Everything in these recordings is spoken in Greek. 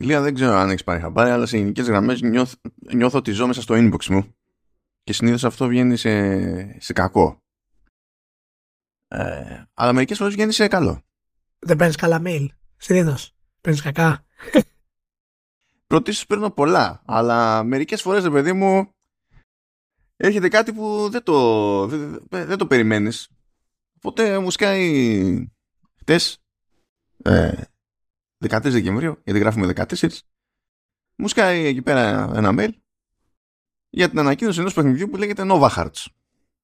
Ηλία δεν ξέρω αν έχεις πάρει χαμπάρι, αλλά σε γενικές γραμμές νιώθω, νιώθω ότι ζω μέσα στο inbox μου και συνήθως αυτό βγαίνει σε, σε κακό. Ε, αλλά μερικές φορές βγαίνει σε καλό. Δεν παίρνεις καλά mail. Συνήθως. Παίρνεις κακά. Πρωτίστως παίρνω πολλά, αλλά μερικές φορές, ρε παιδί μου, έρχεται κάτι που δεν το, δεν, δεν το περιμένεις. Οπότε μου σκάει χτες, ε, 13 Δεκεμβρίου, γιατί γράφουμε 14, μου σκάει εκεί πέρα ένα mail για την ανακοίνωση ενός παιχνιδιού που λέγεται Nova Hearts.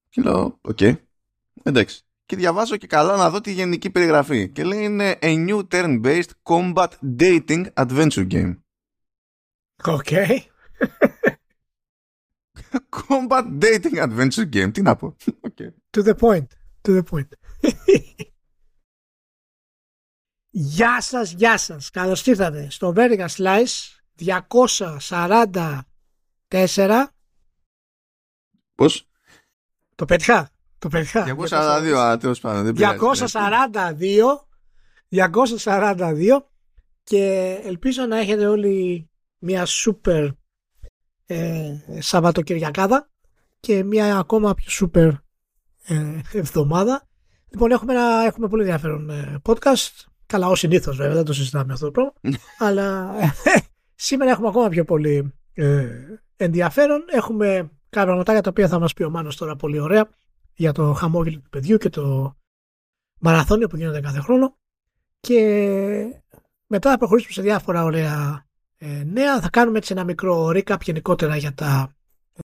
Και λέω, OK, okay, εντάξει. Και διαβάζω και καλά να δω τη γενική περιγραφή. Και λέει είναι a new turn-based combat dating adventure game. OK. combat dating adventure game. Τι να πω. Okay. To the point. To the point. Γεια σας, γεια σας. Καλώς ήρθατε στο Vertical Slice 244. Πώς; Το πέτυχα. Το πέτυχα. 242, α, τέλος πάντων. 242. 242 και ελπίζω να έχετε όλοι μια σούπερ ε, Σαββατοκυριακάδα και μια ακόμα πιο σούπερ ε, εβδομάδα. Λοιπόν, έχουμε, ένα, έχουμε πολύ ενδιαφέρον ε, podcast. Καλά, ω συνήθως βέβαια, δεν το συζητάμε αυτό το πράγμα. αλλά ε, σήμερα έχουμε ακόμα πιο πολύ ε, ενδιαφέρον. Έχουμε κάποια πραγματάκια τα οποία θα μας πει ο Μάνος τώρα πολύ ωραία για το χαμόγελο του παιδιού και το μαραθώνιο που γίνεται κάθε χρόνο. Και μετά θα προχωρήσουμε σε διάφορα ωραία ε, νέα. Θα κάνουμε έτσι ένα μικρό recap γενικότερα για τα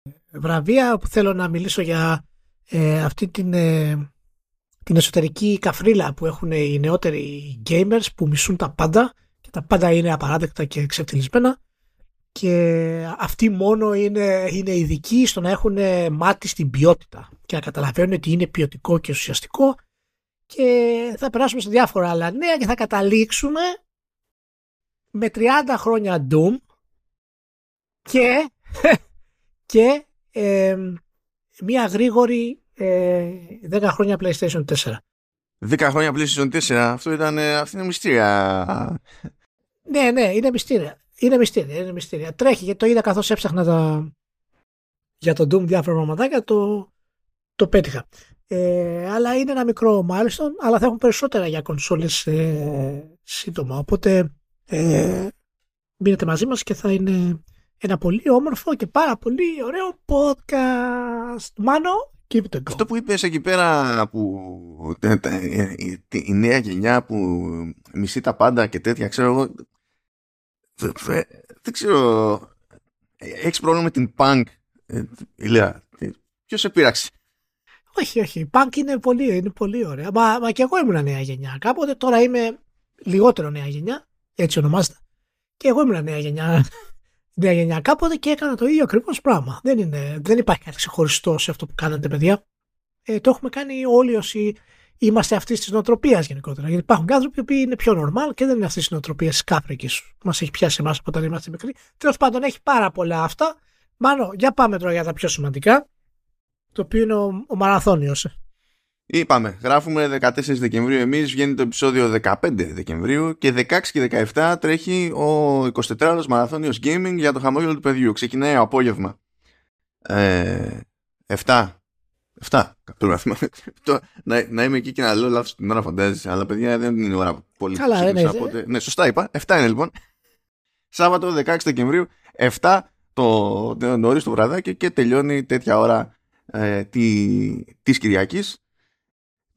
ε, βραβεία που θέλω να μιλήσω για ε, αυτή την, ε, την εσωτερική καφρίλα που έχουν οι νεότεροι gamers που μισούν τα πάντα και τα πάντα είναι απαράδεκτα και εξεπτυλισμένα και αυτοί μόνο είναι, είναι ειδικοί στο να έχουν μάτι στην ποιότητα και να καταλαβαίνουν ότι είναι ποιοτικό και ουσιαστικό και θα περάσουμε σε διάφορα άλλα νέα και θα καταλήξουμε με 30 χρόνια Doom και, και ε, μια γρήγορη ε, 10 χρόνια PlayStation 4. 10 χρόνια PlayStation 4, αυτό ήταν, ε, αυτή είναι μυστήρια. Ναι, ναι, είναι μυστήρια. Είναι μυστήρια, είναι μυστήρια. Τρέχει, γιατί το είδα καθώς έψαχνα τα... για το Doom διάφορα πραγματάκια, το, το πέτυχα. Ε, αλλά είναι ένα μικρό milestone, αλλά θα έχουν περισσότερα για κονσόλες ε, σύντομα. Οπότε ε, μείνετε μαζί μας και θα είναι ένα πολύ όμορφο και πάρα πολύ ωραίο podcast. Μάνο, keep it going. Αυτό που είπες εκεί πέρα που η νέα γενιά που μισεί τα πάντα και τέτοια, ξέρω εγώ, δεν ξέρω, έχεις πρόβλημα με την punk, ε, Ηλία, ποιος σε πείραξε; Όχι, όχι. Η punk είναι πολύ, είναι πολύ ωραία. Μα, μα και εγώ ήμουν νέα γενιά. Κάποτε τώρα είμαι λιγότερο νέα γενιά έτσι ονομάζεται. Και εγώ ήμουν νέα γενιά, νέα γενιά κάποτε και έκανα το ίδιο ακριβώς πράγμα. Δεν, είναι, δεν υπάρχει κάτι ξεχωριστό σε αυτό που κάνατε, παιδιά. Ε, το έχουμε κάνει όλοι όσοι είμαστε αυτής της νοοτροπίας γενικότερα. Γιατί υπάρχουν άνθρωποι που είναι πιο normal και δεν είναι αυτής της νοοτροπίας σκάφρικη που μας έχει πιάσει εμάς όταν είμαστε μικροί. Τέλος πάντων, έχει πάρα πολλά αυτά. Μάλλον, για πάμε τώρα για τα πιο σημαντικά. Το οποίο είναι ο, ο μαραθώνιος. Είπαμε, γράφουμε 14 Δεκεμβρίου εμείς, βγαίνει το επεισόδιο 15 Δεκεμβρίου και 16 και 17 τρέχει ο 24ωρος μαραθώνιος gaming για το χαμόγελο του παιδιού. Ξεκινάει ο απόγευμα. Ε, 7. 7. το, να, να είμαι εκεί και να λέω λάθος την ώρα φαντάζεσαι, αλλά παιδιά δεν είναι η ώρα πολύ Καλά, ναι, ναι. ναι, σωστά είπα. 7 είναι λοιπόν. Σάββατο 16 Δεκεμβρίου, 7 το, το νωρίς το βραδάκι και τελειώνει τέτοια ώρα ε, τη, της Κυριακής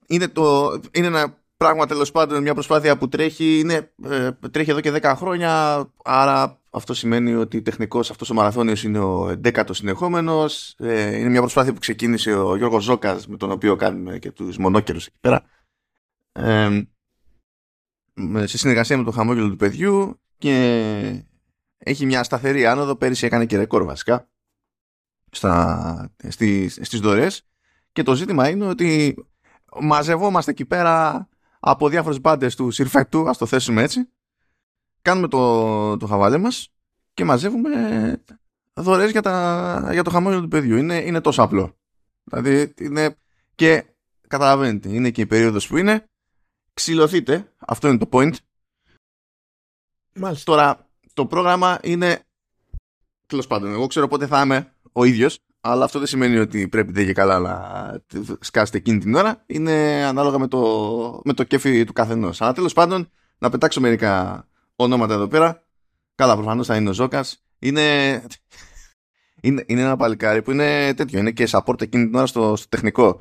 είναι, το, είναι ένα πράγμα τέλος πάντων, μια προσπάθεια που τρέχει, είναι, ε, τρέχει εδώ και 10 χρόνια. Άρα αυτό σημαίνει ότι τεχνικώ αυτός ο μαραθώνιος είναι ο 11ο συνεχόμενος. Ε, είναι μια προσπάθεια που ξεκίνησε ο Γιώργος Ζώκας, με τον οποίο κάνουμε και τους μονόκερους εκεί πέρα. Ε, σε συνεργασία με το χαμόγελο του παιδιού και έχει μια σταθερή άνοδο. Πέρυσι έκανε και ρεκόρ βασικά στα, στις, στις δωρές και το ζήτημα είναι ότι μαζευόμαστε εκεί πέρα από διάφορες μπάντες του Συρφεκτού, ας το θέσουμε έτσι. Κάνουμε το, το χαβαλέ μας και μαζεύουμε δωρεές για, τα, για το χαμόγελο του παιδιού. Είναι, είναι τόσο απλό. Δηλαδή είναι και καταλαβαίνετε, είναι και η περίοδος που είναι. Ξυλωθείτε, αυτό είναι το point. Μάλιστα. Τώρα, το πρόγραμμα είναι. Τέλος πάντων, εγώ ξέρω πότε θα είμαι ο ίδιος, αλλά αυτό δεν σημαίνει ότι πρέπει δεν και καλά να σκάσετε εκείνη την ώρα. Είναι ανάλογα με το, με το κέφι του καθενός. Αλλά τέλος πάντων, να πετάξω μερικά ονόματα εδώ πέρα. Καλά, προφανώς θα είναι ο Ζώκας. Είναι, είναι, είναι ένα παλικάρι που είναι τέτοιο. Είναι και support εκείνη την ώρα στο, στο τεχνικό.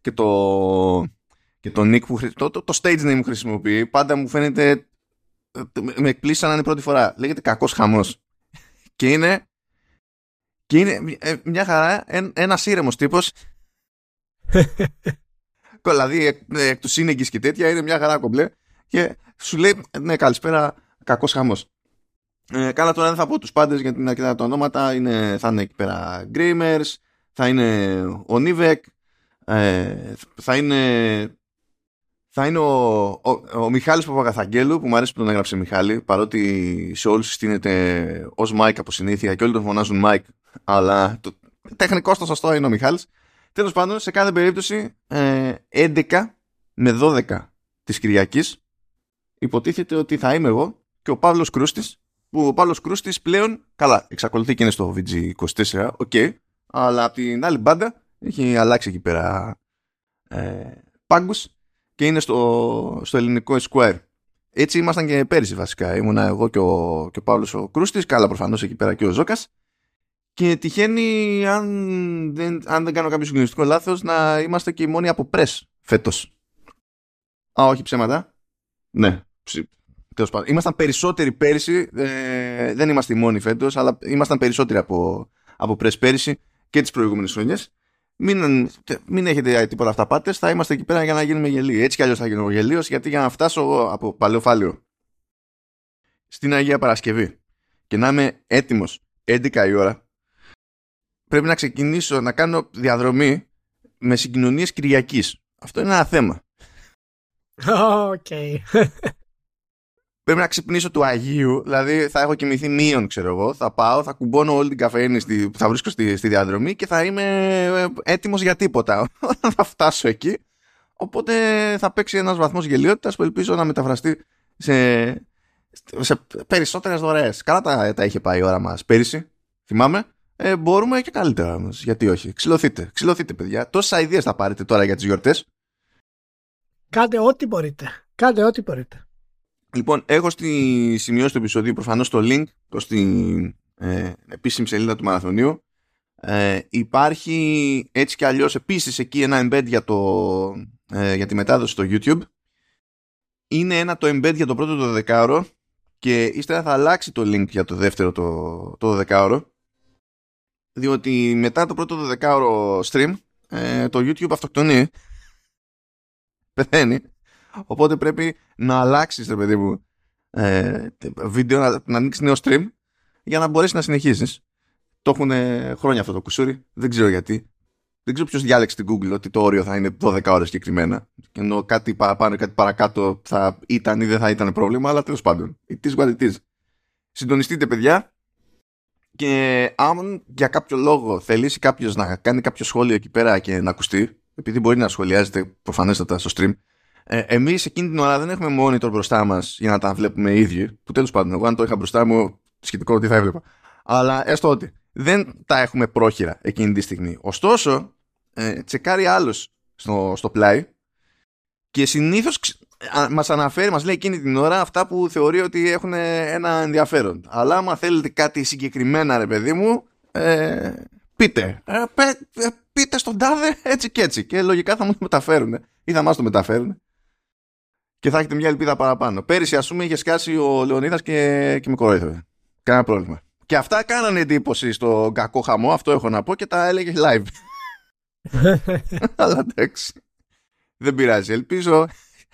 Και το, και το nick που το, το, το stage name που χρησιμοποιεί πάντα μου φαίνεται με εκπλήσει σαν να είναι πρώτη φορά. Λέγεται κακός χαμός. Και είναι. Και είναι ε, μια χαρά ένας ήρεμος τύπος. δηλαδή εκ, εκ του σύνεγγυ και τέτοια είναι μια χαρά κομπλέ. Και σου λέει, ναι, καλησπέρα, κακός χαμός. Ε, καλά τώρα δεν θα πω τους πάντες γιατί να κοιτάω τα ονόματα είναι, θα είναι εκεί πέρα Γκρίμερς, θα είναι ο Νίβεκ ε, θα είναι θα είναι ο, ο, ο Μιχάλης Παπαγαθαγγέλου που μου αρέσει που τον έγραψε Μιχάλη παρότι σε όλους συστήνεται ως Μάικ από συνήθεια και όλοι τον φωνάζουν Μάικ αλλά το τεχνικός στο σωστό είναι ο Μιχάλης. Τέλος πάντων σε κάθε περίπτωση ε, 11 με 12 της Κυριακής υποτίθεται ότι θα είμαι εγώ και ο Παύλος Κρούστης που ο Παύλος Κρούστης πλέον καλά εξακολουθεί και είναι στο VG24 OK okay, αλλά από την άλλη μπάντα έχει αλλάξει εκεί πέρα ε, πάγκους και είναι στο, στο ελληνικό Esquire. Έτσι ήμασταν και πέρυσι βασικά. Ήμουνα εγώ και ο, και ο Παύλος ο Κρούστης, καλά προφανώς εκεί πέρα και ο Ζώκας. Και τυχαίνει, αν δεν, αν δεν κάνω κάποιο συγκλονιστικό λάθος, να είμαστε και οι μόνοι από press φέτος. Α, όχι ψέματα. Ναι, τέλος πάντων. Ήμασταν περισσότεροι πέρυσι, ε, δεν είμαστε οι μόνοι φέτος, αλλά ήμασταν περισσότεροι από, από πρες πέρυσι και τις προηγούμενες χρονιές. Μην, μην έχετε τίποτα αυτά πάτε, θα είμαστε εκεί πέρα για να γίνουμε γελοί. Έτσι κι αλλιώς θα γίνω γελίος, γιατί για να φτάσω από παλαιοφάλιο στην Αγία Παρασκευή και να είμαι έτοιμος 11 η ώρα, πρέπει να ξεκινήσω να κάνω διαδρομή με συγκοινωνίες Κυριακής. Αυτό είναι ένα θέμα. Οκ. Πρέπει να ξυπνήσω του Αγίου, δηλαδή θα έχω κοιμηθεί μείον, ξέρω εγώ. Θα πάω, θα κουμπώνω όλη την καφεΐνη στη, που θα βρίσκω στη, στη διαδρομή και θα είμαι ε, έτοιμος για τίποτα όταν θα φτάσω εκεί. Οπότε θα παίξει ένας βαθμός γελοιότητας που ελπίζω να μεταφραστεί σε, σε περισσότερες δωρεές. Καλά τα, τα είχε πάει η ώρα μας πέρυσι, θυμάμαι. Ε, μπορούμε και καλύτερα όμως. Γιατί όχι. Ξυλωθείτε. Ξυλωθείτε, παιδιά. Τόσε ιδέε θα πάρετε τώρα για τις γιορτές. Κάντε ό,τι μπορείτε. Κάντε ό,τι μπορείτε. Λοιπόν, έχω στη σημειώση του επεισοδίου προφανώς το link προς την ε, επίσημη σελίδα του Μαραθωνίου. Ε, υπάρχει έτσι και αλλιώς επίσης εκεί ένα embed για, το, ε, για τη μετάδοση στο YouTube. Είναι ένα το embed για το πρώτο το δεκάωρο και ύστερα θα αλλάξει το link για το δεύτερο το, το δεκάωρο διότι μετά το πρώτο το δεκάωρο stream ε, το YouTube αυτοκτονεί πεθαίνει Οπότε πρέπει να αλλάξεις, ρε παιδί μου, ε, βίντεο, να, να ανοίξεις νέο stream για να μπορέσεις να συνεχίσει. Το έχουν χρόνια αυτό το κουσούρι. Δεν ξέρω γιατί. Δεν ξέρω ποιος διάλεξε την Google ότι το όριο θα είναι 12 ώρες συγκεκριμένα. Και ενώ κάτι παραπάνω ή κάτι παρακάτω θα ήταν ή δεν θα ήταν πρόβλημα, αλλά τέλος πάντων. It is what it is. Συντονιστείτε, παιδιά. Και αν για κάποιο λόγο θελήσει κάποιος να κάνει κάποιο σχόλιο εκεί πέρα και να ακουστεί, επειδή μπορεί να σχολιάζεται προφανέστατα στο stream, ε, Εμείς εκείνη την ώρα δεν έχουμε monitor μπροστά μας για να τα βλέπουμε οι ίδιοι. Που τέλος πάντων, εγώ αν το είχα μπροστά μου, σχετικό τι θα έβλεπα. Αλλά έστω ότι δεν τα έχουμε πρόχειρα εκείνη τη στιγμή. Ωστόσο, ε, τσεκάρει άλλος στο, στο πλάι και συνήθως μας αναφέρει, μας λέει εκείνη την ώρα αυτά που θεωρεί ότι έχουν ένα ενδιαφέρον. Αλλά άμα θέλετε κάτι συγκεκριμένα, ρε παιδί μου, ε, πείτε. Ε, ε πείτε στον τάδε έτσι και έτσι. Και λογικά θα μου το μεταφέρουν ή θα μας το μεταφέρουν και θα έχετε μια ελπίδα παραπάνω. Πέρυσι, ας πούμε, είχε σκάσει ο Λεωνίδας και, και με κορόιδευε. Κανένα πρόβλημα. Και αυτά κάνανε εντύπωση στο κακό χαμό, αυτό έχω να πω και τα έλεγε live. Αλλά εντάξει. Δεν πειράζει. Ελπίζω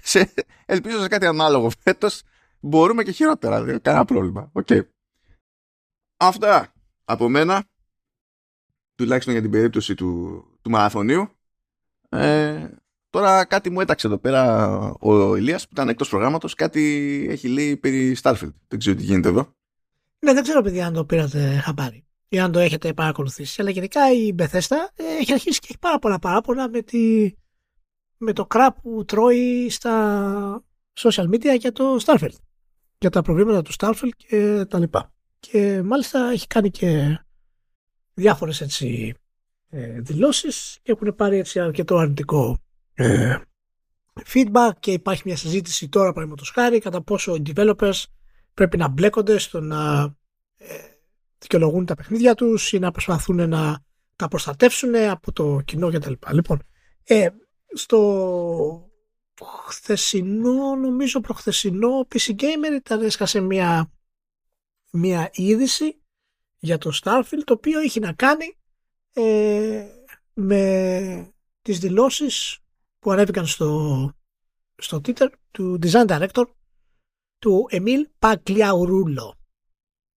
σε, ελπίζω σε κάτι ανάλογο φέτος. Μπορούμε και χειρότερα. Δεν κανένα πρόβλημα. Okay. Αυτά από μένα. Τουλάχιστον για την περίπτωση του, του μαραθωνίου. Ε, Τώρα κάτι μου έταξε εδώ πέρα ο Ηλίας που ήταν εκτός προγράμματος, κάτι έχει λέει περί Starfield. Δεν ξέρω τι γίνεται εδώ. Ναι, δεν ξέρω παιδιά αν το πήρατε χαμπάρι ή αν το έχετε παρακολουθήσει. Αλλά γενικά η Bethesda έχει αρχίσει και έχει πάρα πολλά παράπονα με, τη... με το crap που τρώει στα social media για το Starfield. για τα προβλήματα του Starfield και τα λοιπά. Και μάλιστα έχει κάνει και διάφορες έτσι ε, δηλώσεις και έχουν πάρει έτσι αρκετό αρνητικό ε, feedback και υπάρχει μια συζήτηση τώρα παραδείγματος χάρη κατά πόσο οι developers πρέπει να μπλέκονται στο να ε, δικαιολογούν τα παιχνίδια τους ή να προσπαθούν να τα προστατεύσουν από το κοινό κτλ. Λοιπόν, ε, στο χθεσινό, νομίζω προχθεσινό PC Gamer ήταν έσκασε μια, μια είδηση για το Starfield το οποίο έχει να κάνει ε, με τις δηλώσεις που ανέβηκαν στο, στο Twitter του Design Director του Εμίλ Παγκλιαουρούλο.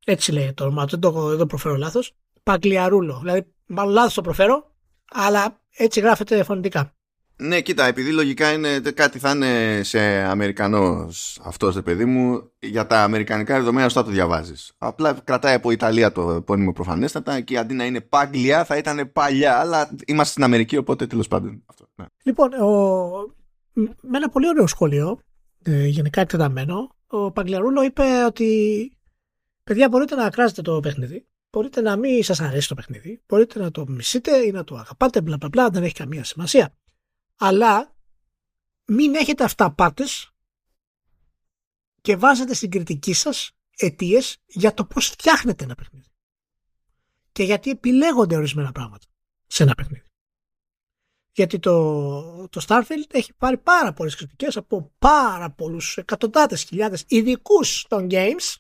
Έτσι λέει το όνομα, δεν το, δεν το προφέρω λάθος. Παγκλιαρούλο. Δηλαδή, μάλλον λάθος το προφέρω, αλλά έτσι γράφεται φωνητικά. Ναι, κοίτα, επειδή λογικά είναι κάτι θα είναι σε Αμερικανός αυτός, ρε παιδί μου, για τα αμερικανικά δεδομένα θα το διαβάζεις. Απλά κρατάει από Ιταλία το επώνυμο προφανέστατα και αντί να είναι Πάγκλια θα ήταν παλιά, αλλά είμαστε στην Αμερική, οπότε τέλος πάντων. Αυτό, ναι. Λοιπόν, ο... με ένα πολύ ωραίο σχόλιο, ε, γενικά εκτεταμένο, ο Παγκλιαρούλο είπε ότι παιδιά μπορείτε να κράζετε το παιχνίδι, μπορείτε να μην σας αρέσει το παιχνίδι, μπορείτε να το μισείτε ή να το αγαπάτε, μπλα μπλα μπλα, δεν έχει καμία σημασία αλλά μην έχετε αυταπάτες και βάζετε στην κριτική σας αιτίες για το πώς φτιάχνετε ένα παιχνίδι. Και γιατί επιλέγονται ορισμένα πράγματα σε ένα παιχνίδι. Γιατί το, το Starfield έχει πάρει πάρα πολλές κριτικές από πάρα πολλούς εκατοντάδες χιλιάδες ειδικούς των games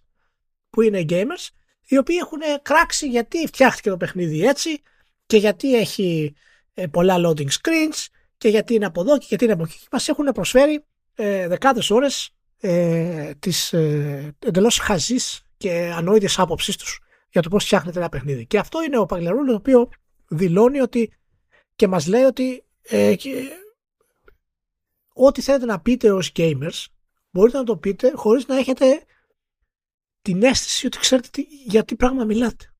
που είναι gamers οι οποίοι έχουν κράξει γιατί φτιάχτηκε το παιχνίδι έτσι και γιατί έχει ε, πολλά loading screens και γιατί είναι από εδώ και γιατί είναι από εκεί. Μας έχουν προσφέρει ε, δεκάδες ώρες ε, της ε, εντελώς χαζής και ανόητης άποψής τους για το πώς φτιάχνεται ένα παιχνίδι. Και αυτό είναι ο Παγκλερούλ το οποίος δηλώνει ότι και μας λέει ότι ε, ό,τι θέλετε να πείτε ως gamers μπορείτε να το πείτε χωρίς να έχετε την αίσθηση ότι ξέρετε τι, για τι πράγμα μιλάτε.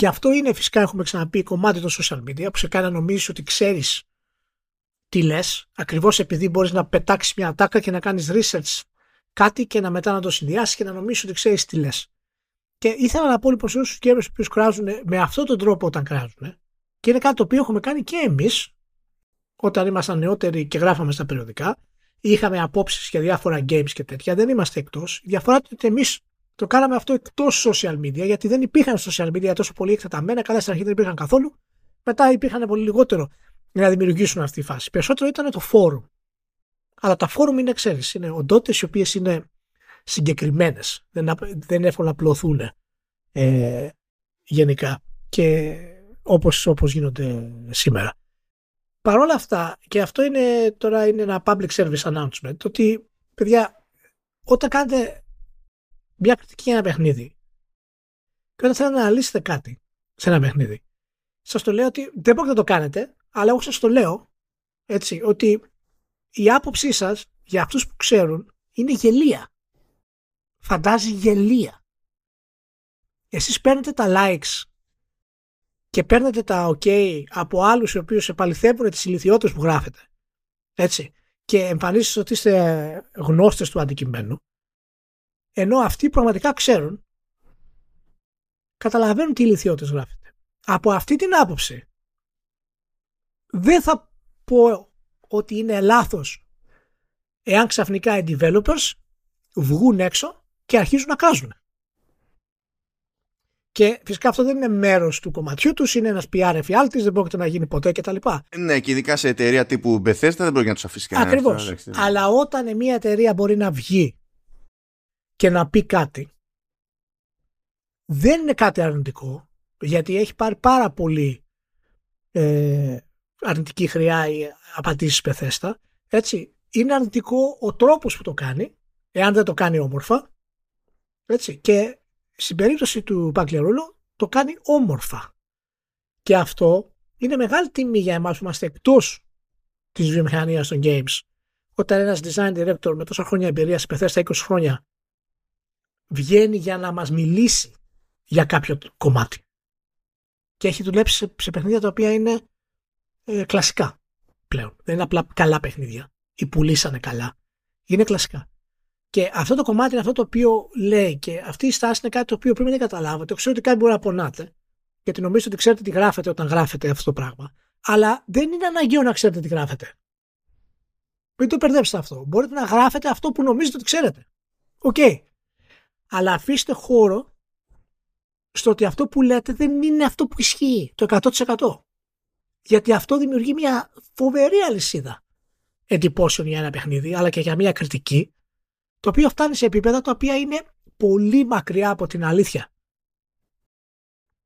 Και αυτό είναι φυσικά, έχουμε ξαναπεί, κομμάτι των social media που σε κάνει να νομίζεις ότι ξέρεις τι λες, ακριβώς επειδή μπορείς να πετάξεις μια ατάκα και να κάνεις research κάτι και να μετά να το συνδυάσεις και να νομίζεις ότι ξέρεις τι λες. Και ήθελα να πω λοιπόν σε όσους καιρού που κράζουν με αυτόν τον τρόπο όταν κράζουν, και είναι κάτι το οποίο έχουμε κάνει και εμείς όταν ήμασταν νεότεροι και γράφαμε στα περιοδικά, είχαμε απόψεις για διάφορα games και τέτοια, δεν είμαστε εκτός. Η διαφορά είναι ότι εμείς το κάναμε αυτό εκτός social media, γιατί δεν υπήρχαν social media τόσο πολύ εκτεταμένα. Καλά, στην αρχή δεν υπήρχαν καθόλου. Μετά υπήρχαν πολύ λιγότερο για να δημιουργήσουν αυτή τη φάση. Περισσότερο ήταν το forum. Αλλά τα forum είναι, ξέρεις, είναι οντότητες οι οποίες είναι συγκεκριμένες. Δεν, δεν εύκολα απλωθούν ε, γενικά και όπως, όπως γίνονται σήμερα. Παρ' όλα αυτά, και αυτό είναι τώρα είναι ένα public service announcement, ότι παιδιά, όταν κάνετε μια κριτική για ένα παιχνίδι και όταν θέλετε να αναλύσετε κάτι σε ένα παιχνίδι, σας το λέω ότι δεν μπορείτε να το κάνετε, αλλά εγώ σας το λέω έτσι, ότι η άποψή σας για αυτούς που ξέρουν είναι γελία. Φαντάζει γελία. Εσείς παίρνετε τα likes και παίρνετε τα ok από άλλους οι οποίους επαληθεύουν τις ηλικιότητες που γράφετε. Έτσι. Και εμφανίζεστε ότι είστε γνώστες του αντικειμένου ενώ αυτοί πραγματικά ξέρουν, καταλαβαίνουν τι ηλικιότητες γράφεται. Από αυτή την άποψη, δεν θα πω ότι είναι λάθος εάν ξαφνικά οι developers βγουν έξω και αρχίζουν να κράζουν. Και φυσικά αυτό δεν είναι μέρος του κομματιού τους, είναι ένας PR εφιάλτης, δεν πρόκειται να γίνει ποτέ κτλ. Ναι, και ειδικά σε εταιρεία τύπου Bethesda δεν μπορεί να τους αφήσει κανένας. Ακριβώς. Αλλά όταν μια εταιρεία μπορεί να βγει και να πει κάτι. Δεν είναι κάτι αρνητικό γιατί έχει πάρει πάρα πολύ ε, αρνητική χρειά ή απαντήσεις πεθέστα έτσι είναι αρνητικό ο τρόπος που το κάνει εάν δεν το κάνει όμορφα. Έτσι και στην περίπτωση του Παγκλερούλου το κάνει όμορφα. Και αυτό είναι μεγάλη τιμή για εμάς που είμαστε εκτός της βιομηχανίας των games. Όταν ένας design director με τόσα χρόνια εμπειρίας σε Bethesda 20 χρόνια βγαίνει για να μας μιλήσει για κάποιο κομμάτι. Και έχει δουλέψει σε, σε παιχνίδια τα οποία είναι ε, κλασικά πλέον. Δεν είναι απλά καλά παιχνίδια ή πουλήσανε καλά. Είναι κλασικά. Και αυτό το κομμάτι είναι αυτό το οποίο λέει και αυτή η στάση είναι κάτι το οποίο πρέπει να καταλάβετε. Ξέρω ότι κάτι μπορεί να πονάτε, γιατί νομίζετε ότι ξέρετε τι γράφετε όταν γράφετε αυτό το πράγμα. Αλλά δεν είναι αναγκαίο να ξέρετε τι γράφετε. Μην το μπερδέψετε αυτό. Μπορείτε να γράφετε αυτό που νομίζετε ότι ξέρετε. OK. Okay. Αλλά αφήστε χώρο στο ότι αυτό που λέτε δεν είναι αυτό που ισχύει το 100%. Γιατί αυτό δημιουργεί μια φοβερή αλυσίδα εντυπώσεων για ένα παιχνίδι, αλλά και για μια κριτική, το οποίο φτάνει σε επίπεδα τα οποία είναι πολύ μακριά από την αλήθεια.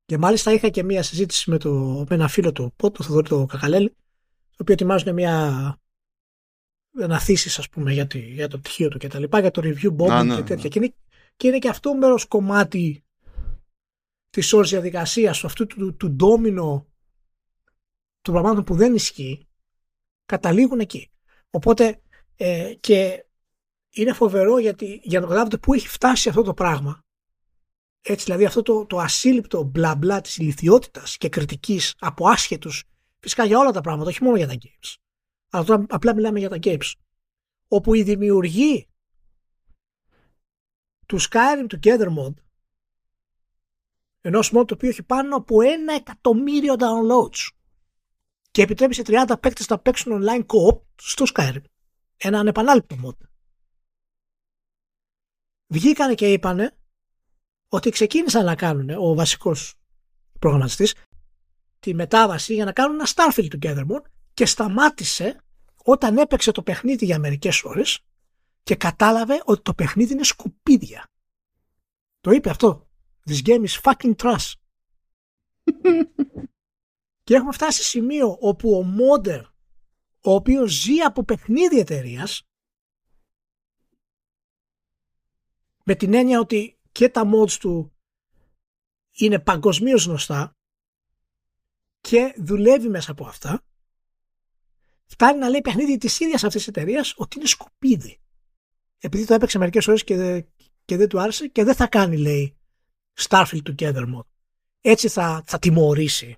Και μάλιστα είχα και μια συζήτηση με, το, με ένα φίλο του, το Θοδωρή το Κακαλέλη, το οποίο ετοιμάζουν μια ένα θύση, ας πούμε, για, για το πτυχίο του και τα λοιπά, για το review bombing ναι, και τέτοια. Και, είναι, και είναι και αυτό μέρος κομμάτι της όλης διαδικασίας του, αυτού του, του ντόμινο των πραγμάτων που δεν ισχύει, καταλήγουν εκεί. Οπότε ε, και είναι φοβερό γιατί για να καταλάβετε πού έχει φτάσει αυτό το πράγμα. Έτσι, δηλαδή αυτό το, το ασύλληπτο μπλα μπλα της ηλικιότητας και κριτικής από άσχετους φυσικά για όλα τα πράγματα, όχι μόνο για τα games. Αλλά τώρα απλά μιλάμε για τα games. Όπου η δημιουργή του Skyrim Together Mod ενός mod το οποίο έχει πάνω από ένα εκατομμύριο downloads και επιτρέπει σε 30 παίκτες να παίξουν online co-op στο Skyrim. Ένα ανεπανάληπτο mod. Βγήκανε και είπανε ότι ξεκίνησαν να κάνουν ο βασικός προγραμματιστής τη μετάβαση για να κάνουν ένα Starfield Together Mod και σταμάτησε όταν έπαιξε το παιχνίδι για μερικές ώρες και κατάλαβε ότι το παιχνίδι είναι σκουπίδια. Το είπε αυτό. This game is fucking trash. και έχουμε φτάσει σε σημείο όπου ο Μόντερ, ο οποίος ζει από παιχνίδι εταιρείας, με την έννοια ότι και τα mods του είναι παγκοσμίως γνωστά και δουλεύει μέσα από αυτά, φτάνει να λέει παιχνίδι της ίδιας αυτής της εταιρείας ότι είναι σκουπίδι. Επειδή το έπαιξε μερικές ώρες και, και δεν του άρεσε και δεν θα κάνει, λέει, Starfield Together Mode. Έτσι θα, θα τιμωρήσει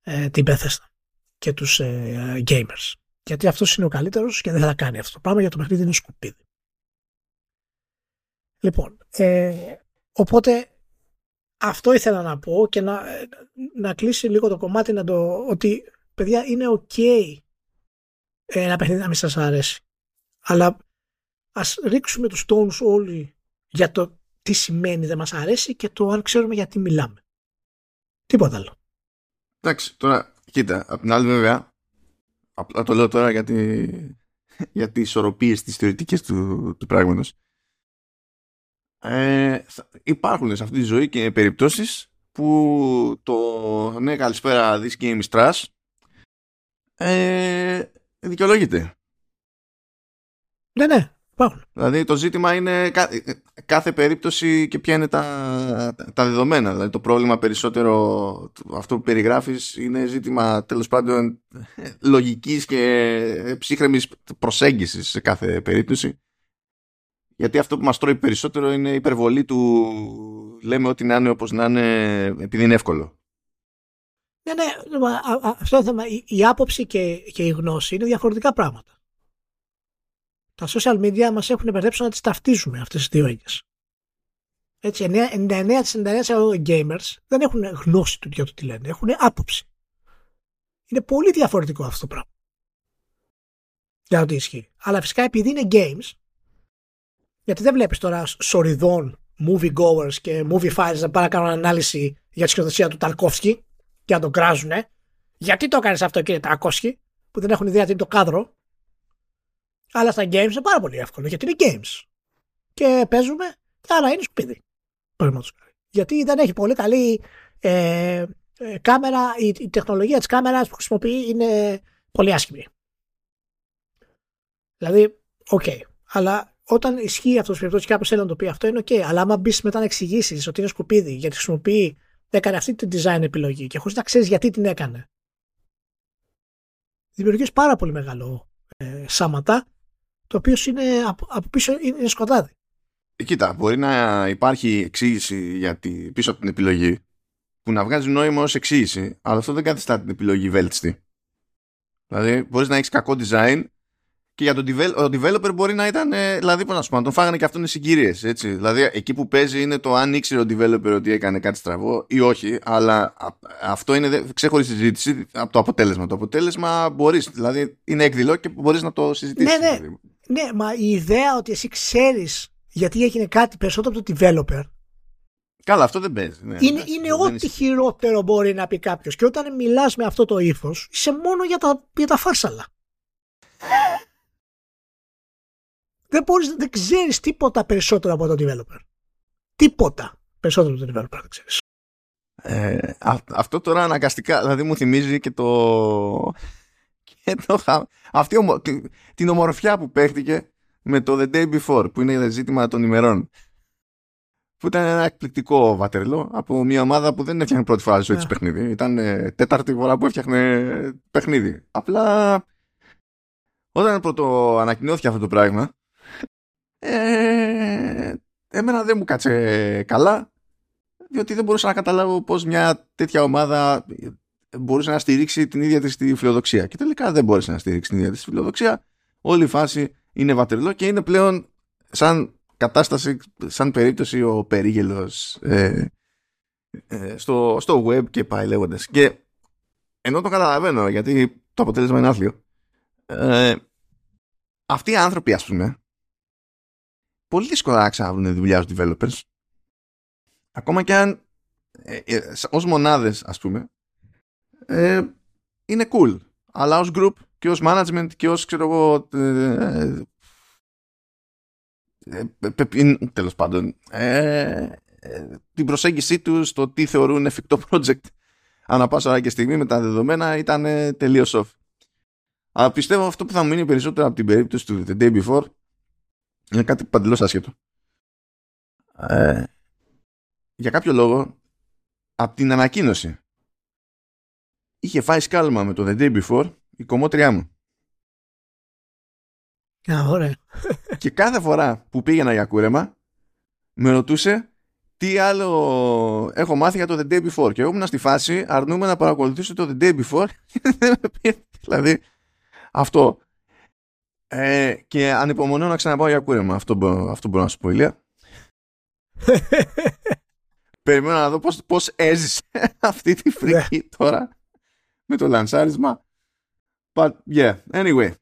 ε, την Bethesda και τους ε, gamers. Γιατί αυτός είναι ο καλύτερος και δεν θα κάνει αυτό το πράγμα για το παιχνίδι είναι σκουπίδι. Λοιπόν, ε, οπότε αυτό ήθελα να πω και να, να κλείσει λίγο το κομμάτι να το, ότι παιδιά είναι ok ένα παιχνίδι να μην σας αρέσει. Αλλά ας ρίξουμε τους τόνους όλοι για το τι σημαίνει δεν μας αρέσει και το αν ξέρουμε γιατί μιλάμε. Τίποτα άλλο. Εντάξει, τώρα, κοίτα, απ' την άλλη βέβαια, απλά το λέω τώρα γιατί για τις ισορροπίες τις θεωρητικές του, του πράγματος. Ε, υπάρχουν σε αυτή τη ζωή και περιπτώσεις που το ναι καλησπέρα this game is trash ε, δικαιολογείται. Ναι, ναι. Δηλαδή το ζήτημα είναι κάθε περίπτωση και ποια είναι τα, τα δεδομένα. Δηλαδή το πρόβλημα περισσότερο αυτό που περιγράφεις είναι ζήτημα τέλος πάντων λογικής και ψύχρεμης προσέγγισης σε κάθε περίπτωση. Γιατί αυτό που μας τρώει περισσότερο είναι η υπερβολή του λέμε ότι να είναι όπως να είναι επειδή είναι εύκολο. Ναι, ναι, αυτό το θέμα, η, η άποψη και, και η γνώση είναι διαφορετικά πράγματα τα social media μας έχουν μπερδέψει να τις ταυτίζουμε αυτές τις δύο έννοιες. Έτσι, 99% gamers δεν έχουν γνώση του για το τι λένε, έχουν άποψη. Είναι πολύ διαφορετικό αυτό το πράγμα. Για το τι ισχύει. Αλλά φυσικά επειδή είναι games, γιατί δεν βλέπεις τώρα σοριδών movie goers και movie files να πάνε να κάνουν ανάλυση για τη σκηνοθεσία του Ταρκόφσκι και να τον κράζουνε. Γιατί το έκανε αυτό κύριε Ταρκόφσκι, που δεν έχουν ιδέα τι είναι το κάδρο αλλά στα games είναι πάρα πολύ εύκολο γιατί είναι games. Και παίζουμε και άρα είναι σπίτι. Γιατί δεν έχει πολύ καλή ε, ε, κάμερα, η, η, τεχνολογία της κάμερας που χρησιμοποιεί είναι πολύ άσχημη. Δηλαδή, OK. Okay. Αλλά όταν ισχύει αυτός το περιπτώσει και κάποιος θέλει να το πει αυτό είναι OK. Okay. Αλλά άμα μπεις μετά να εξηγήσεις ότι είναι σκουπίδι γιατί χρησιμοποιεί, έκανε αυτή την design επιλογή και χωρίς να ξέρεις γιατί την έκανε. Δημιουργείς πάρα πολύ μεγάλο ε, σάματα το οποίο είναι από, από πίσω είναι σκοτάδι. Ε, κοίτα, μπορεί να υπάρχει εξήγηση για τη, πίσω από την επιλογή που να βγάζει νόημα ως εξήγηση, αλλά αυτό δεν καθιστά την επιλογή βέλτιστη. Δηλαδή, μπορείς να έχεις κακό design Και για τον developer, ο developer μπορεί να ήταν, ε, δηλαδή, πώς να σου πω, να τον φάγανε και αυτόν οι συγκυρίες. Δηλαδή, εκεί που παίζει είναι το αν ήξερε ο developer ότι έκανε κάτι στραβό ή όχι, αλλά αυτό είναι ξέχωρη συζήτηση από το αποτέλεσμα. Το αποτέλεσμα μπορείς, δηλαδή, είναι εκδηλώ και μπορείς να το συζητήσεις. Ναι, ναι. Δηλαδή. ναι, μα η ιδέα ότι εσύ ξέρεις γιατί έγινε κάτι περισσότερο από το developer. Καλά, αυτό δεν παίζει. Ναι, είναι είναι ό,τι χειρότερο μπορεί να πει κάποιος. Και όταν μιλάς με αυτό το ύφος, είσαι μόνο για τα, για τα φάρσαλα. Δεν, μπορείς, δεν ξέρεις τίποτα περισσότερο από το developer. Τίποτα περισσότερο από το developer δεν ξέρεις. Ε, αυτό τώρα αναγκαστικά, δηλαδή μου θυμίζει και το... Και το αυτή ομο, την, την ομορφιά που παίχτηκε με το The Day Before, που είναι ζήτημα των ημερών. Που ήταν ένα εκπληκτικό βατερλό από μια ομάδα που δεν έφτιαχνε πρώτη φορά ζωή yeah. Ναι. παιχνίδι. Ήταν ε, τέταρτη φορά που έφτιαχνε παιχνίδι. Απλά όταν πρώτο ανακοινώθηκε αυτό το πράγμα, ε, εμένα δεν μου κάτσε καλά διότι δεν μπορούσα να καταλάβω πως μια τέτοια ομάδα μπορούσε να στηρίξει την ίδια της τη φιλοδοξία. Και τελικά δεν μπόρεσε να στηρίξει την ίδια της τη φιλοδοξία. Όλη η φάση είναι βατερλό και είναι πλέον σαν κατάσταση, σαν περίπτωση ο περίγελος ε, ε, στο, στο web και πάει λέγοντας. Και ενώ το καταλαβαίνω γιατί το αποτέλεσμα είναι άθλιο ε, αυτοί οι άνθρωποι ας πούμε πολύ δύσκολα να ξαναβρουν δουλειά στους developers. Ακόμα και αν ε, ε, ως μονάδες ας πούμε ε, είναι cool. Αλλά ως group και ως management και ως ξέρω εγώ ε, ε, ε τέλος πάντων την προσέγγιση τους το τι θεωρούν εφικτό project ανά πάσα ώρα και στιγμή με τα δεδομένα ήταν τελείως off. Αλλά πιστεύω αυτό που θα μείνει περισσότερο από την περίπτωση του The Day Before είναι κάτι παντελώς άσχετο. Ε, για κάποιο λόγο, από την ανακοίνωση, είχε φάει σκάλμα με το The Day Before η κομμότριά μου. Α, ωραία. Και κάθε φορά που πήγαινα για κούρεμα, με ρωτούσε τι άλλο έχω μάθει για το The Day Before. Και εγώ ήμουν στη φάση αρνούμε να παρακολουθήσω το The Day Before. δηλαδή, αυτό ε, και ανυπομονώ να ξαναπάω για κούρεμα. Αυτό, αυτό μπορώ να σου πω, Ηλία. Περιμένω να δω πώς, πώς έζησε αυτή τη φρίκη ναι. τώρα με το λανσάρισμα. But yeah, anyway.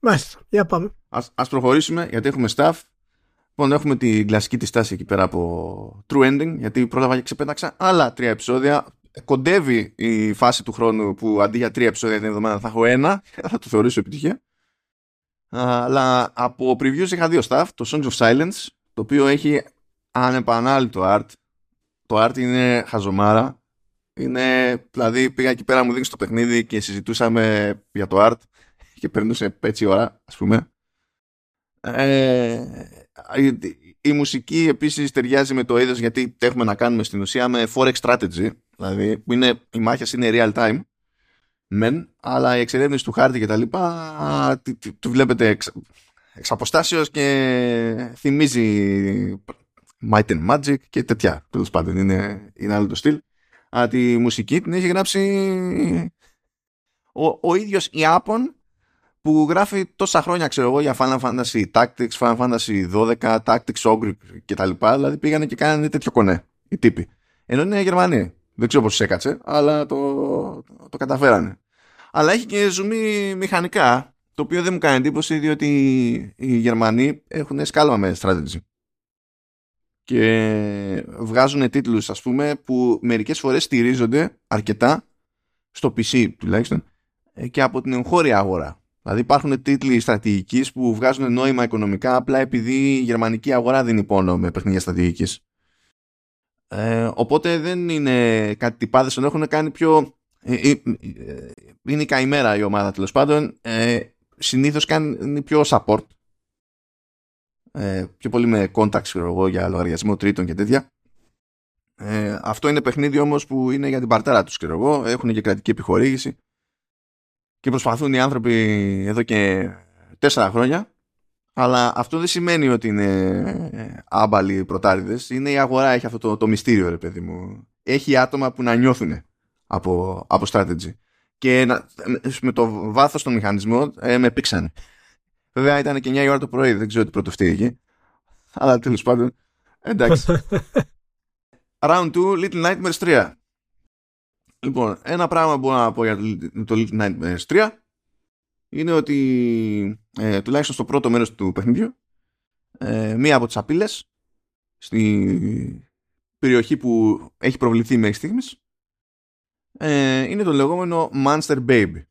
Μάλιστα, για πάμε. Ας, ας προχωρήσουμε γιατί έχουμε staff. Λοιπόν, έχουμε την κλασική τη στάση εκεί πέρα από True Ending, γιατί πρόλαβα και ξεπέταξα άλλα τρία επεισόδια. Κοντεύει η φάση του χρόνου που αντί για τρία επεισόδια την εβδομάδα θα έχω ένα. Θα το θεωρήσω επιτυχία. Αλλά από previews είχα δύο staff, το Songs of Silence, το οποίο έχει ανεπανάληπτο art. Το art είναι χαζομάρα. Είναι, δηλαδή πήγα εκεί πέρα μου δείξει το παιχνίδι και συζητούσαμε για το art και περνούσε έτσι ώρα, ας πούμε. Ε, η, μουσική επίσης ταιριάζει με το είδος γιατί έχουμε να κάνουμε στην ουσία με forex strategy, δηλαδή που είναι, οι μάχες είναι real time μεν, αλλά η εξερεύνηση του χάρτη και τα λοιπά του βλέπετε εξ, εξ αποστάσεως και θυμίζει Might and Magic και τέτοια. Τέλος πάντων είναι, είναι άλλο το στυλ. Αλλά τη μουσική την έχει γράψει ο, ο ίδιος Ιάπων που γράφει τόσα χρόνια ξέρω εγώ για Final Fantasy Tactics, Final Fantasy 12, Tactics Ogre και τα λοιπά. Δηλαδή πήγανε και κάνανε τέτοιο κονέ οι τύποι. Ενώ είναι Γερμανοί. Δεν ξέρω πώς έκατσε, αλλά το, το καταφέρανε αλλά έχει και ζουμί μηχανικά, το οποίο δεν μου κάνει εντύπωση διότι οι Γερμανοί έχουν σκάλμα με strategy. Και βγάζουν τίτλους ας πούμε που μερικές φορές στηρίζονται αρκετά στο PC τουλάχιστον και από την εγχώρια αγορά. Δηλαδή υπάρχουν τίτλοι στρατηγικής που βγάζουν νόημα οικονομικά απλά επειδή η γερμανική αγορά δίνει πόνο με παιχνίδια στρατηγικής. Ε, οπότε δεν είναι κάτι τυπάδες, έχουν κάνει πιο ε, ε, είναι η καημέρα η ομάδα τέλος πάντων. Ε, Συνήθως κάνει πιο support. Ε, πιο πολύ με contacts εγώ, για λογαριασμό τρίτων και τέτοια. Ε, αυτό είναι παιχνίδι όμως που είναι για την παρτέρα τους εγώ. Έχουν και κρατική επιχορήγηση και προσπαθούν οι άνθρωποι εδώ και τέσσερα χρόνια αλλά αυτό δεν σημαίνει ότι είναι άμπαλοι πρωτάριδες είναι η αγορά έχει αυτό το, το μυστήριο ρε παιδί μου έχει άτομα που να νιώθουν από, από strategy. Και με το βάθος των μηχανισμών ε, με πήξανε. Βέβαια ήταν και 9 η ώρα το πρωί, δεν ξέρω τι πρώτο φταίει εκεί. Αλλά τέλος πάντων, εντάξει. Round 2, Little Nightmares 3. Λοιπόν, ένα πράγμα που μπορώ να πω για το Little Nightmares 3 είναι ότι ε, τουλάχιστον στο πρώτο μέρος του παιχνιδιού ε, μία από τις απειλές στη περιοχή που έχει προβληθεί μέχρι στιγμής ε, είναι το λεγόμενο Monster Baby.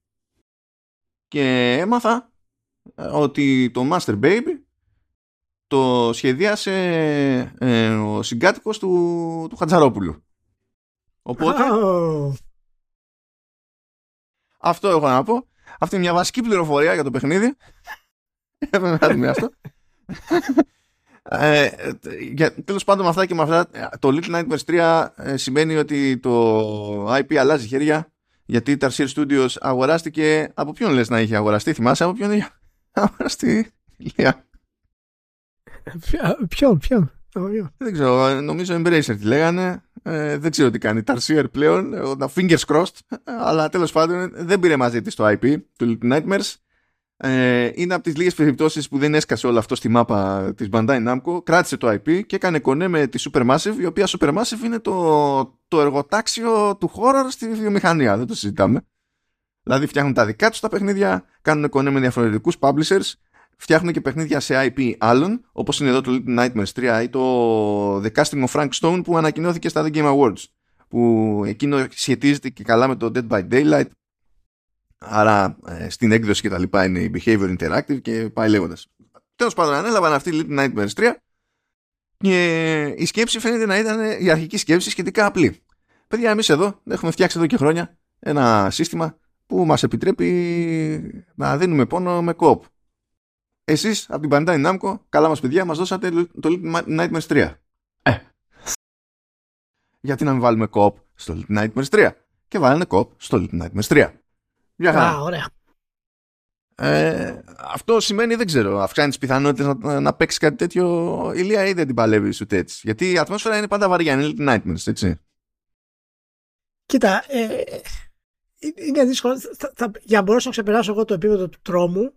Και έμαθα ε, ότι το Monster Baby το σχεδίασε ε, ο συγκάτοικος του, του Χατζαρόπουλου. Οπότε... Αυτό έχω να πω. Αυτή είναι μια βασική πληροφορία για το παιχνίδι. Έπρεπε να αυτό. ε, για, τέλος πάντων με αυτά και με αυτά το Little Nightmares 3 ε, σημαίνει ότι το IP αλλάζει χέρια γιατί η Tarsier Studios αγοράστηκε από ποιον λες να είχε αγοραστεί θυμάσαι από ποιον είχε αγοραστεί Λία; Ποιον, ποιον; Δεν ξέρω, νομίζω Embracer τη λέγανε. Ε, δεν ξέρω τι κάνει. Tarsier πλέον, τα fingers crossed. Αλλά τέλος πάντων δεν πήρε μαζί της το IP του Little Nightmares. Ε, είναι από τις λίγες περιπτώσεις που δεν έσκασε όλο αυτό στη μάπα της Bandai Namco. Κράτησε το IP και έκανε κονέ με τη Supermassive, η οποία Supermassive είναι το, το εργοτάξιο του horror στη βιομηχανία. Δεν το συζητάμε. Δηλαδή φτιάχνουν τα δικά τους τα παιχνίδια, κάνουν κονέ με διαφορετικούς publishers φτιάχνουν και παιχνίδια σε IP άλλων, όπως είναι εδώ το Little Nightmares 3 ή το The Casting of Frank Stone που ανακοινώθηκε στα The Game Awards, που εκείνο σχετίζεται και καλά με το Dead by Daylight, άρα ε, στην έκδοση και τα λοιπά είναι η Behavior Interactive και πάει λέγοντας. Τέλος πάντων, ανέλαβαν αυτή η Little Nightmares 3 και η σκέψη φαίνεται να ήταν η αρχική σκέψη σχετικά απλή. Παιδιά, εμείς εδώ έχουμε φτιάξει εδώ και χρόνια ένα σύστημα που μας επιτρέπει να δίνουμε πόνο με κόπ εσείς από την Bandai Namco, καλά μας παιδιά, μας δώσατε το Little Nightmares 3. Ε. Γιατί να μην βάλουμε co στο Little Nightmares 3. Και βάλανε co στο Little Nightmares 3. Για χαρά. ωραία. Ε, αυτό σημαίνει, δεν ξέρω, αυξάνει τις πιθανότητες να, να παίξει κάτι τέτοιο ηλία ή δεν την παλεύει ούτε έτσι. Γιατί η ατμόσφαιρα είναι πάντα βαριά, είναι Little Nightmares, έτσι. Κοίτα, ε, είναι δύσκολο. Θα, θα, για να μπορέσω να ξεπεράσω εγώ το επίπεδο του τρόμου,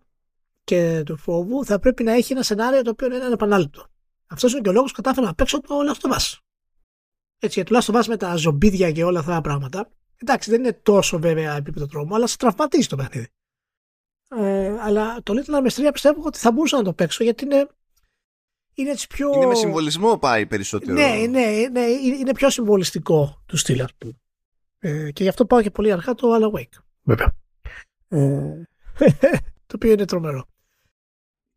και του φόβου θα πρέπει να έχει ένα σενάριο το οποίο είναι ανεπανάληπτο. Αυτός είναι και ο λόγος που κατάφερα να παίξω το όλο αυτό μας. Έτσι, γιατί τουλάχιστον με τα ζωμπίδια και όλα αυτά τα πράγματα. Εντάξει, δεν είναι τόσο βέβαια επίπεδο τρόμου, αλλά σε τραυματίζει το παιχνίδι. Ε, αλλά το Little Nightmares 3 πιστεύω ότι θα μπορούσα να το παίξω γιατί είναι. Είναι έτσι πιο. Είναι με συμβολισμό πάει περισσότερο. Ναι, ναι, ναι είναι πιο συμβολιστικό του στυλ, α πούμε. Ε, και γι' αυτό πάω και πολύ αργά το Alan Wake. Βέβαια. Ε, το οποίο είναι τρομερό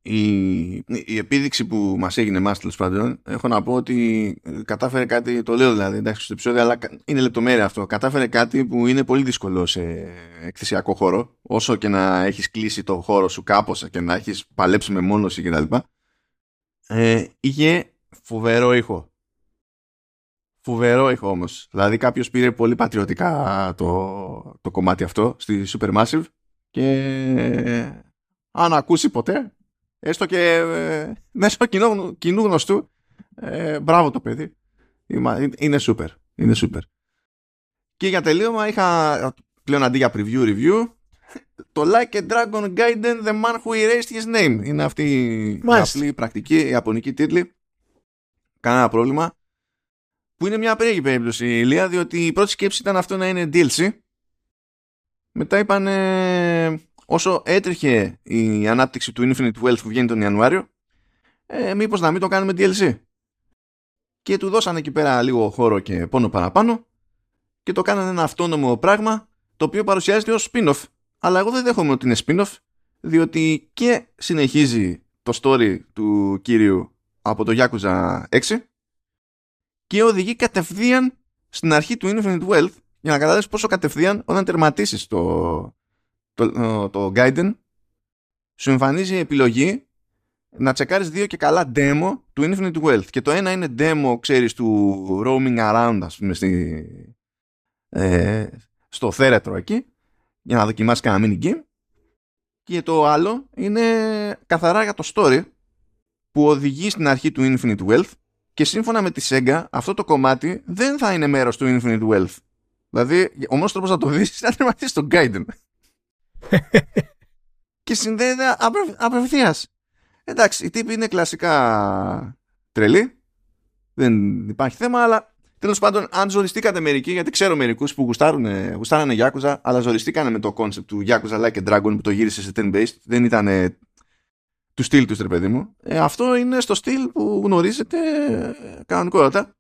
η, η επίδειξη που μας έγινε εμάς τέλο πάντων έχω να πω ότι κατάφερε κάτι το λέω δηλαδή εντάξει στο επεισόδιο αλλά είναι λεπτομέρεια αυτό κατάφερε κάτι που είναι πολύ δύσκολο σε εκθεσιακό χώρο όσο και να έχεις κλείσει το χώρο σου κάπως και να έχεις παλέψει με μόνωση κτλ ε, είχε φοβερό ήχο φοβερό ήχο όμως δηλαδή κάποιο πήρε πολύ πατριωτικά το, το κομμάτι αυτό στη Supermassive και αν ακούσει ποτέ έστω και ε, μέσω κοινού, κοινού γνωστού, ε, μπράβο το παιδί. Είναι super. Είναι super. Και για τελείωμα είχα πλέον αντί για preview review το Like a Dragon Gaiden The Man Who Erased His Name. Είναι αυτή η απλή πρακτική ιαπωνική τίτλη. Κανένα πρόβλημα. Που είναι μια περίεργη περίπτωση η Ηλία, διότι η πρώτη σκέψη ήταν αυτό να είναι DLC. Μετά είπαν όσο έτρεχε η ανάπτυξη του Infinite Wealth που βγαίνει τον Ιανουάριο, ε, μήπως να μην το κάνουμε DLC. Και του δώσανε εκεί πέρα λίγο χώρο και πόνο παραπάνω και το κάνανε ένα αυτόνομο πράγμα το οποίο παρουσιάζεται ως spin-off. Αλλά εγώ δεν δέχομαι ότι είναι spin-off διότι και συνεχίζει το story του κύριου από το Yakuza 6 και οδηγεί κατευθείαν στην αρχή του Infinite Wealth για να καταλάβεις πόσο κατευθείαν όταν τερματίσεις το, το, το Gaiden σου εμφανίζει η επιλογή να τσεκάρεις δύο και καλά demo του Infinite Wealth. Και το ένα είναι demo ξέρεις του roaming around ας πούμε στη, ε, στο θέρετρο εκεί για να δοκιμάσεις κανένα mini game. Και το άλλο είναι καθαρά για το story που οδηγεί στην αρχή του Infinite Wealth. Και σύμφωνα με τη Sega αυτό το κομμάτι δεν θα είναι μέρος του Infinite Wealth. Δηλαδή ο μόνος τρόπος να το δεις είναι να τερματίσεις το Gaiden και συνδέεται απευθείας. Εντάξει, οι τύποι είναι κλασικά τρελοί. Δεν υπάρχει θέμα, αλλά τέλος πάντων, αν ζοριστήκατε μερικοί, γιατί ξέρω μερικούς που γουστάρουν, γουστάρανε Yakuza, αλλά ζοριστήκανε με το concept του Yakuza Like a Dragon που το γύρισε σε turn-based, δεν ήταν του στυλ τους, ρε παιδί μου. Ε, αυτό είναι στο στυλ που γνωρίζετε κανονικότατα.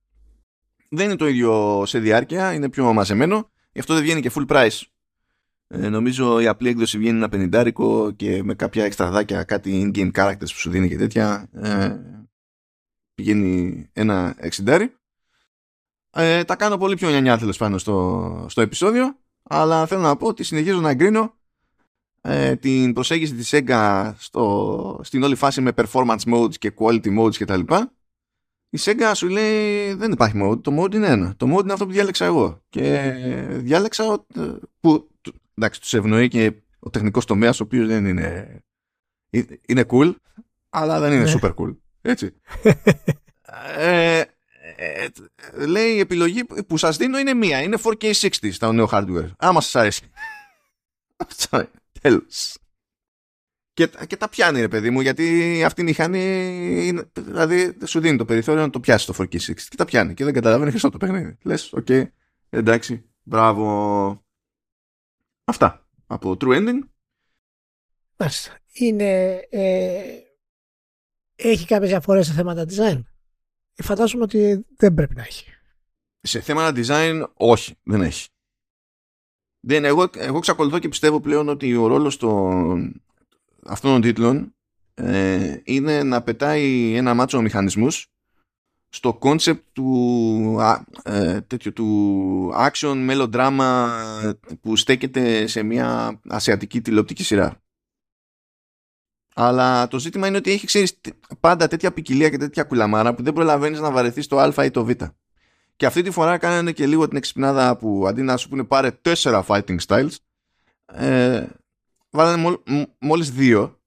Δεν είναι το ίδιο σε διάρκεια, είναι πιο μαζεμένο. Γι' αυτό δεν βγαίνει και full price. Ε, νομίζω η απλή έκδοση βγαίνει ένα πενιντάρικο και με κάποια εξτραδάκια, κάτι in-game characters που σου δίνει και τέτοια. Ε, πηγαίνει ένα εξιντάρι. Ε, τα κάνω πολύ πιο νιανιά τέλος πάνω στο, στο επεισόδιο. Αλλά θέλω να πω ότι συνεχίζω να εγκρίνω ε, την προσέγγιση της Sega στο, στην όλη φάση με performance modes και quality modes κτλ. Η Sega σου λέει δεν υπάρχει mode, το mode είναι ένα. Το mode είναι αυτό που διάλεξα εγώ. Και διάλεξα που εντάξει τους ευνοεί και ο τεχνικός τομέας ο οποίος δεν είναι είναι cool αλλά δεν είναι ναι. super cool. Έτσι. ε, ε, λέει η επιλογή που σας δίνω είναι μία. Είναι 4K60 στα νέο hardware. Άμα σας αρέσει. Τέλος. Και, και τα πιάνει ρε παιδί μου γιατί αυτή η μηχανή είναι, δηλαδή σου δίνει το περιθώριο να το πιάσει το 4K60 και τα πιάνει και δεν καταλαβαίνει Χριστό το παιχνίδι. Λες, OK, okay, εντάξει, μπράβο. Αυτά από True Ending. Μάλιστα. Είναι, ε, έχει κάποιες διαφορές σε θέματα design; Φαντάζομαι ότι δεν πρέπει να έχει. Σε θέματα design όχι, δεν έχει. Δεν, εγώ, εγώ ξακολουθώ και πιστεύω πλέον ότι ο ρόλος των, αυτών των τίτλων ε, είναι να πετάει ένα μάτσο μηχανισμούς στο concept του, ε, του action melodrama που στέκεται σε μια ασιατική τηλεοπτική σειρά. Αλλά το ζήτημα είναι ότι έχει ξέρεις, πάντα τέτοια ποικιλία και τέτοια κουλαμάρα που δεν προλαβαίνεις να βαρεθείς το α ή το β. Και αυτή τη φορά κάνανε και λίγο την εξυπνάδα που αντί να σου πούνε πάρε τέσσερα fighting styles, ε, βάλανε μόλις δύο.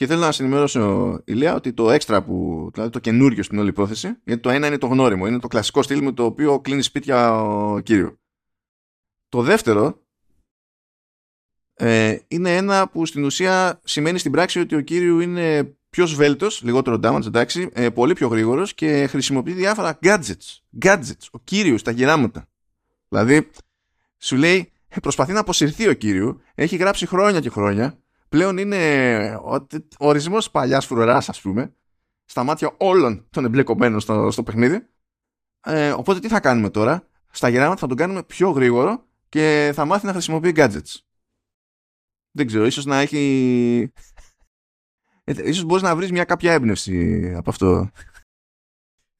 Και θέλω να σα ενημερώσω, Ηλία, ότι το έξτρα που, δηλαδή το καινούριο στην όλη υπόθεση, γιατί το ένα είναι το γνώριμο, είναι το κλασικό στυλ με το οποίο κλείνει σπίτια ο κύριος. Το δεύτερο ε, είναι ένα που στην ουσία σημαίνει στην πράξη ότι ο κύριο είναι πιο σβέλτος, λιγότερο damage, εντάξει, ε, πολύ πιο γρήγορος και χρησιμοποιεί διάφορα gadgets. Gadgets. Ο κύριος στα γεράματα. Δηλαδή, σου λέει, ε, προσπαθεί να αποσυρθεί ο κύριο, έχει γράψει χρόνια και χρόνια, πλέον είναι ο ορισμός παλιάς φρουράς, ας πούμε, στα μάτια όλων των εμπλεκομένων στο, στο παιχνίδι. Ε, οπότε τι θα κάνουμε τώρα, στα γεράματα θα τον κάνουμε πιο γρήγορο και θα μάθει να χρησιμοποιεί gadgets. Δεν ξέρω, ίσως να έχει ε, ίσως μπορείς να βρεις μια κάποια έμπνευση από αυτό.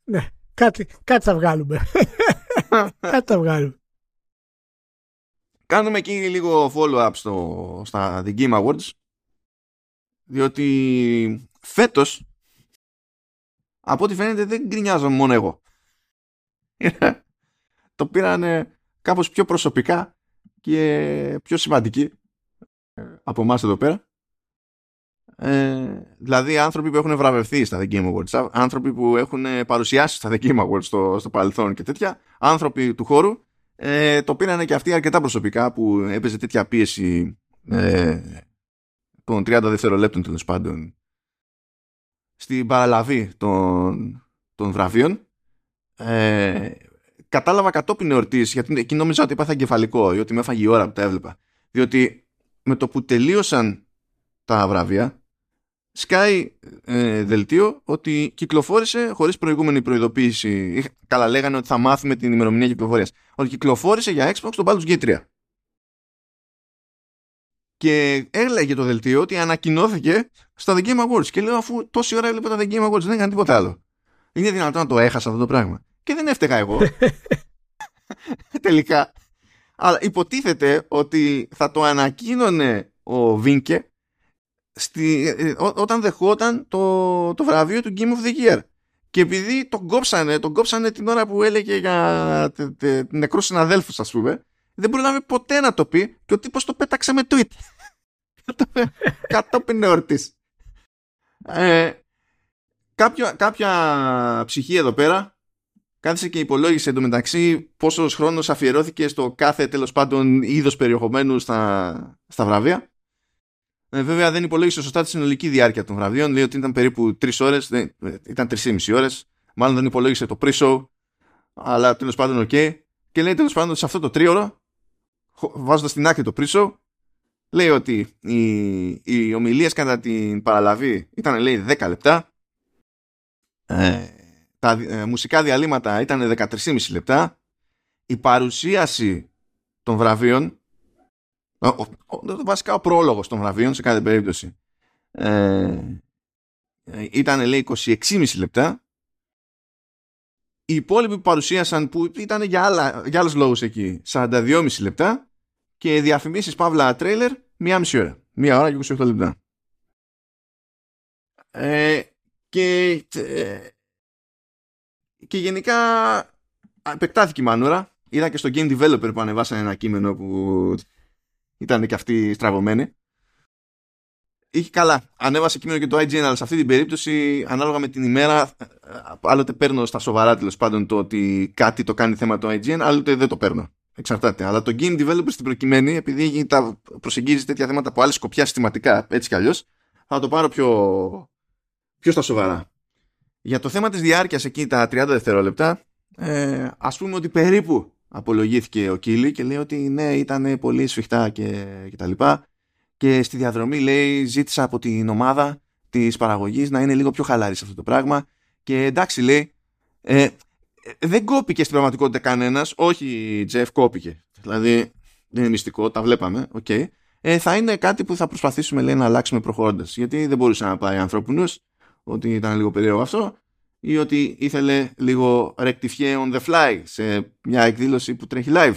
Ναι, κάτι, κάτι θα βγάλουμε. κάτι θα βγάλουμε. Κάνουμε εκεί λίγο follow-up στο, στα The Game Awards διότι φέτος από ό,τι φαίνεται δεν γκρινιάζω μόνο εγώ. το πήραν κάπως πιο προσωπικά και πιο σημαντικοί από εμάς εδώ πέρα ε, δηλαδή άνθρωποι που έχουν βραβευτεί στα The Game Awards, άνθρωποι που έχουν παρουσιάσει στα The Game Awards στο, στο παρελθόν και τέτοια, άνθρωποι του χώρου, ε, το πήρανε και αυτοί αρκετά προσωπικά που έπαιζε τέτοια πίεση ε, των 30 δευτερολέπτων τέλος πάντων στην παραλαβή των, των βραβείων. Ε, κατάλαβα κατόπιν εορτής, γιατί εκεί νόμιζα ότι έπαθα εγκεφαλικό ή ότι με έφαγε η ώρα που τα έβλεπα. Διότι με το που τελείωσαν τα βραβεία, σκάει ε, δελτίο ότι κυκλοφόρησε χωρίς προηγούμενη προειδοποίηση. Καλά λέγανε ότι θα μάθουμε την ημερομηνία κυκλοφορίας. Ότι κυκλοφόρησε για Xbox το Baldur's Gate 3. Και έλεγε το δελτίο ότι ανακοινώθηκε στα The Game Awards. Και λέω αφού τόση ώρα έβλεπα τα The Game Awards δεν έκανε τίποτα άλλο. Είναι δυνατόν να το έχασα αυτό το πράγμα. Και δεν έφταιγα εγώ. Τελικά. Αλλά υποτίθεται ότι θα το ανακοίνωνε ο Βίνκε στη, ε, ό, όταν δεχόταν το, το βραβείο του Game of the Year. Και επειδή τον κόψανε, τον κόψανε την ώρα που έλεγε για τε, τε, νεκρούς συναδέλφους ας πούμε, δεν προλάβει ποτέ να το πει και ο τύπος το πέταξε με tweet. Κατόπιν εορτής. Ε, κάποια, κάποια ψυχή εδώ πέρα κάθισε και υπολόγισε εντωμεταξύ πόσος χρόνος αφιερώθηκε στο κάθε τέλος πάντων είδος περιεχομένου στα, στα βραβεία Ε, βέβαια δεν υπολόγισε σωστά τη συνολική διάρκεια των βραβείων. Λέει ότι ήταν περίπου 3 ώρες, ήταν 3,5 ώρες. Μάλλον δεν υπολόγισε το pre-show. Αλλά τέλος πάντων, OK. Okay. Και λέει τέλος πάντων σε αυτό το τρίωρο, βάζοντας στην άκρη το pre-show, λέει ότι οι, οι ομιλίες κατά την παραλαβή ήταν λέει 10 λεπτά. Ε, τα ε, μουσικά διαλύματα ήταν 13,5 λεπτά. Η παρουσίαση των βραβείων ο, ο, ο, βασικά ο πρόλογος των βραβείων σε κάθε περίπτωση ε, ήταν λέει 26,5 λεπτά οι υπόλοιποι που παρουσίασαν που ήταν για, άλλα, για άλλους λόγους εκεί 42,5 λεπτά και διαφημίσεις παύλα τρέιλερ μία μισή ώρα μία ώρα και 28 λεπτά ε, και ε, και γενικά επεκτάθηκε η μανούρα είδα και στο game developer που ανεβάσανε ένα κείμενο που ήταν και αυτή στραβωμένη. Είχε καλά. Ανέβασε κείμενο και το IGN, αλλά σε αυτή την περίπτωση, ανάλογα με την ημέρα, άλλοτε παίρνω στα σοβαρά τέλος πάντων το ότι κάτι το κάνει θέμα το IGN, άλλοτε δεν το παίρνω. Εξαρτάται. Αλλά το game developer στην προκειμένη, επειδή τα προσεγγίζει τέτοια θέματα από άλλη σκοπιά συστηματικά, έτσι κι αλλιώς, θα το πάρω πιο, πιο στα σοβαρά. Για το θέμα της διάρκειας εκεί τα 30 δευτερόλεπτα, ε, ας πούμε ότι περίπου απολογήθηκε ο Κίλι και λέει ότι ναι ήταν πολύ σφιχτά και, και τα λοιπά και στη διαδρομή λέει ζήτησα από την ομάδα της παραγωγής να είναι λίγο πιο χαλάρη σε αυτό το πράγμα και εντάξει λέει ε, δεν κόπηκε στην πραγματικότητα κανένας όχι Τζεφ κόπηκε δηλαδή δεν είναι μυστικό τα βλέπαμε okay. ε, θα είναι κάτι που θα προσπαθήσουμε λέει, να αλλάξουμε προχωρώντας γιατί δεν μπορούσε να πάει ανθρώπινος ότι ήταν λίγο περίεργο αυτό ή ότι ήθελε λίγο rectify on the fly σε μια εκδήλωση που τρέχει live.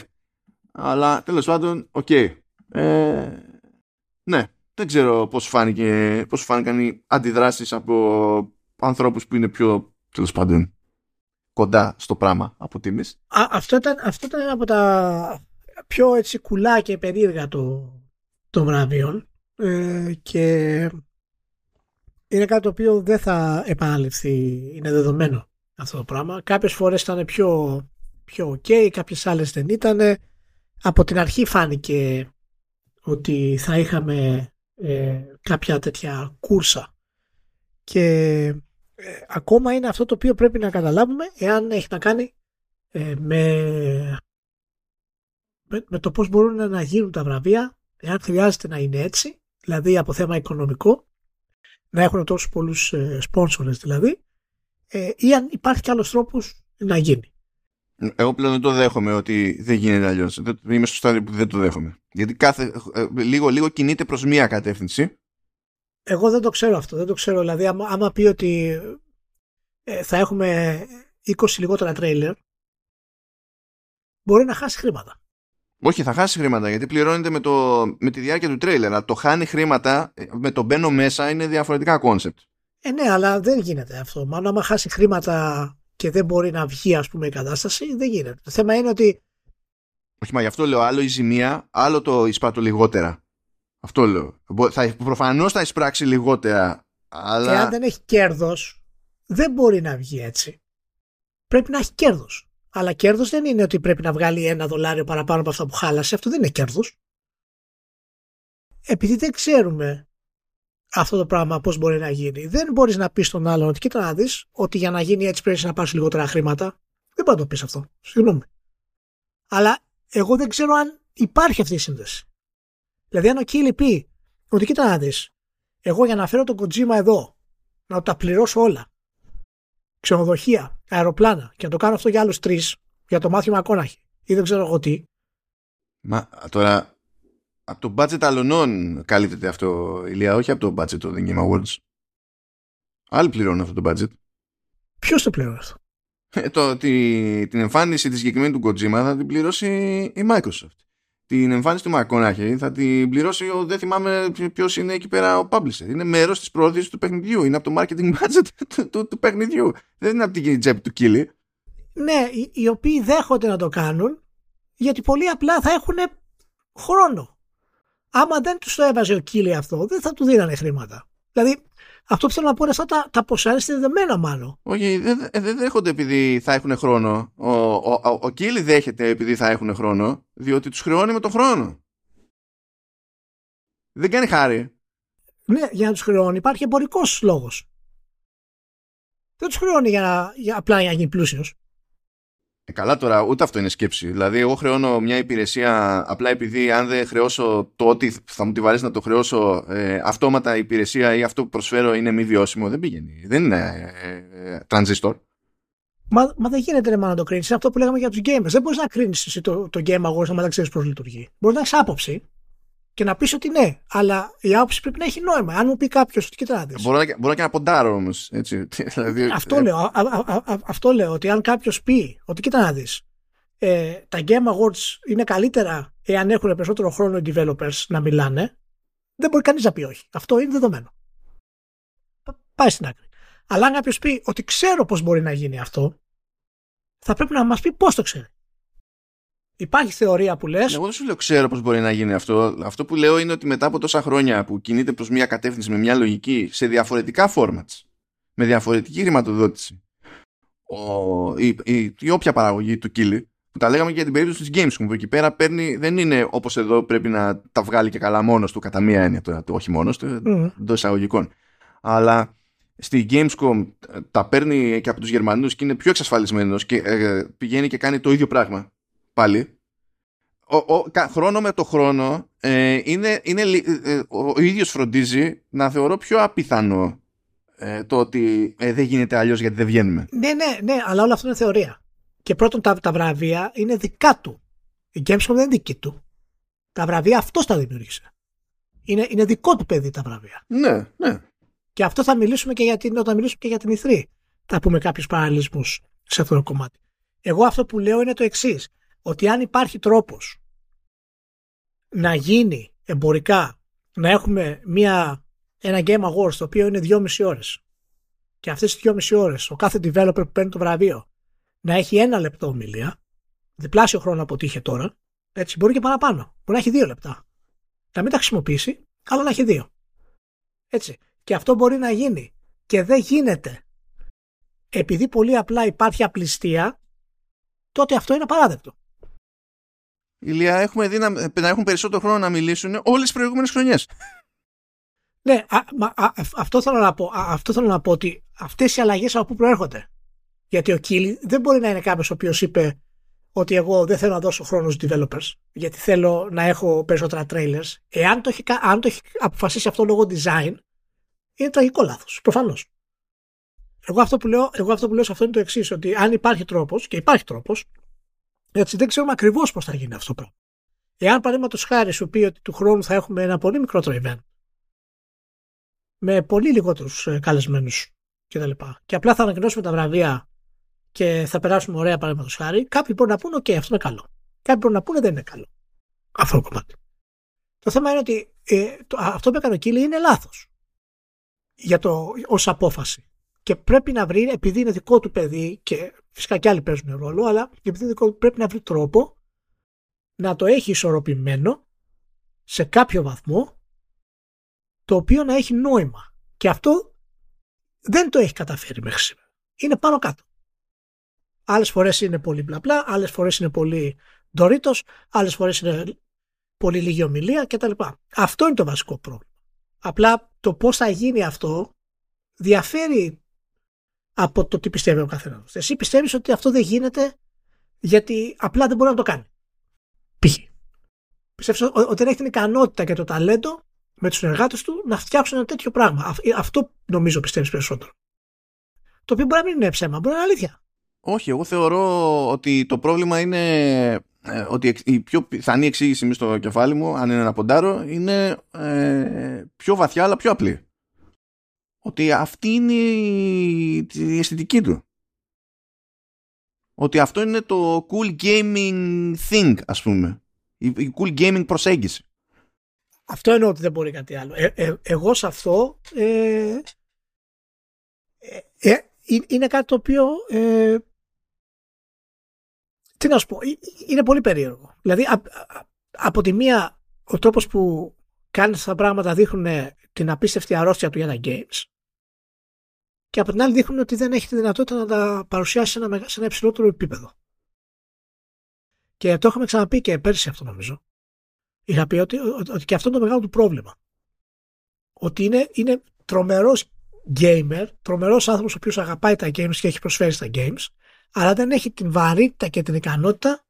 Αλλά τέλος πάντων, OK. Okay. Ε, ναι, δεν ξέρω πώς, φάνηκε, πώς φάνηκαν οι αντιδράσεις από ανθρώπους που είναι πιο, τέλος πάντων, κοντά στο πράγμα από τίμης. Α, αυτό, ήταν, αυτό ήταν από τα πιο έτσι κουλά και περίεργα των το βραβείων ε, και είναι κάτι το οποίο δεν θα επαναληφθεί, είναι δεδομένο αυτό το πράγμα. Κάποιες φορές ήταν πιο, πιο ok, κάποιες άλλες δεν ήταν. Από την αρχή φάνηκε ότι θα είχαμε ε, κάποια τέτοια κούρσα και ε, ακόμα είναι αυτό το οποίο πρέπει να καταλάβουμε εάν έχει να κάνει ε, με, με, με το πώς μπορούν να γίνουν τα βραβεία εάν χρειάζεται να είναι έτσι δηλαδή από θέμα οικονομικό να έχουν τόσους πολλούς ε, σπόνσορες δηλαδή ε, ή αν υπάρχει κι άλλος τρόπος να γίνει. Εγώ πλέον δεν το δέχομαι ότι δεν γίνεται αλλιώς. Είμαι στο στάδιο που δεν το δέχομαι. Γιατί κάθε, ε, λίγο, λίγο κινείται προς μία κατεύθυνση. Εγώ δεν το ξέρω αυτό. Δεν το ξέρω. Δηλαδή, άμα, άμα πει ότι ε, θα έχουμε 20 λιγότερα τρέιλερ, μπορεί να χάσει χρήματα. Όχι, θα χάσει χρήματα γιατί πληρώνεται με, το, με τη διάρκεια του τρέιλερ. το χάνει χρήματα ε, με το μπαίνω μέσα είναι διαφορετικά concept. Ε, ναι, αλλά δεν γίνεται αυτό. Μάλλον άμα χάσει χρήματα και δεν μπορεί να βγει, ας πούμε, η κατάσταση, δεν γίνεται. Το θέμα είναι ότι. Όχι, μα γι' αυτό λέω άλλο η ζημία, άλλο το εισπράττω λιγότερα. Αυτό λέω. Θα, προφανώς θα εισπράξει λιγότερα, αλλά... Και αν δεν έχει κέρδος, δεν μπορεί να βγει έτσι. Πρέπει να έχει κέρδος. Αλλά κέρδος δεν είναι ότι πρέπει να βγάλει ένα δολάριο παραπάνω από αυτά που χάλασε. Αυτό δεν είναι κέρδος. Επειδή δεν ξέρουμε αυτό το πράγμα πώς μπορεί να γίνει, δεν μπορείς να πεις στον άλλον ότι κοίτα να δεις ότι για να γίνει έτσι πρέπει να πάρεις λιγότερα χρήματα. Δεν μπορεί να το πεις αυτό. Συγγνώμη. Αλλά εγώ δεν ξέρω αν υπάρχει αυτή η σύνδεση. Δηλαδή, αν ο Κίλι πει ότι κοίτα να δεις, εγώ για να φέρω τον Kojima εδώ, να τα πληρώσω όλα, ξενοδοχεία, αεροπλάνα και να το κάνω αυτό για άλλους τρεις, για το μάθημα Μακόναχη ή δεν ξέρω εγώ τι. Μα τώρα από το budget αλωνών καλύπτεται αυτό, Ηλία, όχι από το budget των The Game Awards. Άλλοι πληρώνουν αυτό το budget. Ποιος το πληρώνει αυτό; Ε, το, τη, την εμφάνιση της συγκεκριμένη του Kojima θα την πληρώσει η Microsoft. Την εμφάνιση του Μακόναχη θα την πληρώσει, ο, δεν θυμάμαι ποιος είναι εκεί πέρα ο publisher. Είναι μέρος της προώθησης του παιχνιδιού. Είναι από το marketing budget του, του, του παιχνιδιού. Δεν είναι από την τσέπη του Κίλι. Ναι, οι, οι οποίοι δέχονται να το κάνουν γιατί πολύ απλά θα έχουν χρόνο άμα δεν τους το έβαζε ο Κίλι αυτό, δεν θα του δίνανε χρήματα. Δηλαδή, αυτό που θέλω να πω είναι αυτά τα, τα ποσά είναι συνδεδεμένα μάλλον. Όχι, δεν δε δέχονται επειδή θα έχουν χρόνο. Ο, ο, ο, ο Κίλι δέχεται επειδή θα έχουν χρόνο, διότι τους χρεώνει με τον χρόνο. Δεν κάνει χάρη. Ναι, για να τους χρεώνει υπάρχει εμπορικός λόγος. Δεν τους χρεώνει για, να, για απλά για να γίνει πλούσιος. Ε, καλά τώρα, ούτε αυτό είναι σκέψη. Δηλαδή, εγώ χρεώνω μια υπηρεσία απλά επειδή αν δεν χρεώσω το ότι θα μου τη βαρέσει να το χρεώσω ε, αυτόματα η υπηρεσία ή αυτό που προσφέρω είναι μη βιώσιμο. Δεν πηγαίνει. Δεν είναι ε, τρανζίστορ. Μα, μα δεν γίνεται ρε, να το κρίνεις. Είναι αυτό που λέγαμε για τους gamers. Δεν μπορείς να κρίνεις το, το game αγόρι αν δεν ξέρει πώς λειτουργεί. Μπορείς να έχεις άποψη και να πεις ότι ναι, αλλά η άποψη πρέπει να έχει νόημα. Αν μου πει κάποιος ότι κοιτάξτε. Μπορώ, να, μπορώ και να ποντάρω όμως. Δηλαδή, αυτό, ε, λέω, α, α, α, αυτό λέω. Ότι αν κάποιος πει ότι κοίτα να δεις, ε, τα Game Awards είναι καλύτερα εάν έχουν περισσότερο χρόνο οι developers να μιλάνε, δεν μπορεί κανείς να πει όχι. Αυτό είναι δεδομένο. Πάει στην άκρη. Αλλά αν κάποιος πει ότι ξέρω πώς μπορεί να γίνει αυτό, θα πρέπει να μας πει πώς το ξέρει. Υπάρχει θεωρία που λες... Εγώ δεν σου λέω ξέρω πώς μπορεί να γίνει αυτό. Αυτό που λέω είναι ότι μετά από τόσα χρόνια που κινείται προς μια κατεύθυνση με μια λογική σε διαφορετικά formats, με διαφορετική χρηματοδότηση, ο, η, η, η, όποια παραγωγή του Κίλι, που τα λέγαμε και για την περίπτωση της Gamescom, που εκεί πέρα παίρνει, δεν είναι όπως εδώ πρέπει να τα βγάλει και καλά μόνος του, κατά μία έννοια τώρα, όχι μόνος του, mm. εντός εισαγωγικών. Αλλά στη Gamescom τα παίρνει και από τους Γερμανούς και είναι πιο εξασφαλισμένος και ε, πηγαίνει και κάνει το ίδιο πράγμα πάλι ο, ο, χρόνο με το χρόνο ε, είναι, είναι, ε, ο ίδιος φροντίζει να θεωρώ πιο απίθανο ε, το ότι ε, δεν γίνεται αλλιώς γιατί δεν βγαίνουμε. Ναι, ναι, ναι, αλλά όλο αυτό είναι θεωρία. Και πρώτον τα, τα βραβεία είναι δικά του. Η Gamescom δεν είναι δική του. Τα βραβεία αυτό τα δημιούργησε. Είναι, είναι δικό του παιδί τα βραβεία. Ναι, ναι. Και αυτό θα μιλήσουμε και για την, όταν μιλήσουμε και για την Ιθρή. Θα πούμε κάποιους παραλληλισμούς σε αυτό το κομμάτι. Εγώ αυτό που λέω είναι το εξής ότι αν υπάρχει τρόπος να γίνει εμπορικά, να έχουμε μια, ένα Game Awards το οποίο είναι 2,5 ώρες και αυτές τις 2,5 ώρες ο κάθε developer που παίρνει το βραβείο να έχει ένα λεπτό ομιλία, διπλάσιο χρόνο από ό,τι είχε τώρα, έτσι μπορεί και παραπάνω, μπορεί να έχει δύο λεπτά. Να μην τα χρησιμοποιήσει, αλλά να έχει δύο. Έτσι. Και αυτό μπορεί να γίνει. Και δεν γίνεται. Επειδή πολύ απλά υπάρχει απληστία, τότε αυτό είναι απαράδεκτο. Ηλία, έχουμε δει να, να έχουν περισσότερο χρόνο να μιλήσουν όλες τις προηγούμενες χρονιές. Ναι, α, μα, α, αυτό, θέλω να πω, α, αυτό θέλω να πω ότι αυτές οι αλλαγές από πού προέρχονται; Γιατί ο Κίλι δεν μπορεί να είναι κάποιος ο οποίος είπε ότι εγώ δεν θέλω να δώσω χρόνο στους developers γιατί θέλω να έχω περισσότερα trailers. Εάν το έχει, αν το έχει αποφασίσει αυτό λόγω design, είναι τραγικό λάθος, προφανώς. Εγώ αυτό που λέω, εγώ αυτό που λέω σε αυτό είναι το εξής, ότι αν υπάρχει τρόπος, και υπάρχει τρόπος, έτσι δεν ξέρουμε ακριβώς πώς θα γίνει αυτό το πράγμα. Εάν παραδείγματος χάρη σου πει ότι του χρόνου θα έχουμε ένα πολύ μικρότερο event με πολύ λιγότερους ε, καλεσμένους κτλ. Και, και απλά θα ανακοινώσουμε τα βραβεία και θα περάσουμε ωραία παραδείγματος χάρη, κάποιοι μπορούν να πούνε: OK, αυτό είναι καλό. Κάποιοι μπορούν να πούνε: Δεν είναι καλό. Αυτό το κομμάτι. Το θέμα είναι ότι ε, το, αυτό που έκανε ο Κίλι είναι λάθος για το ως απόφαση. Και πρέπει να βρει, επειδή είναι δικό του παιδί και Φυσικά και άλλοι παίζουν ρόλο, αλλά επειδή πρέπει να βρει τρόπο να το έχει ισορροπημένο σε κάποιο βαθμό το οποίο να έχει νόημα. Και αυτό δεν το έχει καταφέρει μέχρι σήμερα. Είναι πάνω κάτω. Άλλες φορές είναι πολύ μπλα μπλα, άλλες φορές είναι πολύ ντορίτος, άλλες φορές είναι πολύ λίγη ομιλία κτλ. Αυτό είναι το βασικό πρόβλημα. Απλά το πώς θα γίνει αυτό διαφέρει από το τι πιστεύει ο καθένας. Εσύ πιστεύεις ότι αυτό δεν γίνεται γιατί απλά δεν μπορεί να το κάνει. Π.χ. Πιστεύεις ότι δεν έχει την ικανότητα και το ταλέντο με τους συνεργάτες του να φτιάξουν ένα τέτοιο πράγμα. Αυτό νομίζω πιστεύεις περισσότερο. Το οποίο μπορεί να μην είναι ψέμα, μπορεί να είναι αλήθεια. Όχι, εγώ θεωρώ ότι το πρόβλημα είναι ε, ότι η πιο πιθανή εξήγηση μη στο κεφάλι μου, αν είναι ένα ποντάρο, είναι ε, πιο βαθιά αλλά πιο απλή ότι αυτή είναι η αισθητική του. Ότι αυτό είναι το cool gaming thing, ας πούμε. Η, cool gaming προσέγγιση. Αυτό εννοώ ότι δεν μπορεί κάτι άλλο. Ε, ε, εγώ σε αυτό ε, ε, είναι κάτι το οποίο τι να σου πω, είναι πολύ περίεργο. Δηλαδή από τη μία ο τρόπος που κάνεις τα πράγματα δείχνουν την απίστευτη αρρώστια του για τα games και από την άλλη δείχνουν ότι δεν έχει τη δυνατότητα να τα παρουσιάσει σε ένα, σε ένα υψηλότερο επίπεδο. Και το έχουμε ξαναπεί και πέρσι αυτό νομίζω. Είχα πει ότι, ότι και αυτό είναι το μεγάλο του πρόβλημα. ότι είναι, είναι τρομερός gamer, τρομερός άνθρωπος ο οποίος αγαπάει τα games και έχει προσφέρει στα games, αλλά δεν έχει την βαρύτητα και την ικανότητα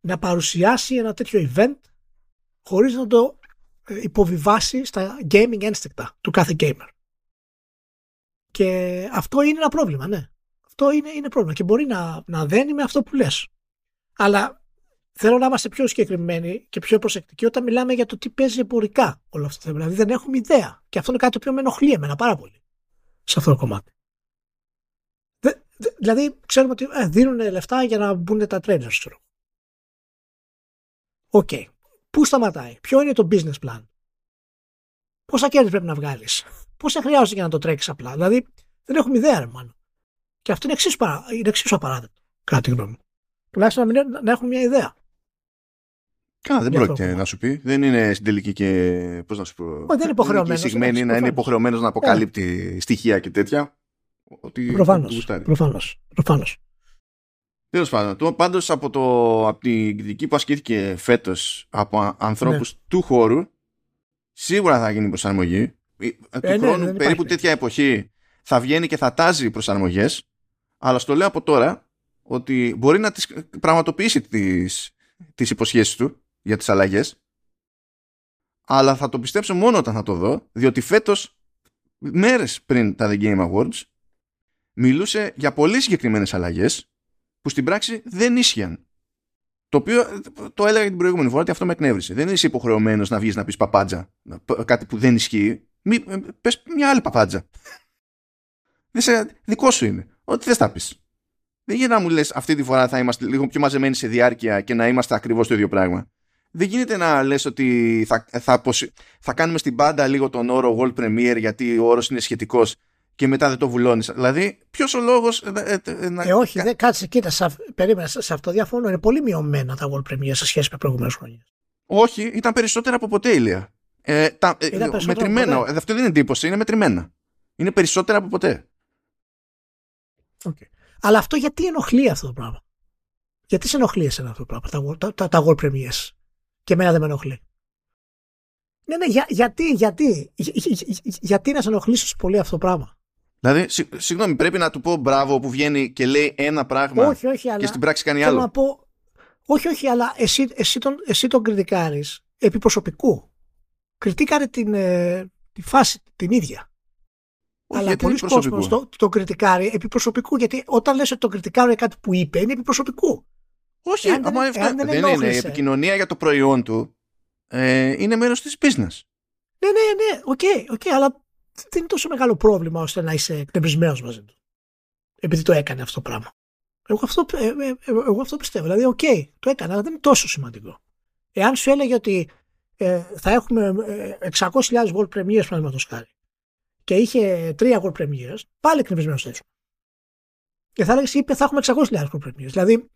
να παρουσιάσει ένα τέτοιο event χωρίς να το ε, υποβιβάσει στα gaming ένστικτα του κάθε gamer. Και αυτό είναι ένα πρόβλημα, ναι. Αυτό είναι, είναι πρόβλημα και μπορεί να, να δένει με αυτό που λες. Αλλά θέλω να είμαστε πιο συγκεκριμένοι και πιο προσεκτικοί όταν μιλάμε για το τι παίζει εμπορικά όλο αυτό το θέμα. Δηλαδή δεν έχουμε ιδέα. Και αυτό είναι κάτι το οποίο με ενοχλεί εμένα πάρα πολύ σε αυτό το κομμάτι. Δε, δε, δηλαδή ξέρουμε ότι ε, δίνουν λεφτά για να μπουν τα trailers, ξέρω. OK. Okay. Πού σταματάει, ποιο είναι το business plan, πόσα κέρδη πρέπει να βγάλει, πόσα χρειάζεται για να το τρέξεις απλά. Δηλαδή δεν έχουμε ιδέα, ρε μάλλον. Και αυτό είναι εξίσου, παρά, είναι εξίσου απαράδεκτο, κατά τη γνώμη μου. Τουλάχιστον να, μην, να έχουμε μια ιδέα. Καλά, δεν πρόκειται να σου πει. Δεν είναι στην τελική και. Πώς να σου πω. Ό, δεν είναι υποχρεωμένος. Δε σημαίνει να είναι υποχρεωμένος να αποκαλύπτει στοιχεία και τέτοια. Προφανώς. Προφανώς. Τέλος πάντων, πάντως από, το, από την κριτική που ασκήθηκε φέτος από ανθρώπου ναι. του χώρου, σίγουρα θα γίνει προσαρμογή. Ε, του ναι, χρόνου, περίπου τέτοια εποχή, θα βγαίνει και θα τάζει προσαρμογές. Αλλά στο λέω από τώρα ότι μπορεί να τις πραγματοποιήσει τις, τις υποσχέσεις του για τις αλλαγές αλλά θα το πιστέψω μόνο όταν θα το δω διότι φέτος μέρες πριν τα The Game Awards μιλούσε για πολύ συγκεκριμένες αλλαγές που στην πράξη δεν ίσχυαν. Το οποίο το έλεγα την προηγούμενη φορά ότι αυτό με εκνεύρισε. Δεν είσαι υποχρεωμένος να βγεις να πεις παπάντζα, κάτι που δεν ισχύει. Μη, πες μια άλλη παπάντζα. δικό σου είναι. Ό,τι δεν τα πεις. Δεν γίνεται να μου λες αυτή τη φορά θα είμαστε λίγο πιο μαζεμένοι σε διάρκεια και να είμαστε ακριβώς το ίδιο πράγμα. Δεν γίνεται να λες ότι θα, θα, θα κάνουμε στην πάντα λίγο τον όρο World Premiere γιατί ο όρος είναι σχετικός και μετά δεν το βουλώνεις. Δηλαδή, ποιος ο λόγος... Ε, ε, ε, να... ε όχι, δεν, κάτσε, κοίτα, σε, περίμενα, σε αυτό διαφωνώ. Είναι πολύ μειωμένα τα World Premiere σε σχέση με προηγούμενες χρόνια. Όχι, ήταν περισσότερα από ποτέ ηλία. Ε, τα, ε, μετρημένα. Αυτό δεν είναι εντύπωση, είναι μετρημένα. Είναι περισσότερα από ποτέ. Okay. Αλλά αυτό γιατί ενοχλεί αυτό το πράγμα; Γιατί σε ενοχλεί εσένα αυτό το πράγμα, τα, τα, τα World Premiers; Και εμένα δεν με ενοχλεί. Ναι, ναι, για, γιατί, γιατί, για, γιατί να σε ενοχλήσεις πολύ αυτό το πράγμα; Δηλαδή, συγγνώμη, πρέπει να του πω μπράβο που βγαίνει και λέει ένα πράγμα όχι, όχι, αλλά, και στην πράξη κάνει άλλο. Να πω, όχι, όχι, αλλά εσύ, εσύ, τον, εσύ τον κριτικάρεις επί προσωπικού. Κριτικάρε την, ε, τη φάση την ίδια. Όχι, αλλά πολλοί κόσμοι το, το κριτικάρει επί προσωπικού. Γιατί όταν λες ότι το κριτικάρει κάτι που είπε, είναι επί προσωπικού. Όχι, εάν δεν, εάν δεν, δεν είναι. Η επικοινωνία για το προϊόν του ε, είναι μέρος της business. Ναι, ναι, ναι, OK, okay, okay, αλλά δεν είναι τόσο μεγάλο πρόβλημα ώστε να είσαι εκνευρισμένο μαζί του. Επειδή το έκανε αυτό το πράγμα. Εγώ αυτό, ε, ε, ε εγώ αυτό πιστεύω. Δηλαδή, OK, okay, το έκανε, αλλά δεν είναι τόσο σημαντικό. Εάν σου έλεγε ότι ε, θα έχουμε 600.000 World Premieres, παραδείγματος χάρη, και είχε τρία World Premieres, πάλι εκνευρισμένος θα ήσουν. Και θα έλεγε, είπε, θα έχουμε 600.000 World Premiers. Δηλαδή,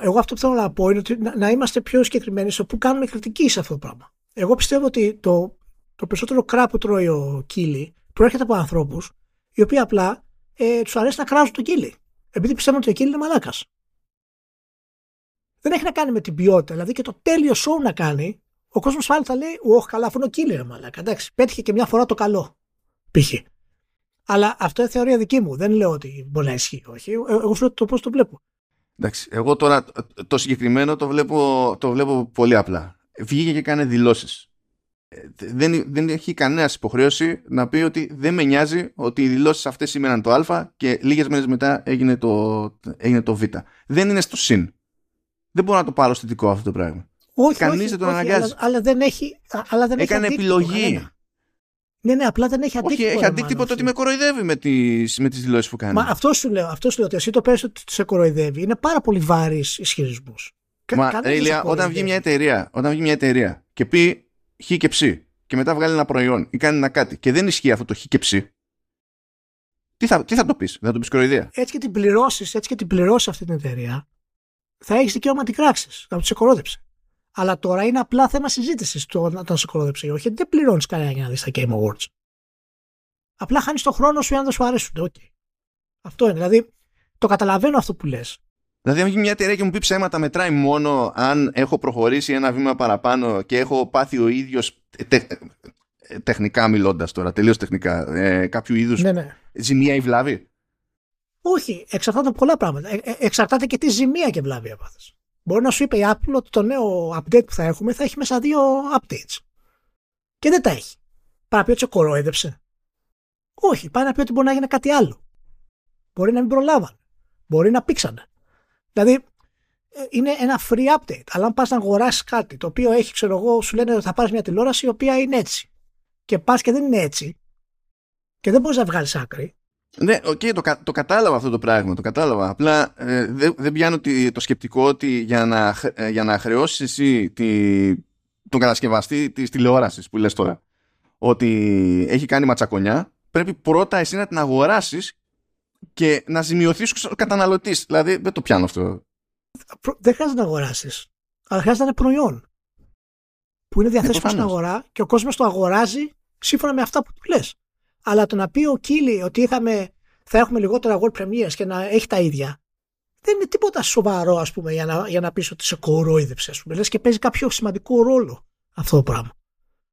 εγώ αυτό που θέλω να πω είναι ότι να, είμαστε πιο συγκεκριμένοι σε πού κάνουμε κριτική σε αυτό το πράγμα. Εγώ πιστεύω ότι το, το περισσότερο κρά που τρώει ο Κίλι προέρχεται από ανθρώπους οι οποίοι απλά ε, τους αρέσει να κράζουν τον Κίλι. Επειδή πιστεύουν ότι ο Κίλι είναι μαλάκας. Δεν έχει να κάνει με την ποιότητα. Δηλαδή και το τέλειο show να κάνει ο κόσμος πάλι θα λέει: Όχι, καλά, αφού είναι ο killer, μαλάκα. Εντάξει, πέτυχε και μια φορά το καλό. Π.χ. Αλλά αυτό είναι θεωρία δική μου. Δεν λέω ότι μπορεί να ισχύει. Όχι. Ε, εγώ λέω το πώς το βλέπω. Εντάξει, εγώ τώρα το συγκεκριμένο το βλέπω, το βλέπω πολύ απλά. Βγήκε και κάνει δηλώσεις. Ε, δεν, δεν έχει κανένας υποχρέωση να πει ότι δεν με νοιάζει ότι οι δηλώσεις αυτές σήμαιναν το Α και λίγες μέρες μετά έγινε το, έγινε το Β. Δεν είναι στο συν. Δεν μπορώ να το πάρω θετικό αυτό το πράγμα. Όχι, Κανείς δεν τον αναγκάζει. Αλλά, αλλά, δεν έχει. Αλλά δεν Έκανε έχει επιλογή. Ναι, ναι, απλά δεν έχει αντίκτυπο. Όχι, έχει αντίκτυπο το ότι με κοροϊδεύει με τι με τις δηλώσεις που κάνει. Μα αυτό σου λέω, αυτό σου λέω ότι εσύ το παίρνει ότι σε κοροϊδεύει. Είναι πάρα πολύ βάρης ισχυρισμού. Μα, Ρίλια, όταν βγει μια εταιρεία, όταν βγει μια εταιρεία και πει χ και ψ και μετά βγάλει ένα προϊόν ή κάνει ένα κάτι και δεν ισχύει αυτό το χ και ψ, τι θα, τι θα το πεις, δεν θα το πεις κοροϊδία. Έτσι και την πληρώσει, έτσι και την πληρώσεις αυτή την εταιρεία, θα έχεις δικαίωμα να την κράξεις. Να του σε κορόδεψε. Αλλά τώρα είναι απλά θέμα συζήτησης το να τον σε κοροδέψει ή όχι. Δεν πληρώνεις κανένα για να δεις τα Game Awards. Απλά χάνεις τον χρόνο σου αν δεν σου αρέσουν. Okay. Αυτό είναι. Δηλαδή, το καταλαβαίνω αυτό που λες. Δηλαδή, αν βγει μια εταιρεία και μου πει ψέματα, μετράει μόνο αν έχω προχωρήσει ένα βήμα παραπάνω και έχω πάθει ο ίδιος ε, τεχνικά μιλώντας τώρα, τελείως τεχνικά, ε, κάποιο είδους Ναι, ναι. ζημία ή βλάβη. Όχι, εξαρτάται από πολλά πράγματα. Ε, ε, εξαρτάται και τι ζημία και βλάβη έπαθες. Μπορεί να σου είπε η Apple ότι το νέο update που θα έχουμε θα έχει μέσα δύο updates. Και δεν τα έχει. Πάει να πει ότι σε κοροϊδεύσε. Όχι, πάει να πει ότι μπορεί να γίνει κάτι άλλο. Μπορεί να μην προλάβανε. Μπορεί να πήξανε. Δηλαδή, ε, είναι ένα free update. Αλλά αν πας να αγοράσεις κάτι το οποίο έχει, ξέρω εγώ, σου λένε ότι θα πάρεις μια τηλεόραση η οποία είναι έτσι. Και πας και δεν είναι έτσι. Και δεν μπορείς να βγάλεις άκρη. Ναι, οκ, το, κα- το κατάλαβα αυτό το πράγμα, το κατάλαβα. Απλά ε, δεν δεν πιάνω τη- το σκεπτικό ότι για να, χ- ε, για να χρεώσεις εσύ τη, τον κατασκευαστή της τηλεόρασης που λες τώρα ότι έχει κάνει ματσακονιά, πρέπει πρώτα εσύ να την αγοράσεις και να ζημιωθείς ο καταναλωτής. Δηλαδή δεν το πιάνω αυτό. Προ- Δεν χρειάζεται να αγοράσεις. Αλλά χρειάζεται να είναι προϊόν. Που είναι διαθέσιμο στην προφανώς. αγορά και ο κόσμος το αγοράζει σύμφωνα με αυτά που του λες. Αλλά το να πει ο Κίλι ότι είχαμε, θα έχουμε λιγότερα world premieres και να έχει τα ίδια, δεν είναι τίποτα σοβαρό, ας πούμε, για να, για να πεις ότι σε κορόιδεψε, ας πούμε. Λες και παίζει κάποιο σημαντικό ρόλο αυτό το πράγμα.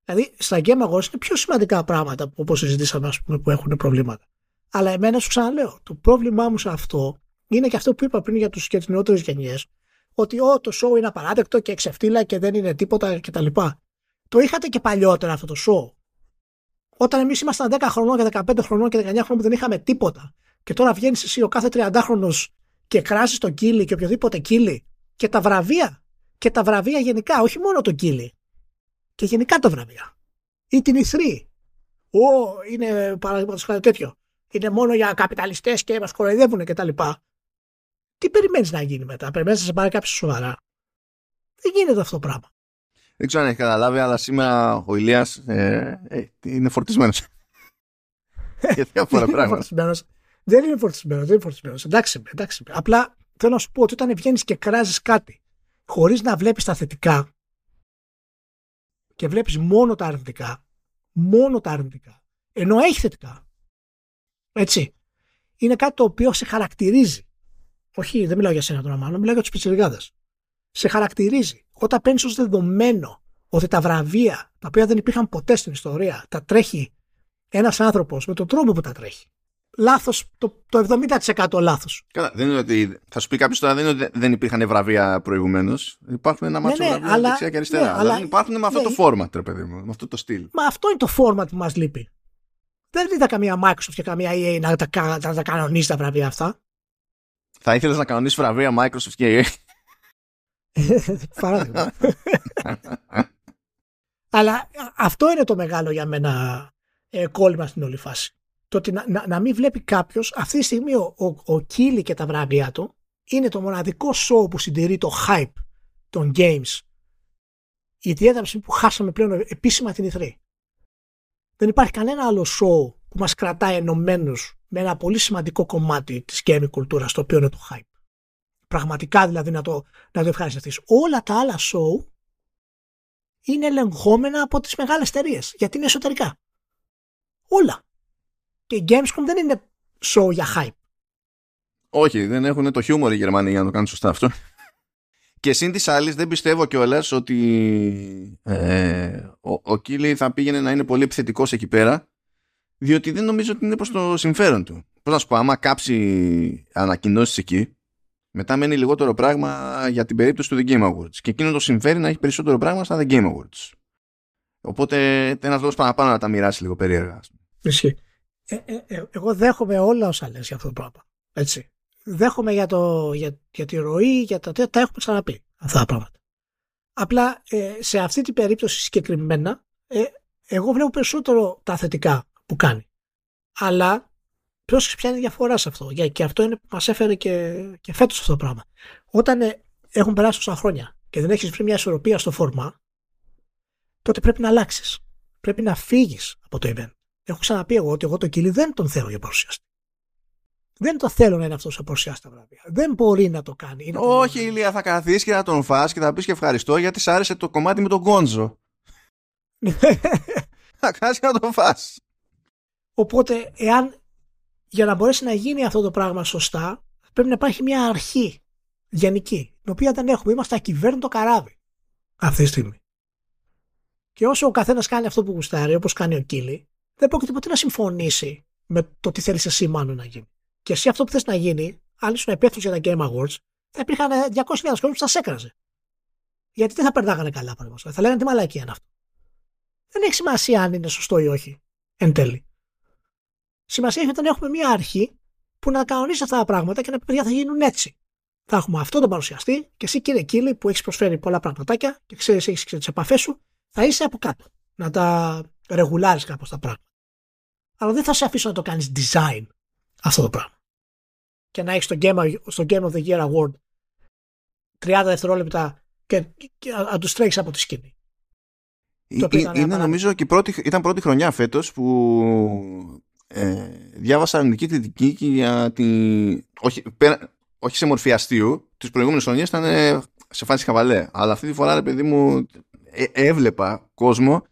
Δηλαδή, στα Game Awards είναι πιο σημαντικά πράγματα όπως συζητήσαμε, ας πούμε, που έχουν προβλήματα. Αλλά εμένα σου ξαναλέω, το πρόβλημά μου σε αυτό είναι και αυτό που είπα πριν για τους και τις νεότερες γενιές, ότι ό, το show είναι απαράδεκτο και εξεφτύλα και δεν είναι τίποτα κτλ. Το είχατε και παλιότερα αυτό το show. Όταν εμείς ήμασταν 10 χρονών και 15 χρονών και 19 χρονών που δεν είχαμε τίποτα. Και τώρα βγαίνεις εσύ ο κάθε 30χρονο και κράζεις τον κύλι και οποιοδήποτε κύλι και τα βραβεία. Και τα βραβεία γενικά, όχι μόνο τον κύλι. Και γενικά τα βραβεία. Ή την E3. Ω, είναι παραδείγματος χάρη τέτοιο. Είναι μόνο για καπιταλιστές και μας κοροϊδεύουν κτλ. Τι περιμένεις να γίνει μετά, περιμένεις να σε πάρει κάποιος σοβαρά; Δεν γίνεται αυτό το πράγμα. Δεν ξέρω αν έχεις καταλάβει, αλλά σήμερα ο Ηλίας ε, ε, είναι φορτισμένος. Για διάφορα είναι πράγματα. φορτισμένος. Δεν είναι φορτισμένος, δεν είναι φορτισμένος. Εντάξει, είμαι, εντάξει. είμαι. Απλά θέλω να σου πω ότι όταν βγαίνεις και κράζεις κάτι χωρίς να βλέπεις τα θετικά και βλέπεις μόνο τα αρνητικά, μόνο τα αρνητικά, ενώ έχει θετικά. Έτσι. Είναι κάτι το οποίο σε χαρακτηρίζει. Όχι, δεν μιλάω για σένα τώρα, μάλλον, μιλάω για τους πιτσιρικάδες. Σε χαρακτηρίζει. Όταν παίρνεις ως δεδομένο ότι τα βραβεία, τα οποία δεν υπήρχαν ποτέ στην ιστορία, τα τρέχει ένας άνθρωπος με τον τρόπο που τα τρέχει. Λάθος, το, το 70% λάθος. Καλά, δεν είναι ότι. Θα σου πει κάποιος τώρα δεν είναι ότι δεν υπήρχαν βραβεία προηγουμένως. Υπάρχουν ένα μάτσο ναι, βραβεία αλλά- δεξιά και αριστερά. ναι, αλλά αλλά- δεν υπάρχουν με αυτό ναι, το format, ρε παιδί μου, με αυτό το στυλ. Μα αυτό είναι το format που μας λείπει. Δεν είδα καμία Microsoft και καμία EA να τα, κα- να τα κανονίσει τα βραβεία αυτά. Θα ήθελες να κανονίσεις βραβεία Microsoft και EA. Παράδειγμα. Αλλά α- αυτό είναι το μεγάλο για μένα ε, κόλλημα στην όλη φάση. Το ότι να, να, να μην βλέπει κάποιος αυτή τη στιγμή ο, ο, ο Κίλι και τα βραβεία του είναι το μοναδικό show που συντηρεί το hype των games. Ιδιαίτερα από τη στιγμή που χάσαμε πλέον επίσημα την E3. Δεν υπάρχει κανένα άλλο show που μας κρατάει ενωμένους με ένα πολύ σημαντικό κομμάτι της gaming κουλτούρας, το οποίο είναι το hype. Πραγματικά δηλαδή να το, να το ευχαριστηθείς. Όλα τα άλλα show είναι ελεγχόμενα από τις μεγάλες εταιρείες γιατί είναι εσωτερικά. Όλα. Και η Gamescom δεν είναι show για hype. Όχι, δεν έχουν το χιούμορ οι Γερμανοί για να το κάνουν σωστά αυτό. Και σύν της άλλης, δεν πιστεύω κιόλας ότι ε, ο, ο Κίλι θα πήγαινε να είναι πολύ επιθετικός εκεί πέρα, διότι δεν νομίζω ότι είναι προς το συμφέρον του. Πώς να σου πω, άμα κάψει ανακοινώσεις εκεί, μετά μένει λιγότερο πράγμα για την περίπτωση του The Game Awards. Και εκείνο το συμφέρει να έχει περισσότερο πράγμα στα The Game Awards. Οπότε ένας λόγος παραπάνω να τα μοιράσει λίγο περίεργα. ας πούμε. Ισχύει. Ε, ε, ε, εγώ δέχομαι όλα όσα λες για αυτό το πράγμα. Έτσι. Δέχομαι για, το, για, για τη ροή, για τα τέτοια, τα έχουμε ξαναπεί αυτά τα πράγματα. Απλά ε, σε αυτή την περίπτωση συγκεκριμένα, ε, εγώ βλέπω περισσότερο τα θετικά που κάνει. Αλλά πρόσεξε ποια είναι η διαφορά σε αυτό. Για, και αυτό είναι που μας έφερε και, και φέτος αυτό το πράγμα. Όταν ε, έχουν περάσει τόσα χρόνια και δεν έχεις βρει μια ισορροπία στο φόρμα, τότε πρέπει να αλλάξεις. Πρέπει να φύγεις από το event. Έχω ξαναπεί εγώ ότι εγώ τον Κίλι δεν τον θέλω για παρουσιαστή. Δεν το θέλω να είναι αυτός που παρουσιάσει τα βραβεία. Δεν μπορεί να το κάνει. Είναι Όχι, το- Ηλία, θα καθίσεις και θα τον φας και θα πεις και ευχαριστώ γιατί σ' άρεσε το κομμάτι με τον Γκόντζο. Θα κάτσει να τον φας. Οπότε, εάν για να μπορέσει να γίνει αυτό το πράγμα σωστά, πρέπει να υπάρχει μια αρχή γενική, την οποία δεν έχουμε. Είμαστε ακυβέρνητο καράβι αυτή τη στιγμή. Και όσο ο καθένας κάνει αυτό που γουστάρει, όπως κάνει ο Κίλι, δεν πρόκειται ποτέ να συμφωνήσει με το τι θέλεις εσύ μάλλον να γίνει. Και εσύ αυτό που θες να γίνει, αν ήσουν υπεύθυνο για τα Game Awards, θα υπήρχαν 200.000 κόσμο που θα σε έκραζε. Γιατί δεν θα περνάγανε καλά, παραδείγματος. Θα λέγανε τι μαλακία είναι αυτό. Δεν έχει σημασία αν είναι σωστό ή όχι. Εν τέλει. Σημασία έχει όταν έχουμε μια αρχή που να κανονίσει αυτά τα πράγματα και να πει παιδιά θα γίνουν έτσι. Θα έχουμε αυτό τον παρουσιαστή και εσύ κύριε Κίλι που έχεις προσφέρει πολλά πραγματάκια και ξέρεις, έχεις τις επαφές σου, θα είσαι από κάτω. Να τα ρεγουλάρεις κάπως τα πράγματα. Αλλά δεν θα σε αφήσω να το κάνεις design αυτό το πράγμα. Και να έχεις στο Game, στο Game of the Year Award 30 δευτερόλεπτα και, και να τους τρέχεις από τη σκηνή. είναι νομίζω και πρώτη, ήταν πρώτη χρονιά φέτος που ε, διάβασα αρνητική κριτική και για τη... Όχι, πέρα, όχι σε μορφή αστείου, τις προηγούμενες χρονιές ήταν ε, σε φάση χαβαλέ. Αλλά αυτή τη φορά, ρε παιδί μου, ε, έβλεπα κόσμο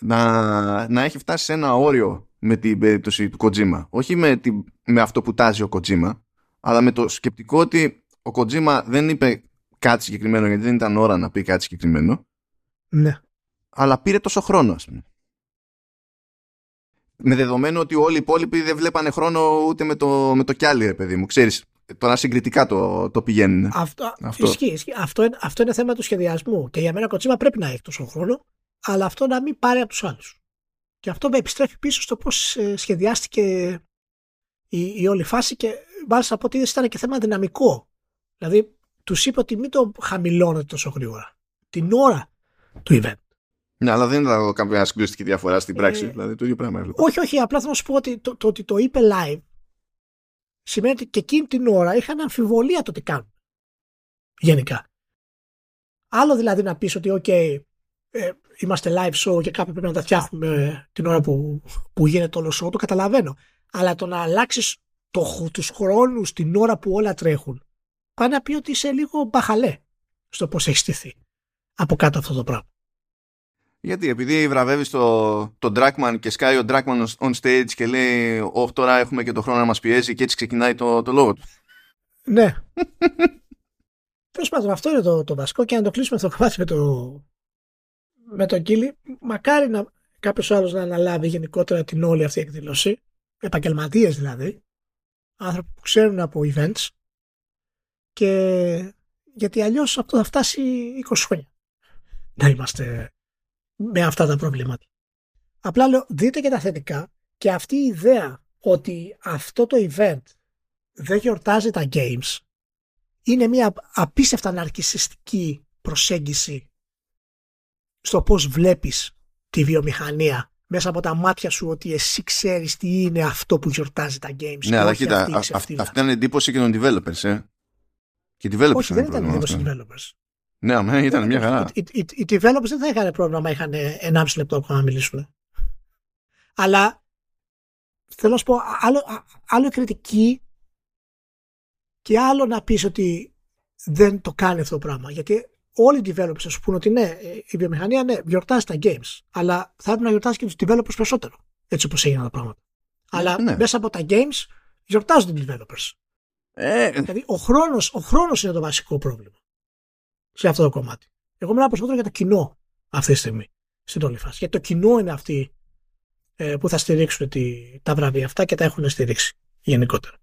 να, να έχει φτάσει σε ένα όριο με την περίπτωση του Kojima. Όχι με, τη, με αυτό που τάζει ο Kojima, αλλά με το σκεπτικό ότι ο Kojima δεν είπε κάτι συγκεκριμένο γιατί δεν ήταν ώρα να πει κάτι συγκεκριμένο. Ναι. Αλλά πήρε τόσο χρόνο, ας πούμε. Με δεδομένο ότι όλοι οι υπόλοιποι δεν βλέπανε χρόνο ούτε με το, με το κιάλι, ρε παιδί μου. Ξέρεις, τώρα συγκριτικά το, το πηγαίνουν. Αυτό, αυτό. Ισχύει, ισχύει. Αυτό, είναι, αυτό είναι θέμα του σχεδιασμού. Και για μένα κοτσίμα πρέπει να έχει τόσο χρόνο, αλλά αυτό να μην πάρει από τους άλλους. Και αυτό με επιστρέφει πίσω στο πώς ε, σχεδιάστηκε η, η όλη φάση και μάλιστα από ότι ήταν και θέμα δυναμικό. Δηλαδή, τους είπε ότι μην το χαμηλώνετε τόσο γρήγορα. Την ώρα του event. Ναι, αλλά δεν ήταν κάποια συγκλωστική διαφορά στην πράξη. Ε, δηλαδή το ίδιο πράγμα έβλεπα. Όχι, όχι. Απλά θέλω να σου πω ότι το, το, ότι το είπε live σημαίνει ότι και εκείνη την ώρα είχαν αμφιβολία το τι κάνουν. Γενικά. Άλλο δηλαδή να πεις ότι, OK, ε, είμαστε live show και κάπου πρέπει να τα φτιάχνουμε την ώρα που, που γίνεται όλο show, το καταλαβαίνω. Αλλά το να αλλάξεις το, τους χρόνους την ώρα που όλα τρέχουν, πάει να πει ότι είσαι λίγο μπαχαλέ στο πώς έχεις στηθεί από κάτω αυτό το πράγμα. Γιατί, επειδή βραβεύεις το, το Dragman και σκάει ο Dragman on stage και λέει Όχι, τώρα έχουμε και το χρόνο να μας πιέζει και έτσι ξεκινάει το, το λόγο του. Ναι. Τέλος πάντων, αυτό είναι το, το βασικό και αν το κλείσουμε αυτό το κομμάτι με το, με τον Κίλι, μακάρι να κάποιος άλλος να αναλάβει γενικότερα την όλη αυτή εκδήλωση, επαγγελματίες δηλαδή, άνθρωποι που ξέρουν από events, και γιατί αλλιώς αυτό θα φτάσει 20 χρόνια. Να είμαστε με αυτά τα προβλήματα. Απλά λέω, δείτε και τα θετικά και αυτή η ιδέα ότι αυτό το event δεν γιορτάζει τα games είναι μια απίστευτα ναρκισιστική προσέγγιση στο πώς βλέπεις τη βιομηχανία μέσα από τα μάτια σου ότι εσύ ξέρεις τι είναι αυτό που γιορτάζει τα games. Ναι, αλλά κοίτα, αυτή ήταν εντύπωση και των developers, ε. Και developers Όχι, δεν ήταν εντύπωση developers. Ναι, αμέ, ήταν μια χαρά. Οι, οι, οι developers δεν θα είχαν πρόβλημα είχαν 1,5 λεπτό ακόμα να μιλήσουν. Αλλά θέλω να σου πω άλλο, άλλο κριτική και άλλο να πεις ότι δεν το κάνει αυτό το πράγμα. Γιατί όλοι οι developers θα σου πούνε ότι ναι, η βιομηχανία ναι, γιορτάζει τα games, αλλά θα πρέπει να γιορτάζει και τους developers περισσότερο. Έτσι όπως έγιναν τα πράγματα. Αλλά ναι. μέσα από τα games γιορτάζουν οι developers. Ε. Δηλαδή ο χρόνος, ο χρόνος είναι το βασικό πρόβλημα σε αυτό το κομμάτι. Εγώ μιλάω περισσότερο για το κοινό αυτή τη στιγμή στην όλη φάση. Γιατί το κοινό είναι αυτοί ε, που θα στηρίξουν τη, τα βραβεία αυτά και τα έχουν στηρίξει γενικότερα.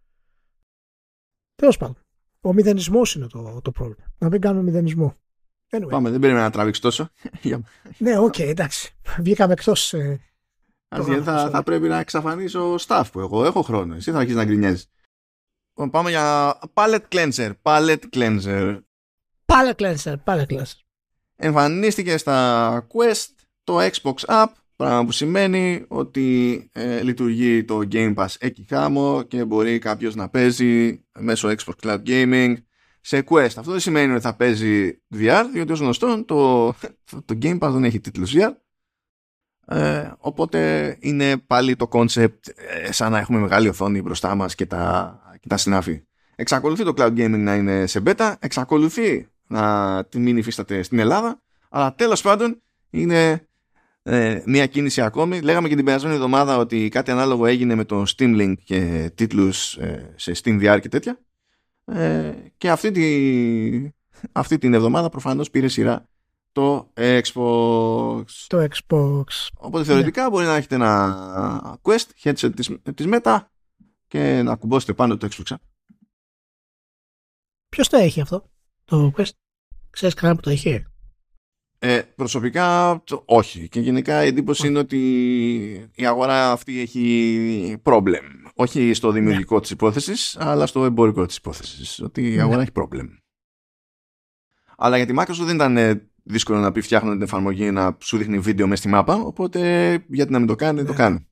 Τέλος πάντων. Ο μηδενισμός είναι το, το πρόβλημα. Να μην κάνουμε μηδενισμό. Anyway. Πάμε, δεν περίμενα να τραβήξεις τόσο. ναι, OK, okay, εντάξει. Βγήκαμε εκτός. Ε, θα, θα πρέπει να εξαφανίσω stuff που εγώ έχω χρόνο. Εσύ θα αρχίσεις να γκρινιάζεις. Πάμε για palate cleanser. Palate cleanser. Palate cleanser, palate cleanser. Εμφανίστηκε στα Quest το Xbox App, πράγμα που σημαίνει ότι ε, λειτουργεί το Game Pass εκεί χάμω και μπορεί κάποιος να παίζει μέσω Xbox Cloud Gaming σε Quest. Αυτό δεν σημαίνει ότι θα παίζει VR, διότι ως γνωστόν το, το Game Pass δεν έχει τίτλους VR. Ε, οπότε είναι πάλι το concept ε, σαν να έχουμε μεγάλη οθόνη μπροστά μας και τα, και τα συνάφη. Εξακολουθεί το cloud gaming να είναι σε beta, εξακολουθεί να τη μην υφίσταται στην Ελλάδα. Αλλά τέλος πάντων είναι ε, μια κίνηση ακόμη. Λέγαμε και την περασμένη εβδομάδα ότι κάτι ανάλογο έγινε με το Steam Link και τίτλους ε, σε Steam VR και τέτοια. Ε, και αυτή, τη, αυτή την εβδομάδα προφανώς πήρε σειρά το Xbox. Το Xbox. Οπότε θεωρητικά yeah. μπορεί να έχετε ένα Quest, headset της, της Meta και να κουμπώσετε πάνω το Xbox. Ποιος το έχει αυτό, το Quest. Ξέρεις κανένα που το έχει; Ε, προσωπικά όχι. Και γενικά η εντύπωση είναι ότι η αγορά αυτή έχει πρόβλημα. Όχι στο δημιουργικό yeah. της υπόθεσης, αλλά στο εμπορικό της υπόθεσης. Ότι η αγορά έχει πρόβλημα. Αλλά για τη Microsoft δεν ήταν ε, δύσκολο να πει φτιάχνω την εφαρμογή να σου δείχνει βίντεο μέσα στη μάπα, οπότε γιατί να μην το κάνει, το ναι. κάνει.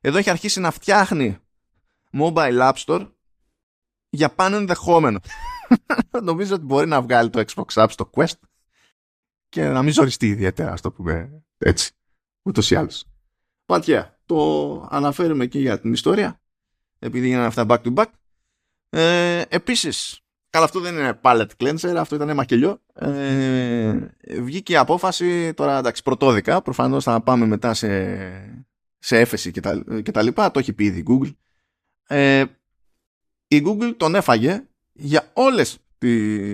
Εδώ έχει αρχίσει να φτιάχνει mobile app store για πάνω ενδεχόμενο. Νομίζω ότι μπορεί να βγάλει το Xbox App στο Quest και να μην ζοριστεί ιδιαίτερα, ας το πούμε έτσι. Ούτως ή άλλως. Πατιά, το αναφέρουμε και για την ιστορία, επειδή γίνανε αυτά back to back. Ε, επίσης, Καλά, αυτό δεν είναι palette cleanser, αυτό ήταν μακελιό. Ε, βγήκε η απόφαση, τώρα εντάξει, πρωτόδικα. Προφανώς θα πάμε μετά σε, σε έφεση και τα, και τα λοιπά. Το έχει πει ήδη η Google. Ε, η Google τον έφαγε για, όλες,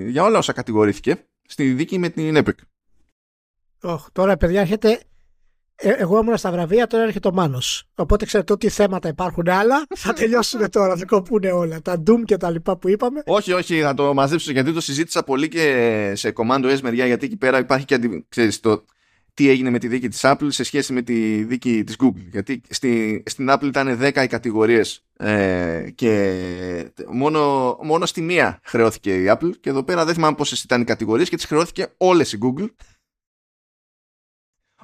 για όλα όσα κατηγορήθηκε στη δίκη με την Epic. Oh, τώρα, παιδιά, έρχεται ε, εγώ ήμουν στα βραβεία, τώρα έρχεται ο Μάνος. Οπότε ξέρετε ότι θέματα υπάρχουν άλλα. Θα τελειώσουν τώρα, θα κοπούν όλα. Τα Doom και τα λοιπά που είπαμε. Όχι, όχι, θα το μαζέψω γιατί το συζήτησα πολύ και σε Commando S μεριά. Γιατί εκεί πέρα υπάρχει και αντι... ξέρεις, το τι έγινε με τη δίκη της Apple σε σχέση με τη δίκη της Google. Γιατί στη, στην Apple ήταν 10 οι κατηγορίες ε, και μόνο, μόνο στη μία χρεώθηκε η Apple και εδώ πέρα δεν θυμάμαι πόσες ήταν οι κατηγορίες και τις χρεώθηκε όλες η Google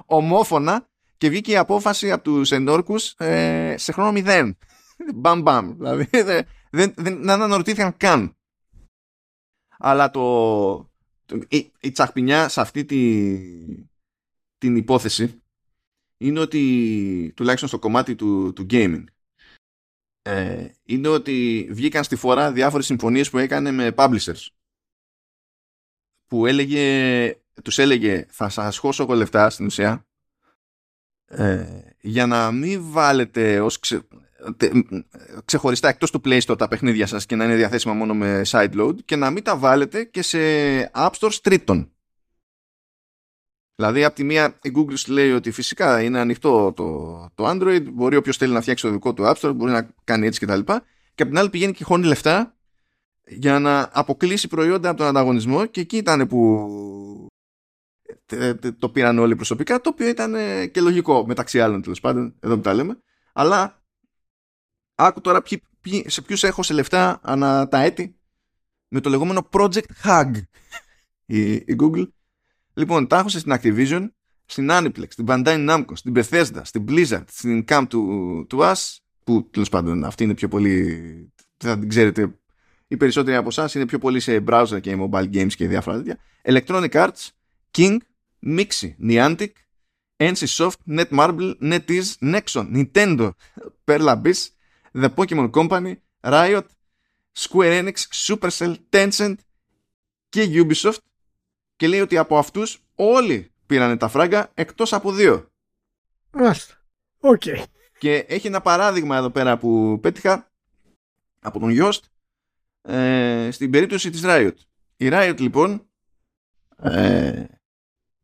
ομόφωνα και βγήκε η απόφαση από τους ενόρκους ε, σε χρόνο μηδέν. Μπαμ μπαμ. Δηλαδή δεν, δεν, δεν αναρωτήθηκαν καν. Αλλά το, το η, η, τσαχπινιά σε αυτή τη, την υπόθεση είναι ότι τουλάχιστον στο κομμάτι του, του gaming ε, είναι ότι βγήκαν στη φορά διάφορες συμφωνίες που έκανε με publishers που έλεγε τους έλεγε θα σας χώσω εγώ λεφτά στην ουσία ε, για να μην βάλετε ως ξε, ξεχωριστά εκτός του Play Store τα παιχνίδια σας και να είναι διαθέσιμα μόνο με sideload και να μην τα βάλετε και σε App Stores τρίτων. Δηλαδή, από τη μία η Google σου λέει ότι φυσικά είναι ανοιχτό το, το Android, μπορεί όποιος θέλει να φτιάξει το δικό του App Store, μπορεί να κάνει έτσι κτλ. Και, και από την άλλη πηγαίνει και χώνει λεφτά για να αποκλείσει προϊόντα από τον ανταγωνισμό και εκεί ήταν που το πήραν όλοι προσωπικά, το οποίο ήταν και λογικό μεταξύ άλλων τέλος πάντων, εδώ που τα λέμε. Αλλά άκου τώρα ποιοι, ποιοι, σε ποιους έχω σε λεφτά ανά τα έτη με το λεγόμενο Project Hug η, η Google. Λοιπόν, τα έχω στην Activision, στην Aniplex, στην Bandai Namco, στην Bethesda, στην Blizzard, στην Camp του, του Us, που τέλο πάντων αυτή είναι πιο πολύ, θα την ξέρετε, οι περισσότεροι από εσά είναι πιο πολύ σε browser και mobile games και διάφορα τέτοια. Electronic Arts, King, Mixi, Niantic, NCSoft, Netmarble, NetEase, Nexon, Nintendo, Pearl Abyss, The Pokemon Company, Riot, Square Enix, Supercell, Tencent και Ubisoft και λέει ότι από αυτούς όλοι πήραν τα φράγκα εκτός από δύο. Μάλιστα. Οκ. Και έχει ένα παράδειγμα εδώ πέρα που πέτυχα από τον Joost ε, στην περίπτωση της Riot. Η Riot λοιπόν ε,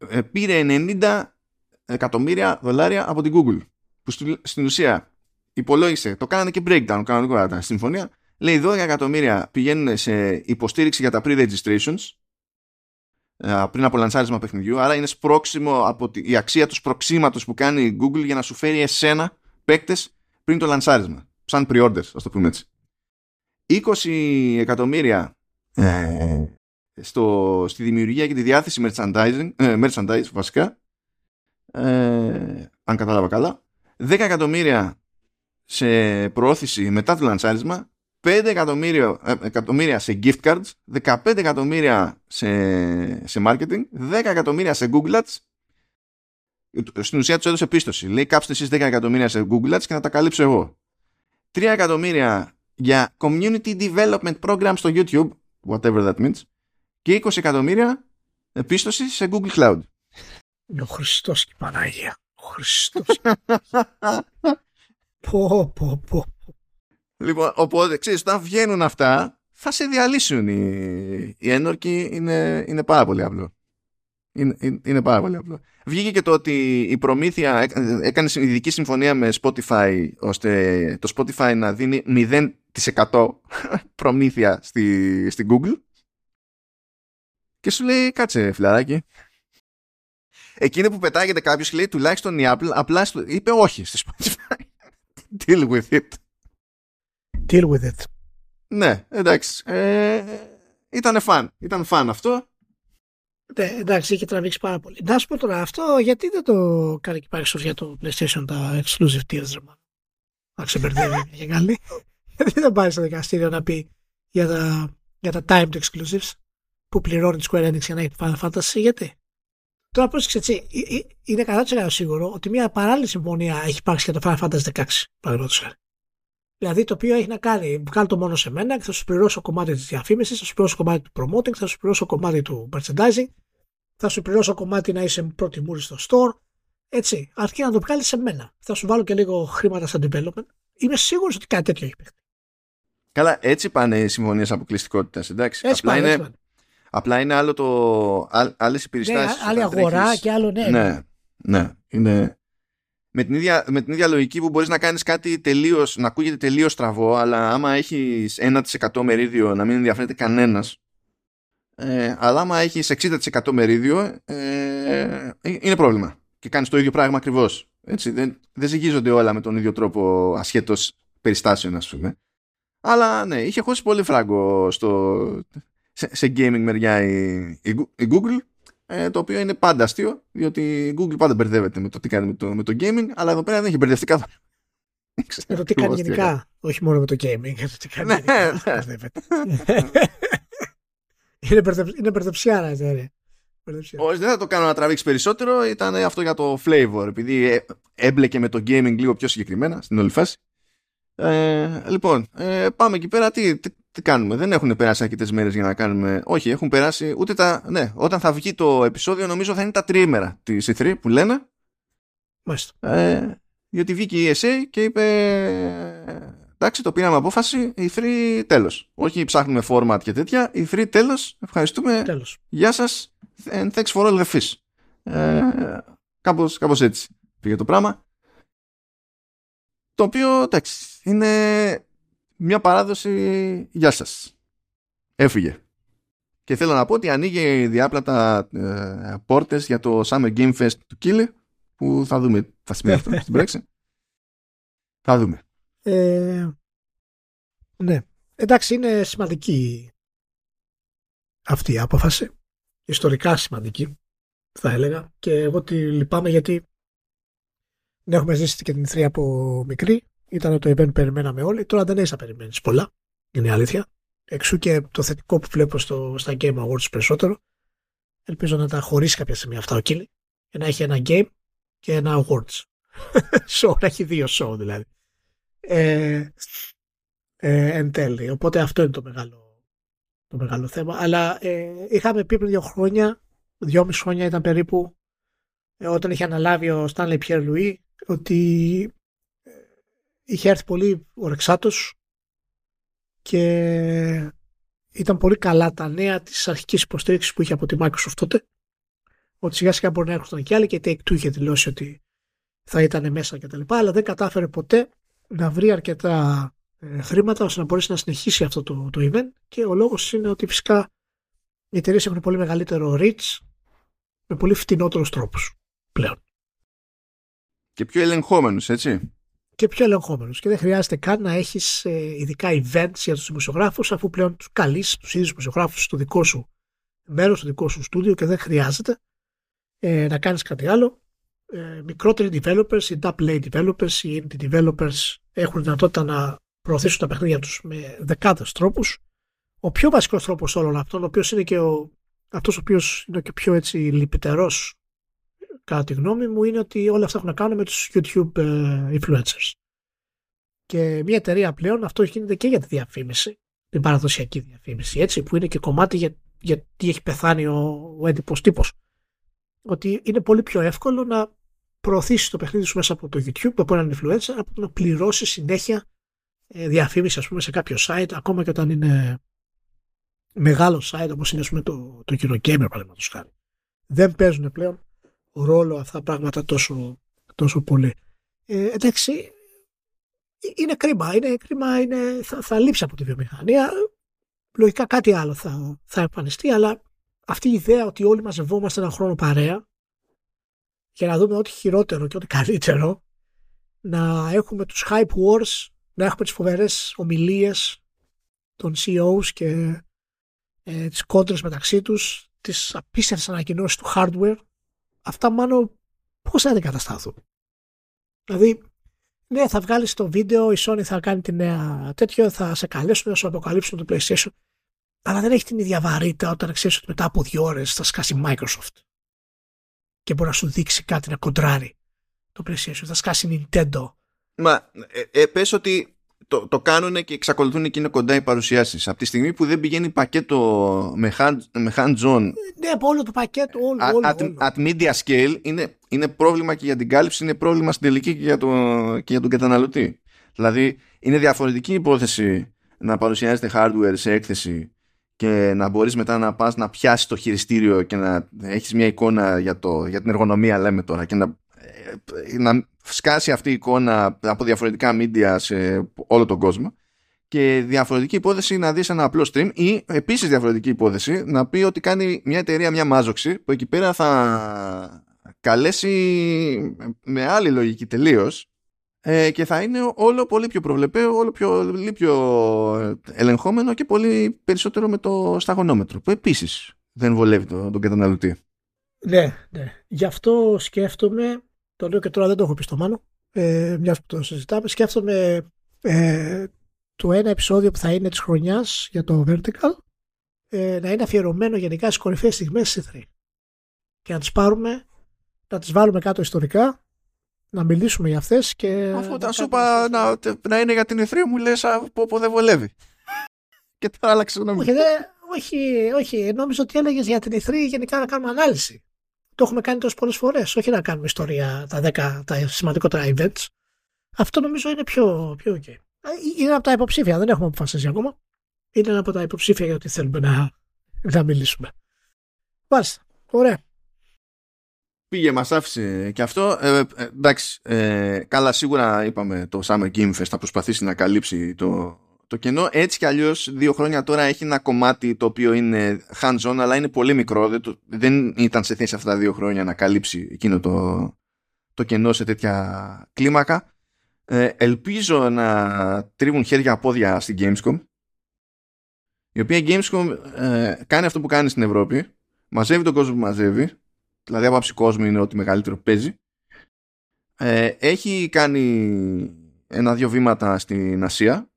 ε, πήρε 90 εκατομμύρια δολάρια από την Google που στην ουσία υπολόγισε, το κάνανε και breakdown κανονικό ήταν συμφωνία λέει 12 εκατομμύρια πηγαίνουν σε υποστήριξη για τα pre-registrations ε, πριν από λανσάρισμα παιχνιδιού άρα είναι σπρόξιμο από τη, η αξία του σπροξήματος που κάνει η Google για να σου φέρει εσένα παίκτες πριν το λανσάρισμα. Σαν pre-orders ας το πούμε έτσι. 20 εκατομμύρια ε, στο, στη δημιουργία και τη διάθεση merchandising, ε, merchandise βασικά ε, αν κατάλαβα καλά. 10 εκατομμύρια σε προώθηση μετά το λανσάρισμα 5 εκατομμύρια, ε, εκατομμύρια σε gift cards 15 εκατομμύρια σε, σε marketing 10 εκατομμύρια σε Google Ads στην ουσία τους έδωσε πίστοση λέει κάψτε εσείς 10 εκατομμύρια σε Google Ads και να τα καλύψω εγώ 3 εκατομμύρια για community development program στο YouTube whatever that means και 20 εκατομμύρια επίστοση σε Google Cloud. Ο Χριστός και η Παναγία. Ο Χριστός. πω, πω, πω. Λοιπόν, οπότε, ξέρεις, όταν βγαίνουν αυτά, θα σε διαλύσουν οι, οι ένορκοι. Είναι, είναι πάρα πολύ απλό. Είναι, είναι, είναι πάρα πολύ απλό. Βγήκε και το ότι η προμήθεια έκανε ειδική συμφωνία με Spotify ώστε το Spotify να δίνει 0% προμήθεια στη, στη Google και σου λέει κάτσε φιλαράκι εκείνη που πετάγεται κάποιος και λέει τουλάχιστον η Apple απλά είπε όχι στη Spotify deal with it deal with it ναι εντάξει ε, ήταν φαν ήταν φαν αυτό ναι, εντάξει, έχει τραβήξει πάρα πολύ. Να σου πω τώρα αυτό, γιατί δεν το κάνει και Microsoft για το PlayStation τα exclusive tiers, ρε Να ξεμπερδεύει για καλή. γιατί δεν πάει στο δικαστήριο να πει για τα, για τα timed exclusives που πληρώνει τη Square Enix για να έχει Final Fantasy, γιατί. Τώρα πρόσεξε έτσι, είναι 100% σίγουρο ότι μια παράλληλη συμφωνία έχει υπάρξει για το Final Fantasy 16, παραδείγματος χάρη. Δηλαδή το οποίο έχει να κάνει, βγάλει το μόνο σε μένα και θα σου πληρώσω κομμάτι της διαφήμισης, θα σου πληρώσω κομμάτι του promoting, θα σου πληρώσω κομμάτι του merchandising, θα σου πληρώσω κομμάτι να είσαι πρώτη μούρη στο store. Έτσι, αρκεί να το βγάλεις σε μένα. Θα σου βάλω και λίγο χρήματα στα development. Είμαι σίγουρος ότι κάτι τέτοιο έχει παιχτεί. Καλά, έτσι πάνε οι συμφωνίες αποκλειστικότητας. Εντάξει. Έτσι απλά, πάνε, είναι, έτσι πάνε. απλά είναι άλλο το. Άλλες Ναι, υπηρεστάσει. άλλη αγορά και άλλο ναι. Ναι, ναι. Είναι, με την, ίδια, με την ίδια λογική που μπορείς να κάνεις κάτι τελείως, να ακούγεται τελείως στραβό, αλλά άμα έχεις 1% μερίδιο να μην ενδιαφέρεται κανένας, ε, αλλά άμα έχεις 60% μερίδιο, ε, είναι πρόβλημα. Και κάνεις το ίδιο πράγμα ακριβώς. Έτσι, δεν, δεν ζυγίζονται όλα με τον ίδιο τρόπο ασχέτως περιστάσεων, ας πούμε. Αλλά ναι, είχε χώσει πολύ φράγκο στο, σε, σε gaming μεριά η, η, η Google ε, το οποίο είναι πάντα αστείο, διότι η Google πάντα μπερδεύεται με το τι κάνει με το, με το gaming, αλλά εδώ πέρα δεν έχει μπερδευτεί καθόλου. Με το τι κάνει γενικά, όχι μόνο με το gaming. Με το τι κάνει Ναι, γενικά. ναι. Μπερδεύεται. είναι, μπερδευ- είναι μπερδεψιάρα, έτσι, ρε. Μπερδεψιάρα. Όχι, δεν θα το κάνω να τραβήξεις περισσότερο. Ήταν αυτό για το flavor, επειδή ε, έμπλεκε με το gaming λίγο πιο συγκεκριμένα στην όλη φάση. Ε, λοιπόν, ε, πάμε εκεί πέρα. Τι, τι, τι κάνουμε, δεν έχουν περάσει αρκετές μέρες για να κάνουμε. Όχι, έχουν περάσει ούτε τα. Ναι, όταν θα βγει το επεισόδιο, νομίζω θα είναι τα τρίμερα της E3 που λένε. Μάλιστα. Ε, γιατί βγήκε η ESA και είπε εντάξει το πήραμε απόφαση η free τέλος όχι ψάχνουμε format και τέτοια η free τέλος ευχαριστούμε Τέλος. γεια σας and thanks for all the fish ε, κάπως, κάπως έτσι πήγε το πράγμα το οποίο εντάξει είναι μια παράδοση γεια σας έφυγε και θέλω να πω ότι ανοίγει διάπλατα ε, πόρτες για το Summer Game Fest του Κίλι που θα δούμε θα σημαίνει αυτό στην πράξη. Θα δούμε. Ε, ναι. Εντάξει, είναι σημαντική αυτή η απόφαση. Ιστορικά σημαντική, θα έλεγα. Και εγώ τη λυπάμαι γιατί δεν έχουμε ζήσει και την ηθρία από μικρή. Ήταν το event που περιμέναμε όλοι. Τώρα δεν έχει να περιμένεις πολλά. Είναι η αλήθεια. Εξού και το θετικό που βλέπω στο, στα Game Awards περισσότερο. Ελπίζω να τα χωρίσει κάποια στιγμή αυτά ο Κίλι. Και να έχει ένα game και ένα awards. show, να έχει δύο show δηλαδή. Ε, ε, εν τέλει. Οπότε αυτό είναι το μεγάλο, το μεγάλο θέμα. Αλλά ε, είχαμε πει πριν δύο χρόνια, δυόμιση χρόνια ήταν περίπου, ε, όταν είχε αναλάβει ο Stanley Pierre Louis, ότι ε, είχε έρθει πολύ ορεξάτος και ήταν πολύ καλά τα νέα της αρχικής υποστήριξης που είχε από τη Microsoft τότε ότι σιγά σιγά μπορεί να έρχονταν και άλλοι και η Take-Two είχε δηλώσει ότι θα ήταν μέσα και τα λοιπά, αλλά δεν κατάφερε ποτέ να βρει αρκετά ε, χρήματα ώστε να μπορέσει να συνεχίσει αυτό το, το event και ο λόγος είναι ότι φυσικά οι εταιρείες έχουν πολύ μεγαλύτερο reach με πολύ φτηνότερους τρόπους πλέον Και πιο ελεγχόμενους, έτσι. Και πιο ελεγχόμενου. Και δεν χρειάζεται καν να έχεις ειδικά events για τους δημοσιογράφους, αφού πλέον τους καλείς τους ίδιους δημοσιογράφους στο δικό σου μέρος, στο δικό σου στούντιο και δεν χρειάζεται ε, να κάνεις κάτι άλλο. Ε, μικρότεροι developers, οι double A developers, οι indie developers έχουν δυνατότητα να προωθήσουν τα παιχνίδια τους με δεκάδες τρόπους. Ο πιο βασικός τρόπος όλων αυτών, ο οποίος είναι και ο, αυτός ο οποίος είναι και πιο έτσι λυπητερός κατά τη γνώμη μου είναι ότι όλα αυτά έχουν να κάνουν με τους YouTube ε, influencers. Και μια εταιρεία πλέον αυτό γίνεται και για τη διαφήμιση, την παραδοσιακή διαφήμιση, έτσι, που είναι και κομμάτι για, γιατί έχει πεθάνει ο, ο έντυπος τύπος. Ότι είναι πολύ πιο εύκολο να προωθήσεις το παιχνίδι σου μέσα από το YouTube, από έναν influencer, από το να πληρώσεις συνέχεια ε, διαφήμιση, ας πούμε, σε κάποιο site, ακόμα και όταν είναι μεγάλο site, όπως είναι, ας πούμε, το, το Eurogamer, παραδείγματος χάρη. δεν παίζουν πλέον ρόλο αυτά τα πράγματα τόσο, τόσο πολύ. Ε, εντάξει, ε, είναι κρίμα, είναι κρίμα, είναι, θα, θα λείψει από τη βιομηχανία. Λογικά κάτι άλλο θα, θα εμφανιστεί, αλλά αυτή η ιδέα ότι όλοι μαζευόμαστε ένα χρόνο παρέα για να δούμε ό,τι χειρότερο και ό,τι καλύτερο, να έχουμε τους hype wars, να έχουμε τις φοβερές ομιλίες των CEOs και ε, τις κόντρες μεταξύ τους, τις απίστευτες ανακοινώσεις του hardware, αυτά μάλλον πώς θα αντικαταστάθουν. Δηλαδή, ναι, θα βγάλεις το βίντεο, η Sony θα κάνει τη νέα τέτοιο, θα σε καλέσουν να σου αποκαλύψουν το PlayStation, αλλά δεν έχει την ίδια βαρύτητα όταν ξέρεις ότι μετά από δύο ώρες θα σκάσει Microsoft και μπορεί να σου δείξει κάτι να κοντράρει το PlayStation, θα σκάσει Nintendo. Μα ε, ε, πες ότι το, το κάνουν και εξακολουθούν και είναι κοντά οι παρουσιάσεις. Από τη στιγμή που δεν πηγαίνει πακέτο με, hand, με hands-on Ναι, από όλο το πακέτο, όλο, at, όλο, at, όλο. at media scale είναι, είναι πρόβλημα και για την κάλυψη, είναι πρόβλημα στην τελική και για, το, και για τον καταναλωτή. Δηλαδή είναι διαφορετική υπόθεση να παρουσιάζεται hardware σε έκθεση και να μπορείς μετά να πας να πιάσεις το χειριστήριο και να έχεις μια εικόνα για, το, για την εργονομία λέμε τώρα και να, ε, να σκάσει αυτή η εικόνα από διαφορετικά media σε όλο τον κόσμο και διαφορετική υπόθεση να δεις ένα απλό stream ή επίσης διαφορετική υπόθεση να πει ότι κάνει μια εταιρεία μια μάζοξη που εκεί πέρα θα καλέσει με άλλη λογική τελείως ε, και θα είναι όλο πολύ πιο προβλεπαίο, όλο πιο, πολύ πιο ελεγχόμενο και πολύ περισσότερο με το σταγονόμετρο που επίσης δεν βολεύει τον, τον καταναλωτή. Ναι, ναι. Γι' αυτό σκέφτομαι, το λέω και τώρα δεν το έχω πει στο Μάνο, ε, μιας που το συζητάμε, σκέφτομαι ε, το ένα επεισόδιο που θα είναι της χρονιάς για το Vertical ε, να είναι αφιερωμένο γενικά στις κορυφαίες στιγμές της E3 και να τις πάρουμε, να τις βάλουμε κάτω ιστορικά να μιλήσουμε για αυτές και... Αφού να τα σου κάνουμε είπα να, να είναι για την εθρία μου λες από πω δεν βολεύει. και τώρα άλλαξε γνώμη. Όχι, δεν- όχι, όχι, νόμιζα ότι έλεγες για την E3 γενικά να κάνουμε ανάλυση. Το έχουμε κάνει τόσες πολλές φορές. Όχι να κάνουμε ιστορία τα 10 τα σημαντικότερα events. Αυτό νομίζω είναι πιο, πιο ok. Ε, Είναι από τα υποψήφια, δεν έχουμε αποφασίσει ακόμα. Είναι ένα από τα υποψήφια για ό,τι θέλουμε να, να μιλήσουμε. Μάλιστα. Ωραία. Πήγε, μας άφησε και αυτό. Ε, ε, εντάξει, ε, καλά σίγουρα είπαμε το Summer Game Fest θα προσπαθήσει να καλύψει το, το κενό. Έτσι κι αλλιώς δύο χρόνια τώρα έχει ένα κομμάτι το οποίο είναι hands-on αλλά είναι πολύ μικρό. Δεν, το- δεν ήταν σε θέση αυτά τα δύο χρόνια να καλύψει εκείνο το, το κενό σε τέτοια κλίμακα. Ε, ελπίζω να τρίβουν χέρια-πόδια στην Gamescom η οποία η Gamescom ε, κάνει αυτό που κάνει στην Ευρώπη μαζεύει τον κόσμο που μαζεύει δηλαδή από άψη κόσμου είναι ότι μεγαλύτερο παίζει ε, έχει κάνει ένα-δυο βήματα στην Ασία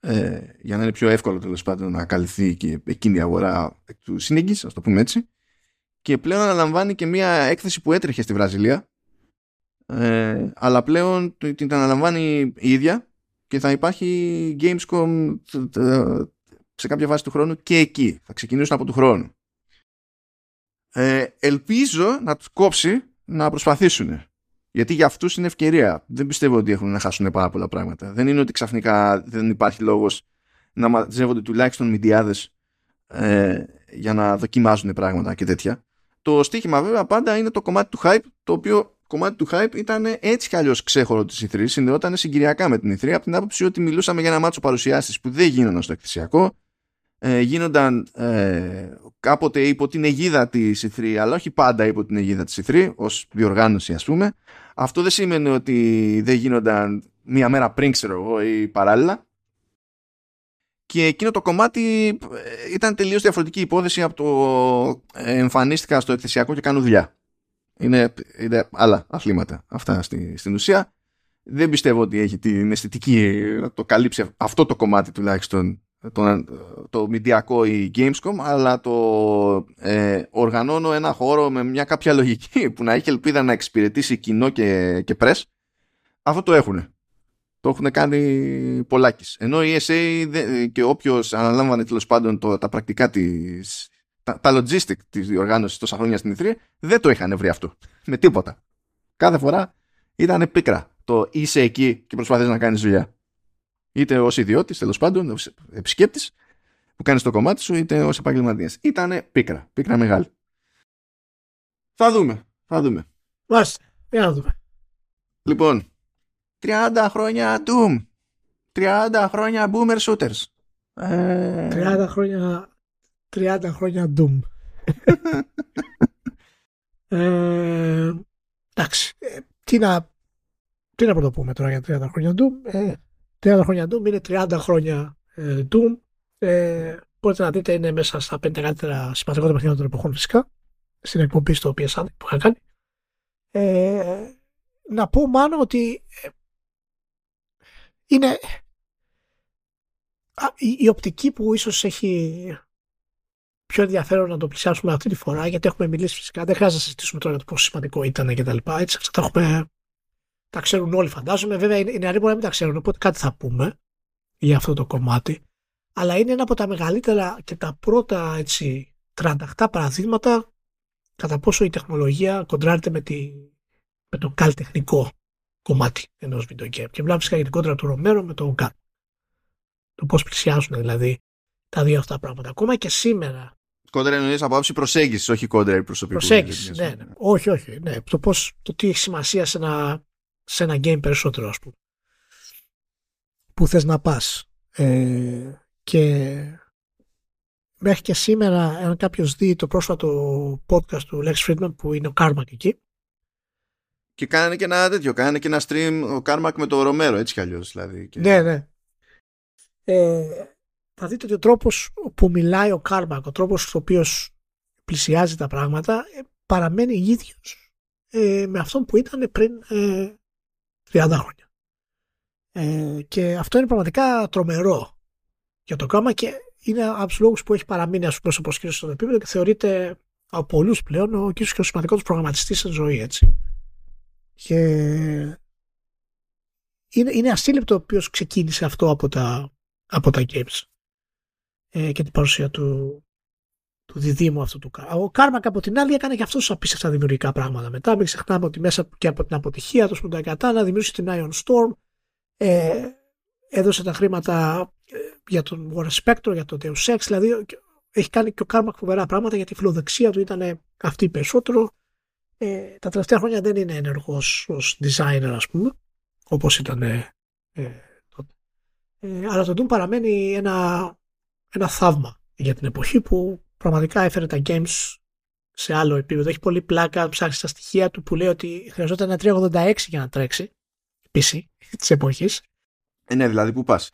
ε, για να είναι πιο εύκολο τέλος πάντων να καλυφθεί και εκείνη η αγορά εκ του σύνεγγυς, ας το πούμε έτσι και πλέον αναλαμβάνει και μια έκθεση που έτρεχε στη Βραζιλία ε, αλλά πλέον το- την αναλαμβάνει η ίδια και θα υπάρχει Gamescom ε, σε κάποια βάση του χρόνου και εκεί. Θα ξεκινήσουν από του χρόνου. Ε, ελπίζω να τους κόψει να προσπαθήσουν. Γιατί για αυτούς είναι ευκαιρία. Δεν πιστεύω ότι έχουν να χάσουν πάρα πολλά πράγματα. Δεν είναι ότι ξαφνικά δεν υπάρχει λόγος να μαζεύονται τουλάχιστον μηντιάδες ε, για να δοκιμάζουν πράγματα και τέτοια. Το στίχημα βέβαια πάντα είναι το κομμάτι του hype, το οποίο κομμάτι του hype ήταν έτσι κι αλλιώς ξέχωρο της E3, συνδεόταν συγκυριακά με την E3, από την άποψη ότι μιλούσαμε για ένα μάτσο παρουσιάσεις που δεν γίνονταν στο εκθεσιακό, ε, γίνονταν ε, κάποτε υπό την αιγίδα της E3, αλλά όχι πάντα υπό την αιγίδα της E3, ως διοργάνωση ας πούμε. Αυτό δεν σημαίνει ότι δεν γίνονταν μία μέρα πριν, ξέρω εγώ, ή παράλληλα. Και εκείνο το κομμάτι ε, ήταν τελείως διαφορετική υπόθεση από το ε, εμφανίστηκα στο εκθεσιακό και κάνω δουλειά. Είναι, είναι άλλα αθλήματα αυτά στη, στην ουσία. Δεν πιστεύω ότι έχει την αισθητική να το καλύψει αυτό το κομμάτι τουλάχιστον το, το μηντιακό ή Gamescom αλλά το ε, οργανώνω ένα χώρο με μια κάποια λογική που να έχει ελπίδα να εξυπηρετήσει κοινό και, και press. Αυτό το έχουν το έχουν κάνει πολλάκις. Ενώ η ESA δεν- και όποιος αναλάμβανε τέλος πάντων το, τα πρακτικά της τα, τα logistic της διοργάνωσης τόσα χρόνια στην E3 δεν το είχαν βρει αυτό. Με τίποτα. Κάθε φορά ήταν πίκρα το είσαι εκεί και προσπαθείς να κάνεις δουλειά είτε ως ιδιώτης τέλος πάντων ως επισκέπτης που κάνεις το κομμάτι σου είτε ως επαγγελματίας ήτανε πίκρα, πίκρα μεγάλη Θα δούμε. Θα δούμε. Μάλιστα. Για να δούμε. Λοιπόν, 30 χρόνια Doom. 30 χρόνια Boomer Shooters. Ε, 30 χρόνια, 30 χρόνια Doom. ε, εντάξει. Ε, τι να, τι να πρωτοπούμε τώρα για 30 χρόνια Doom. Ε, 30 χρόνια Doom είναι 30 χρόνια ε, Doom. Ε, μπορείτε να δείτε είναι μέσα στα 5 καλύτερα σημαντικότερα παιχνίδια των εποχών φυσικά. Στην εκπομπή στο PS που είχα κάνει. Ε, να πω μάλλον ότι ε, είναι η, η, οπτική που ίσως έχει πιο ενδιαφέρον να το πλησιάσουμε αυτή τη φορά γιατί έχουμε μιλήσει φυσικά δεν χρειάζεται να συζητήσουμε τώρα για το πόσο σημαντικό ήταν και τα λοιπά έτσι αυτά τα έχουμε τα ξέρουν όλοι φαντάζομαι βέβαια οι νεαροί μπορεί να μην τα ξέρουν οπότε κάτι θα πούμε για αυτό το κομμάτι αλλά είναι ένα από τα μεγαλύτερα και τα πρώτα έτσι τρανταχτά παραδείγματα κατά πόσο η τεχνολογία κοντράρεται με, τη, με το καλλιτεχνικό κομμάτι ενός βίντεο game. Και μιλάμε φυσικά για την κόντρα του Ρομέρο με το Gun. Το πώς πλησιάζουν δηλαδή τα δύο αυτά πράγματα. Ακόμα και σήμερα. Κόντρα εννοείς από άψη προσέγγισης, όχι κόντρα προσωπικού. Προσέγγισης, ναι, ναι. Όχι, όχι. Ναι. Το, πώς, το τι έχει σημασία σε ένα, σε ένα game περισσότερο, ας πούμε. Που θες να πας. Ε, και μέχρι και σήμερα, αν κάποιος δει το πρόσφατο podcast του Lex Fridman που είναι ο Κάρμακ εκεί. Και κάνανε και ένα τέτοιο, κάνανε και ένα stream ο Κάρμακ με το Ρομέρο, έτσι κι αλλιώς. Δηλαδή, και... Ναι, ναι. Ε, θα δείτε ότι ο τρόπος που μιλάει ο Κάρμακ, ο τρόπος στο οποίος πλησιάζει τα πράγματα, ε, παραμένει ίδιος ε, με αυτόν που ήταν πριν ε, 30 χρόνια. Ε, και αυτό είναι πραγματικά τρομερό για το Κάρμακ και είναι από τους λόγους που έχει παραμείνει ας πούμε στο στο επίπεδο και θεωρείται από πολλούς πλέον ο κύριος και ο σημαντικότερος προγραμματιστής στην ζωή, έτσι. Και είναι, είναι ασύλληπτο ο οποίος ξεκίνησε αυτό από τα, από τα games ε, και την παρουσία του, του διδύμου αυτού του Κάρμακ. Ο Κάρμακ από την άλλη έκανε και αυτός απίστευτα δημιουργικά πράγματα μετά. Μην ξεχνάμε ότι μέσα και από την αποτυχία του με το Daikatana δημιούργησε την Ion Storm. Ε, έδωσε τα χρήματα ε, για τον War Spectre, για τον Deus Ex, δηλαδή έχει κάνει και ο Κάρμακ φοβερά πράγματα γιατί η φιλοδεξία του ήταν αυτή περισσότερο. Ε, τα τελευταία χρόνια δεν είναι ενεργός ως designer ας πούμε, όπως ήταν ε, τότε. Ε, αλλά το Doom παραμένει ένα, ένα θαύμα για την εποχή που πραγματικά έφερε τα games σε άλλο επίπεδο. Έχει πολύ πλάκα, ψάξει τα στοιχεία του που λέει ότι χρειαζόταν ένα 386 για να τρέξει PC της εποχής. Ε, ναι, δηλαδή πού πας;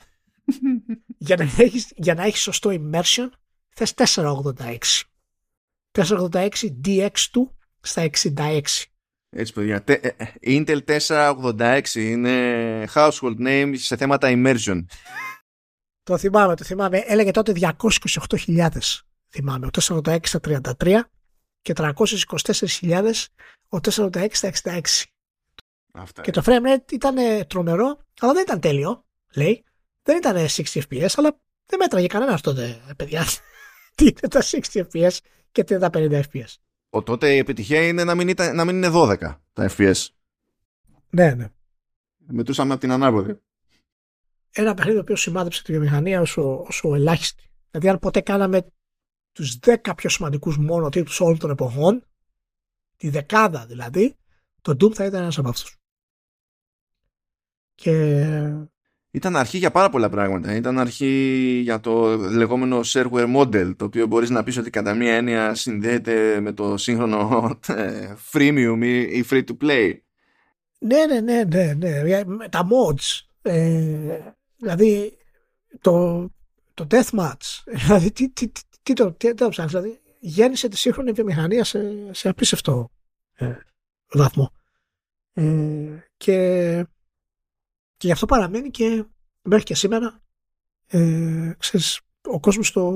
για, να έχεις, για να έχεις σωστό immersion θες 486. 486 DX2 στα 66. Έτσι παιδιά. Ε, ε, Intel 486 είναι household name σε θέματα immersion. Το θυμάμαι, το θυμάμαι. Έλεγε τότε 228.000 θυμάμαι. Ο 486 στα 33 και 324.000 ο 486 στα 66. Αυτά και το frame rate ήταν τρομερό, αλλά δεν ήταν τέλειο, λέει. Δεν ήταν 60 fps, αλλά δεν μέτραγε κανένα τότε, παιδιά. Τι είναι τα 60 fps και τι είναι τα 50 fps. Ο τότε η επιτυχία είναι να μην, ήταν, να μην είναι 12 τα fps. Ναι, ναι. Μετούσαμε από την ανάποδη. Ένα παιχνίδι το οποίο σημάδεψε τη βιομηχανία όσο, όσο ελάχιστη. Δηλαδή, αν ποτέ κάναμε τους 10 πιο σημαντικούς μόνο τίτλους όλων των εποχών, τη δεκάδα δηλαδή, το Doom θα ήταν ένας από αυτούς. Και ήταν αρχή για πάρα πολλά πράγματα. Ήταν αρχή για το λεγόμενο shareware model, το οποίο μπορείς να πεις ότι κατά μία έννοια συνδέεται με το σύγχρονο ε, freemium ή free to play. Ναι, ναι, ναι, ναι, ναι. Τα mods. Ε, δηλαδή το, το deathmatch. Δηλαδή τι, τι, τι, τι το, τι, το ψάχνεις. Δηλαδή γέννησε τη σύγχρονη βιομηχανία σε, σε απίστευτο ε, βαθμό. Ε, και και γι' αυτό παραμένει και μέχρι και σήμερα ε, ξέρεις, ο κόσμος το,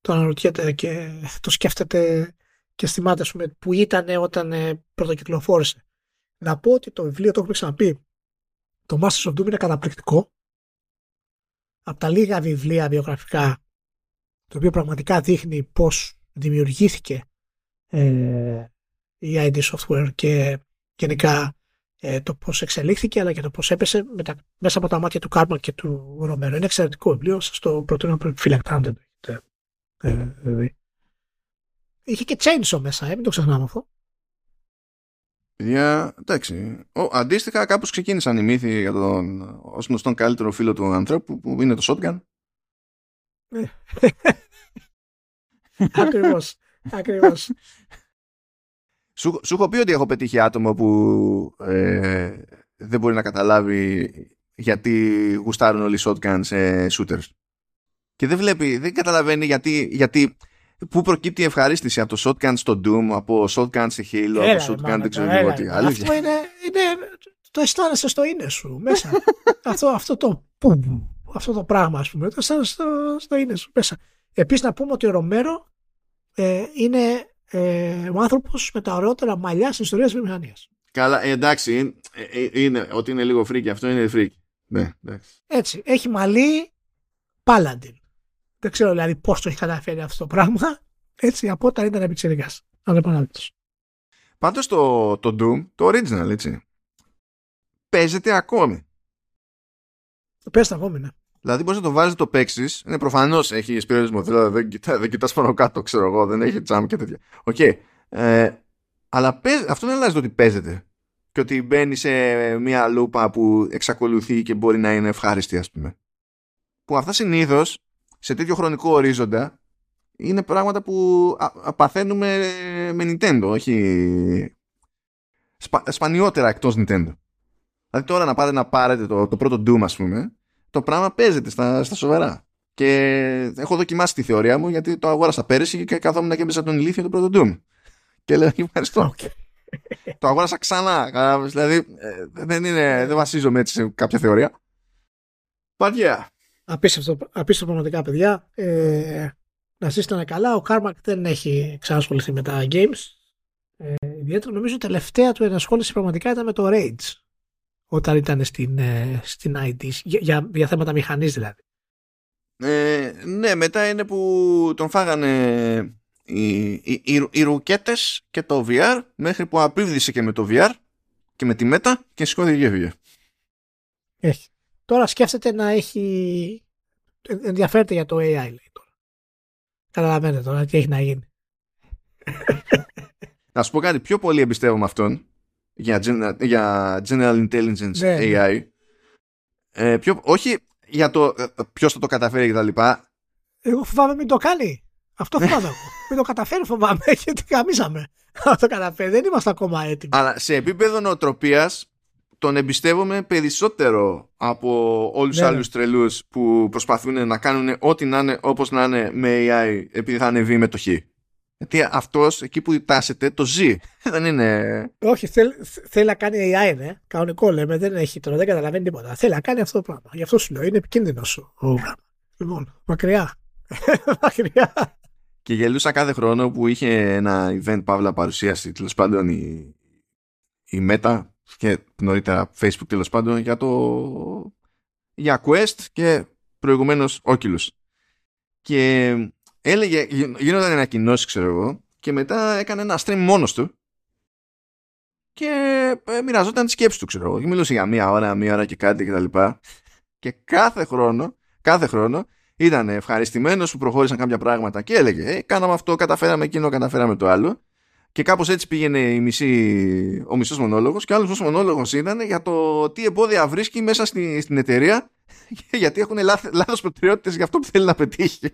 το αναρωτιέται και το σκέφτεται και θυμάται πούμε, που ήταν όταν ε, πρωτοκυκλοφόρησε. Να πω ότι το βιβλίο το έχουμε ξαναπεί. Το Masters of Doom είναι καταπληκτικό. Από τα λίγα βιβλία βιογραφικά το οποίο πραγματικά δείχνει πώς δημιουργήθηκε ε, η ID Software και γενικά ε, το πώς εξελίχθηκε αλλά και το πώς έπεσε τα, μέσα από τα μάτια του Κάρμα και του Ρωμέρο. Είναι εξαιρετικό βιβλίο, σας το προτείνω φυλακτά αν δεν το έχετε ε, Είχε και Chainsaw μέσα, ε, μην το ξεχνάμε αυτό. Παιδιά, εντάξει. Ο, αντίστοιχα, κάπως ξεκίνησαν οι μύθοι για τον ως γνωστόν καλύτερο φίλο του ανθρώπου που είναι το shotgun. Ακριβώς. Ακριβώς. Σου, σου έχω πει ότι έχω πετύχει άτομο που ε, δεν μπορεί να καταλάβει γιατί γουστάρουν όλοι shotgun σε shooters. Και δεν βλέπει, δεν καταλαβαίνει γιατί, γιατί πού προκύπτει η ευχαρίστηση από το shotgun στο Doom, από shotgun σε Halo, Έλα, από shotgun μάνα, δεν ξέρω έλα, εγώ τι. έλα. Αλήθεια. Αυτό είναι, είναι. Το αισθάνεσαι στο είναι σου μέσα. αυτό, αυτό το πουμ, αυτό το πράγμα, ας πούμε. Το αισθάνεσαι στο, στο είναι σου μέσα. Επίσης, να πούμε ότι ο Ρομέρο ε, είναι ε, ο άνθρωπος με τα ωραιότερα μαλλιά στην ιστορία της βιομηχανίας. Καλά, ε, εντάξει, ε, ε, είναι, ότι είναι λίγο freaky αυτό είναι freaky. Ναι, εντάξει. Έτσι. Έχει μαλλί Paladin. Δεν ξέρω δηλαδή πώς το έχει καταφέρει αυτό το πράγμα. Έτσι, από όταν ήταν πιτσιρικάς. Ανεπανάληπτο. Πάντως το, το Doom, το original, έτσι, παίζεται ακόμη. Παίζεται ακόμη, ναι. Δηλαδή μπορείς να το βάζεις το παίξεις. Είναι προφανώς έχεις περιορισμό. Δηλαδή δεν, κοιτά, δεν κοιτάς πάνω κάτω, ξέρω εγώ. Δεν έχει τζάμ και τέτοια. Οκ. Ε, αλλά παίζ, αυτό δεν αλλάζει το ότι παίζεται. Και ότι μπαίνει σε μια λούπα που εξακολουθεί και μπορεί να είναι ευχάριστη, ας πούμε. Που αυτά συνήθως σε τέτοιο χρονικό ορίζοντα είναι πράγματα που α, α, παθαίνουμε με Nintendo, όχι σπα, σπανιότερα εκτός Nintendo. Δηλαδή τώρα να πάτε να πάρετε το, το πρώτο Doom ας πούμε, το πράγμα παίζεται στα, στα σοβαρά. Και έχω δοκιμάσει τη θεωρία μου γιατί το αγόρασα πέρυσι και καθόμουν και έμπαιζα τον ηλίθιο το πρώτο Doom. Και λέω ευχαριστώ. Okay. το αγόρασα ξανά. κατάλαβες, Δηλαδή ε, δεν, είναι, δεν βασίζομαι έτσι σε κάποια θεωρία. But yeah. Απίστευτο, απίστευτο πραγματικά, παιδιά. Ε, να είστε καλά. Ο Κάρμακ δεν έχει ξανασχοληθεί με τα games. Ε, ιδιαίτερα νομίζω η τελευταία του ενασχόληση πραγματικά ήταν με το Rage. Όταν ήταν στην, ε, στην ID. Για, για, για θέματα μηχανής δηλαδή. Ε, ναι, μετά είναι που τον φάγανε οι, οι, οι, οι ρουκέτες και το VR μέχρι που απίβδησε και με το VR και με τη μέτα και σηκώθηκε και έφυγε. Έχει. Τώρα σκέφτεται να έχει ενδιαφέρεται για το AI λέει τώρα. Καταλαβαίνετε τώρα τι έχει να γίνει. Να σου πω κάτι πιο πολύ εμπιστεύομαι αυτόν για, gen- για General Intelligence Ναι, ναι. AI. Ε, πιο, όχι για το ποιος θα το καταφέρει και τα λοιπά. Εγώ φοβάμαι μην το κάνει. Αυτό φοβάμαι εγώ. μην το καταφέρει φοβάμαι γιατί καμίσαμε. Αν το καταφέρει δεν είμαστε ακόμα έτοιμοι. Αλλά σε επίπεδο νοοτροπίας τον εμπιστεύομαι περισσότερο από όλους τους Ναι, ναι. άλλους τρελούς που προσπαθούν να κάνουν ό,τι να είναι όπως να είναι με AI επειδή θα ανεβεί με το χ. Γιατί αυτός εκεί που τάσεται το ζει. Δεν είναι... Όχι, θέλ, θέλει να κάνει AI, ναι. Κανονικό λέμε, δεν έχει τώρα, δεν καταλαβαίνει τίποτα. Θέλει να κάνει αυτό το πράγμα. Γι' αυτό σου λέω, είναι επικίνδυνο ο πρόγραμμα. Λοιπόν, μακριά. μακριά. Και γελούσα κάθε χρόνο που είχε ένα event παύλα παρουσίαση τέλος πάντων η, η Meta και νωρίτερα Facebook τέλος πάντων για το για Quest και προηγουμένως Oculus. Και έλεγε, γι- γίνονταν ανακοινώσεις ξέρω εγώ και μετά έκανε ένα stream μόνος του. Και ε, μοιραζόταν τη σκέψη του ξέρω εγώ. Και μιλούσε για μία ώρα, μία ώρα και κάτι και τα λοιπά. Και κάθε χρόνο κάθε χρόνο ήταν ευχαριστημένος που προχώρησαν κάποια πράγματα και έλεγε ε, κάναμε αυτό, καταφέραμε εκείνο, καταφέραμε το άλλο και κάπως έτσι πήγαινε η μισή, ο μισός μονόλογος και ο άλλος μονόλογος ήταν για το τι εμπόδια βρίσκει μέσα στη, στην εταιρεία γιατί έχουν λάθ, λάθος προτεραιότητες για αυτό που θέλει να πετύχει.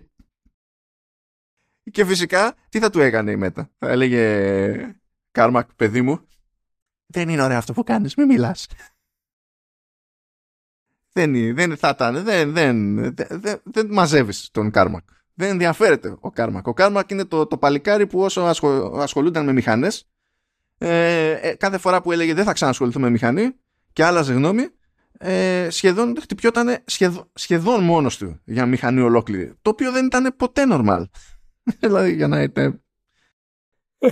Και φυσικά τι θα του έκανε η Μέτα; Θα έλεγε Κάρμακ παιδί μου δεν είναι ωραίο αυτό που κάνεις, μην μιλάς. Δεν, είναι- δεν θα ήταν, δεν, δεν, δεν, δεν, δεν μαζεύεις τον Κάρμακ. Δεν ενδιαφέρεται ο Κάρμακ. Ο Κάρμακ είναι το, το παλικάρι που όσο ασχο, ασχολούνταν με μηχανές ε, ε, κάθε φορά που έλεγε δεν θα ξανασχοληθώ με μηχανή και άλλαζε γνώμη ε, σχεδόν χτυπιόταν σχεδόν, σχεδόν μόνος του για μηχανή ολόκληρη. Το οποίο δεν ήταν ποτέ normal. δηλαδή για να είτε...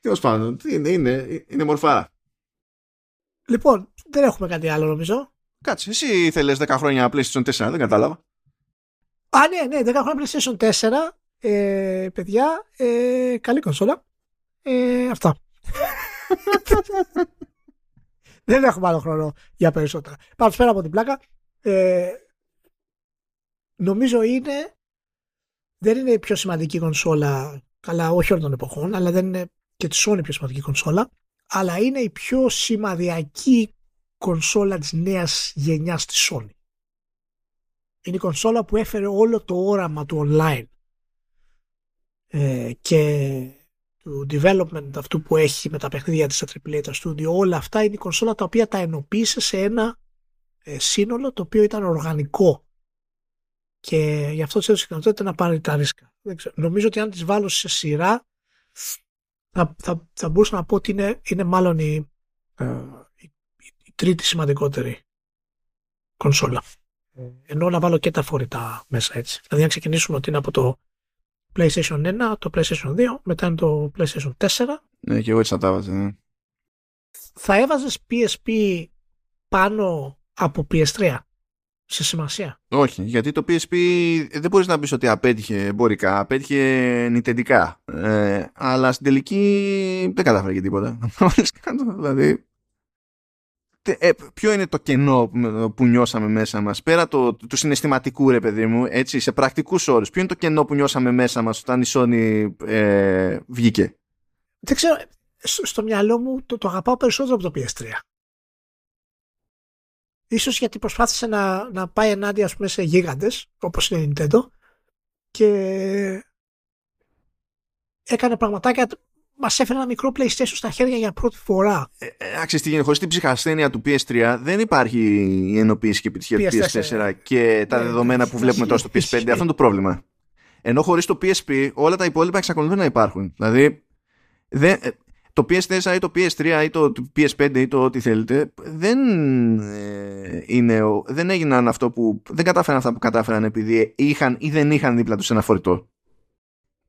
Τέλος πάντων, είναι, είναι, είναι μορφάρα. Λοιπόν, δεν έχουμε κάτι άλλο νομίζω. Κάτσε, εσύ ήθελες 10 χρόνια PlayStation 4, δεν κατάλαβα. Α, ναι, ναι, 10 χρόνια PlayStation 4. Ε, παιδιά, ε, καλή κονσόλα. Ε, αυτά. δεν έχουμε άλλο χρόνο για περισσότερα. Πάντως πέρα από την πλάκα, ε, νομίζω είναι δεν είναι η πιο σημαντική κονσόλα, καλά όχι όλων των εποχών, αλλά δεν είναι και της Sony η πιο σημαντική κονσόλα, αλλά είναι η πιο σημαδιακή κονσόλα της νέας γενιάς της Sony. Είναι η κονσόλα που έφερε όλο το όραμα του online ε, και του development αυτού που έχει με τα παιχνίδια της στα AAA, τα studio, όλα αυτά είναι η κονσόλα τα οποία τα ενοποίησε σε ένα ε, σύνολο το οποίο ήταν οργανικό και γι' αυτό της έδωσε δυνατότητα να πάρει τα ρίσκα. Νομίζω ότι αν τις βάλω σε σειρά θα, θα, θα μπορούσα να πω ότι είναι, είναι μάλλον η, ε, η, τρίτη σημαντικότερη κονσόλα. Ε. Ενώ να βάλω και τα φορητά μέσα έτσι. Δηλαδή να ξεκινήσουμε ότι είναι από το PlayStation 1, το PlayStation 2, μετά είναι το PlayStation 4. Ναι, και εγώ έτσι θα τα έβαζα. Ναι. Θα έβαζες PSP πάνω από PS3 σε σημασία. Όχι, γιατί το PSP δεν μπορείς να πεις ότι απέτυχε εμπορικά, απέτυχε νητεντικά. Ε, αλλά στην τελική δεν κατάφερε και τίποτα. δηλαδή, ε, ποιο είναι το κενό που νιώσαμε μέσα μας πέρα το, του συναισθηματικού ρε παιδί μου έτσι σε πρακτικούς όρους ποιο είναι το κενό που νιώσαμε μέσα μας όταν η Sony ε, βγήκε; Δεν ξέρω στο μυαλό μου το, το αγαπάω περισσότερο από το PS3 Ίσως γιατί προσπάθησε να, να πάει ενάντια ας πούμε, σε γίγαντες όπως είναι η Nintendo και έκανε πραγματάκια Μας έφερε ένα μικρό PlayStation στα χέρια για πρώτη φορά. Ε, ε, τι γίνεται, χωρίς την ψυχασθένεια του PS3 δεν υπάρχει η ενοποίηση και επιτυχία του PS4 και τα ναι, δεδομένα που βλέπουμε τώρα στο PS5. Αυτό είναι το πρόβλημα. Ενώ χωρίς το PSP όλα τα υπόλοιπα εξακολουθούν να υπάρχουν. Δηλαδή, δεν, ε, το PS4 ή το PS3 ή το PS5 ή το ό,τι θέλετε δεν, ε, είναι, δεν έγιναν αυτό που δεν κατάφεραν αυτά που κατάφεραν επειδή είχαν ή δεν είχαν δίπλα τους ένα φορητό.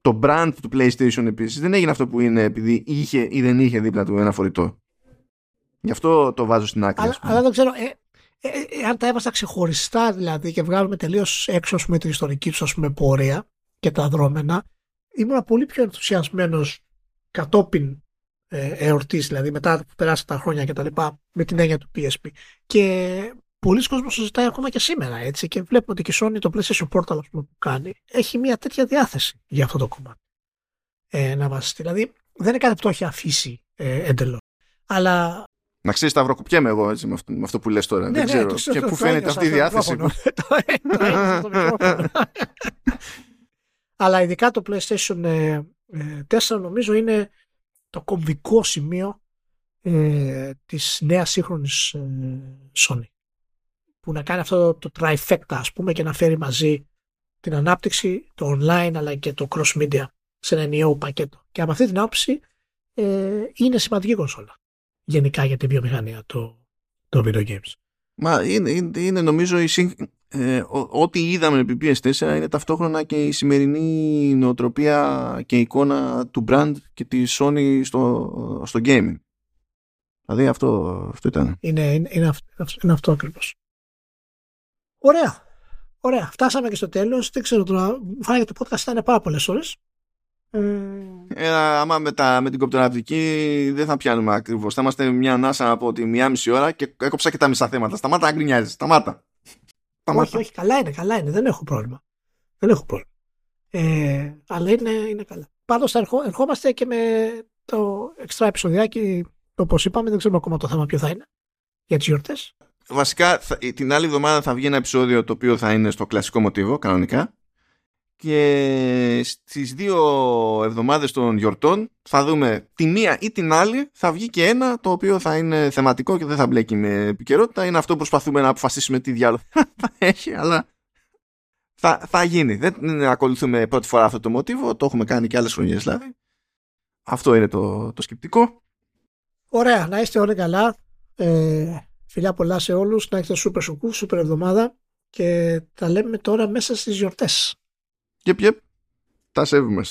Το brand του PlayStation επίσης δεν έγινε αυτό που είναι επειδή είχε ή δεν είχε δίπλα του ένα φορητό. Γι' αυτό το βάζω στην άκρη αλλά, αλλά δεν ξέρω ε, ε, ε, αν τα έβαζα ξεχωριστά δηλαδή και βγάλουμε τελείως έξω με την ιστορική τους πούμε πορεία και τα δρόμενα ήμουν πολύ πιο ενθουσιασμένος κατόπιν ε, εορτής, δηλαδή μετά που περάσει τα χρόνια και τα λοιπά, με την έννοια του PSP. Και πολλοί κόσμοι συζητάει ακόμα και σήμερα έτσι και βλέπουμε ότι και η Sony το PlayStation Portal πούμε, που κάνει έχει μια τέτοια διάθεση για αυτό το κομμάτι ε, να βασιστεί. Δηλαδή δεν είναι κάτι που το έχει αφήσει ε, εντελώς. Αλλά να ξέρεις, σταυροκοπιέμαι εγώ έτσι, με, αυτό, με αυτό που λες τώρα. Ναι, δεν ναι, ξέρω. και πού φαίνεται αυτή η διάθεση. Αλλά ειδικά το PlayStation 4 ε, νομίζω είναι το κομβικό σημείο ε, της νέας σύγχρονης ε, Sony που να κάνει αυτό το trifecta ας πούμε και να φέρει μαζί την ανάπτυξη, το online αλλά και το cross media σε ένα ενιαίο πακέτο. Και από αυτή την άποψη ε, είναι σημαντική κονσόλα γενικά για την βιομηχανία το, το video games. Μα είναι, είναι, είναι νομίζω η, ε, ό,τι είδαμε επί PS4 είναι ταυτόχρονα και η σημερινή νοοτροπία και εικόνα του brand και τη Sony στο, στο gaming. Δηλαδή αυτό, αυτό ήταν. Είναι, είναι, είναι, αυτό, είναι αυτό ακριβώς. Ωραία. Ωραία. Φτάσαμε και στο τέλος. Δεν ξέρω τώρα. Φάνηκε το podcast ήταν πάρα πολλές ώρες. Ε, άμα με, τα, με την κοπτεραπτική δεν θα πιάνουμε ακριβώς. Θα είμαστε μια ανάσα από τη μία μισή ώρα και έκοψα και τα μισά θέματα. Σταμάτα να γκρινιάζεις. Σταμάτα. Όχι, όχι, καλά είναι, καλά είναι. Δεν έχω πρόβλημα. Δεν έχω πρόβλημα. Ε, αλλά είναι, είναι καλά. Πάντως ερχό, ερχόμαστε και με το εξτρά επεισοδιάκι, όπως είπαμε, δεν ξέρουμε ακόμα το θέμα ποιο θα είναι για τις γιορτές. Βασικά την άλλη εβδομάδα θα βγει ένα επεισόδιο το οποίο θα είναι στο κλασικό μοτίβο, κανονικά. Και στις δύο εβδομάδες των γιορτών θα δούμε τη μία ή την άλλη θα βγει και ένα το οποίο θα είναι θεματικό και δεν θα μπλέκει με επικαιρότητα. Είναι αυτό που προσπαθούμε να αποφασίσουμε τι διάλογο θα έχει, αλλά θα, θα γίνει. Δεν ακολουθούμε πρώτη φορά αυτό το μοτίβο, το έχουμε κάνει και άλλες χρονιές δηλαδή. Αυτό είναι το, το σκεπτικό. Ωραία, να είστε όλοι καλά. Ε, φιλιά πολλά σε όλους, να έχετε σούπερ σουκού, σούπερ εβδομάδα και τα λέμε τώρα μέσα στις γιορτές. Yep, yep. Τα σέβουμε.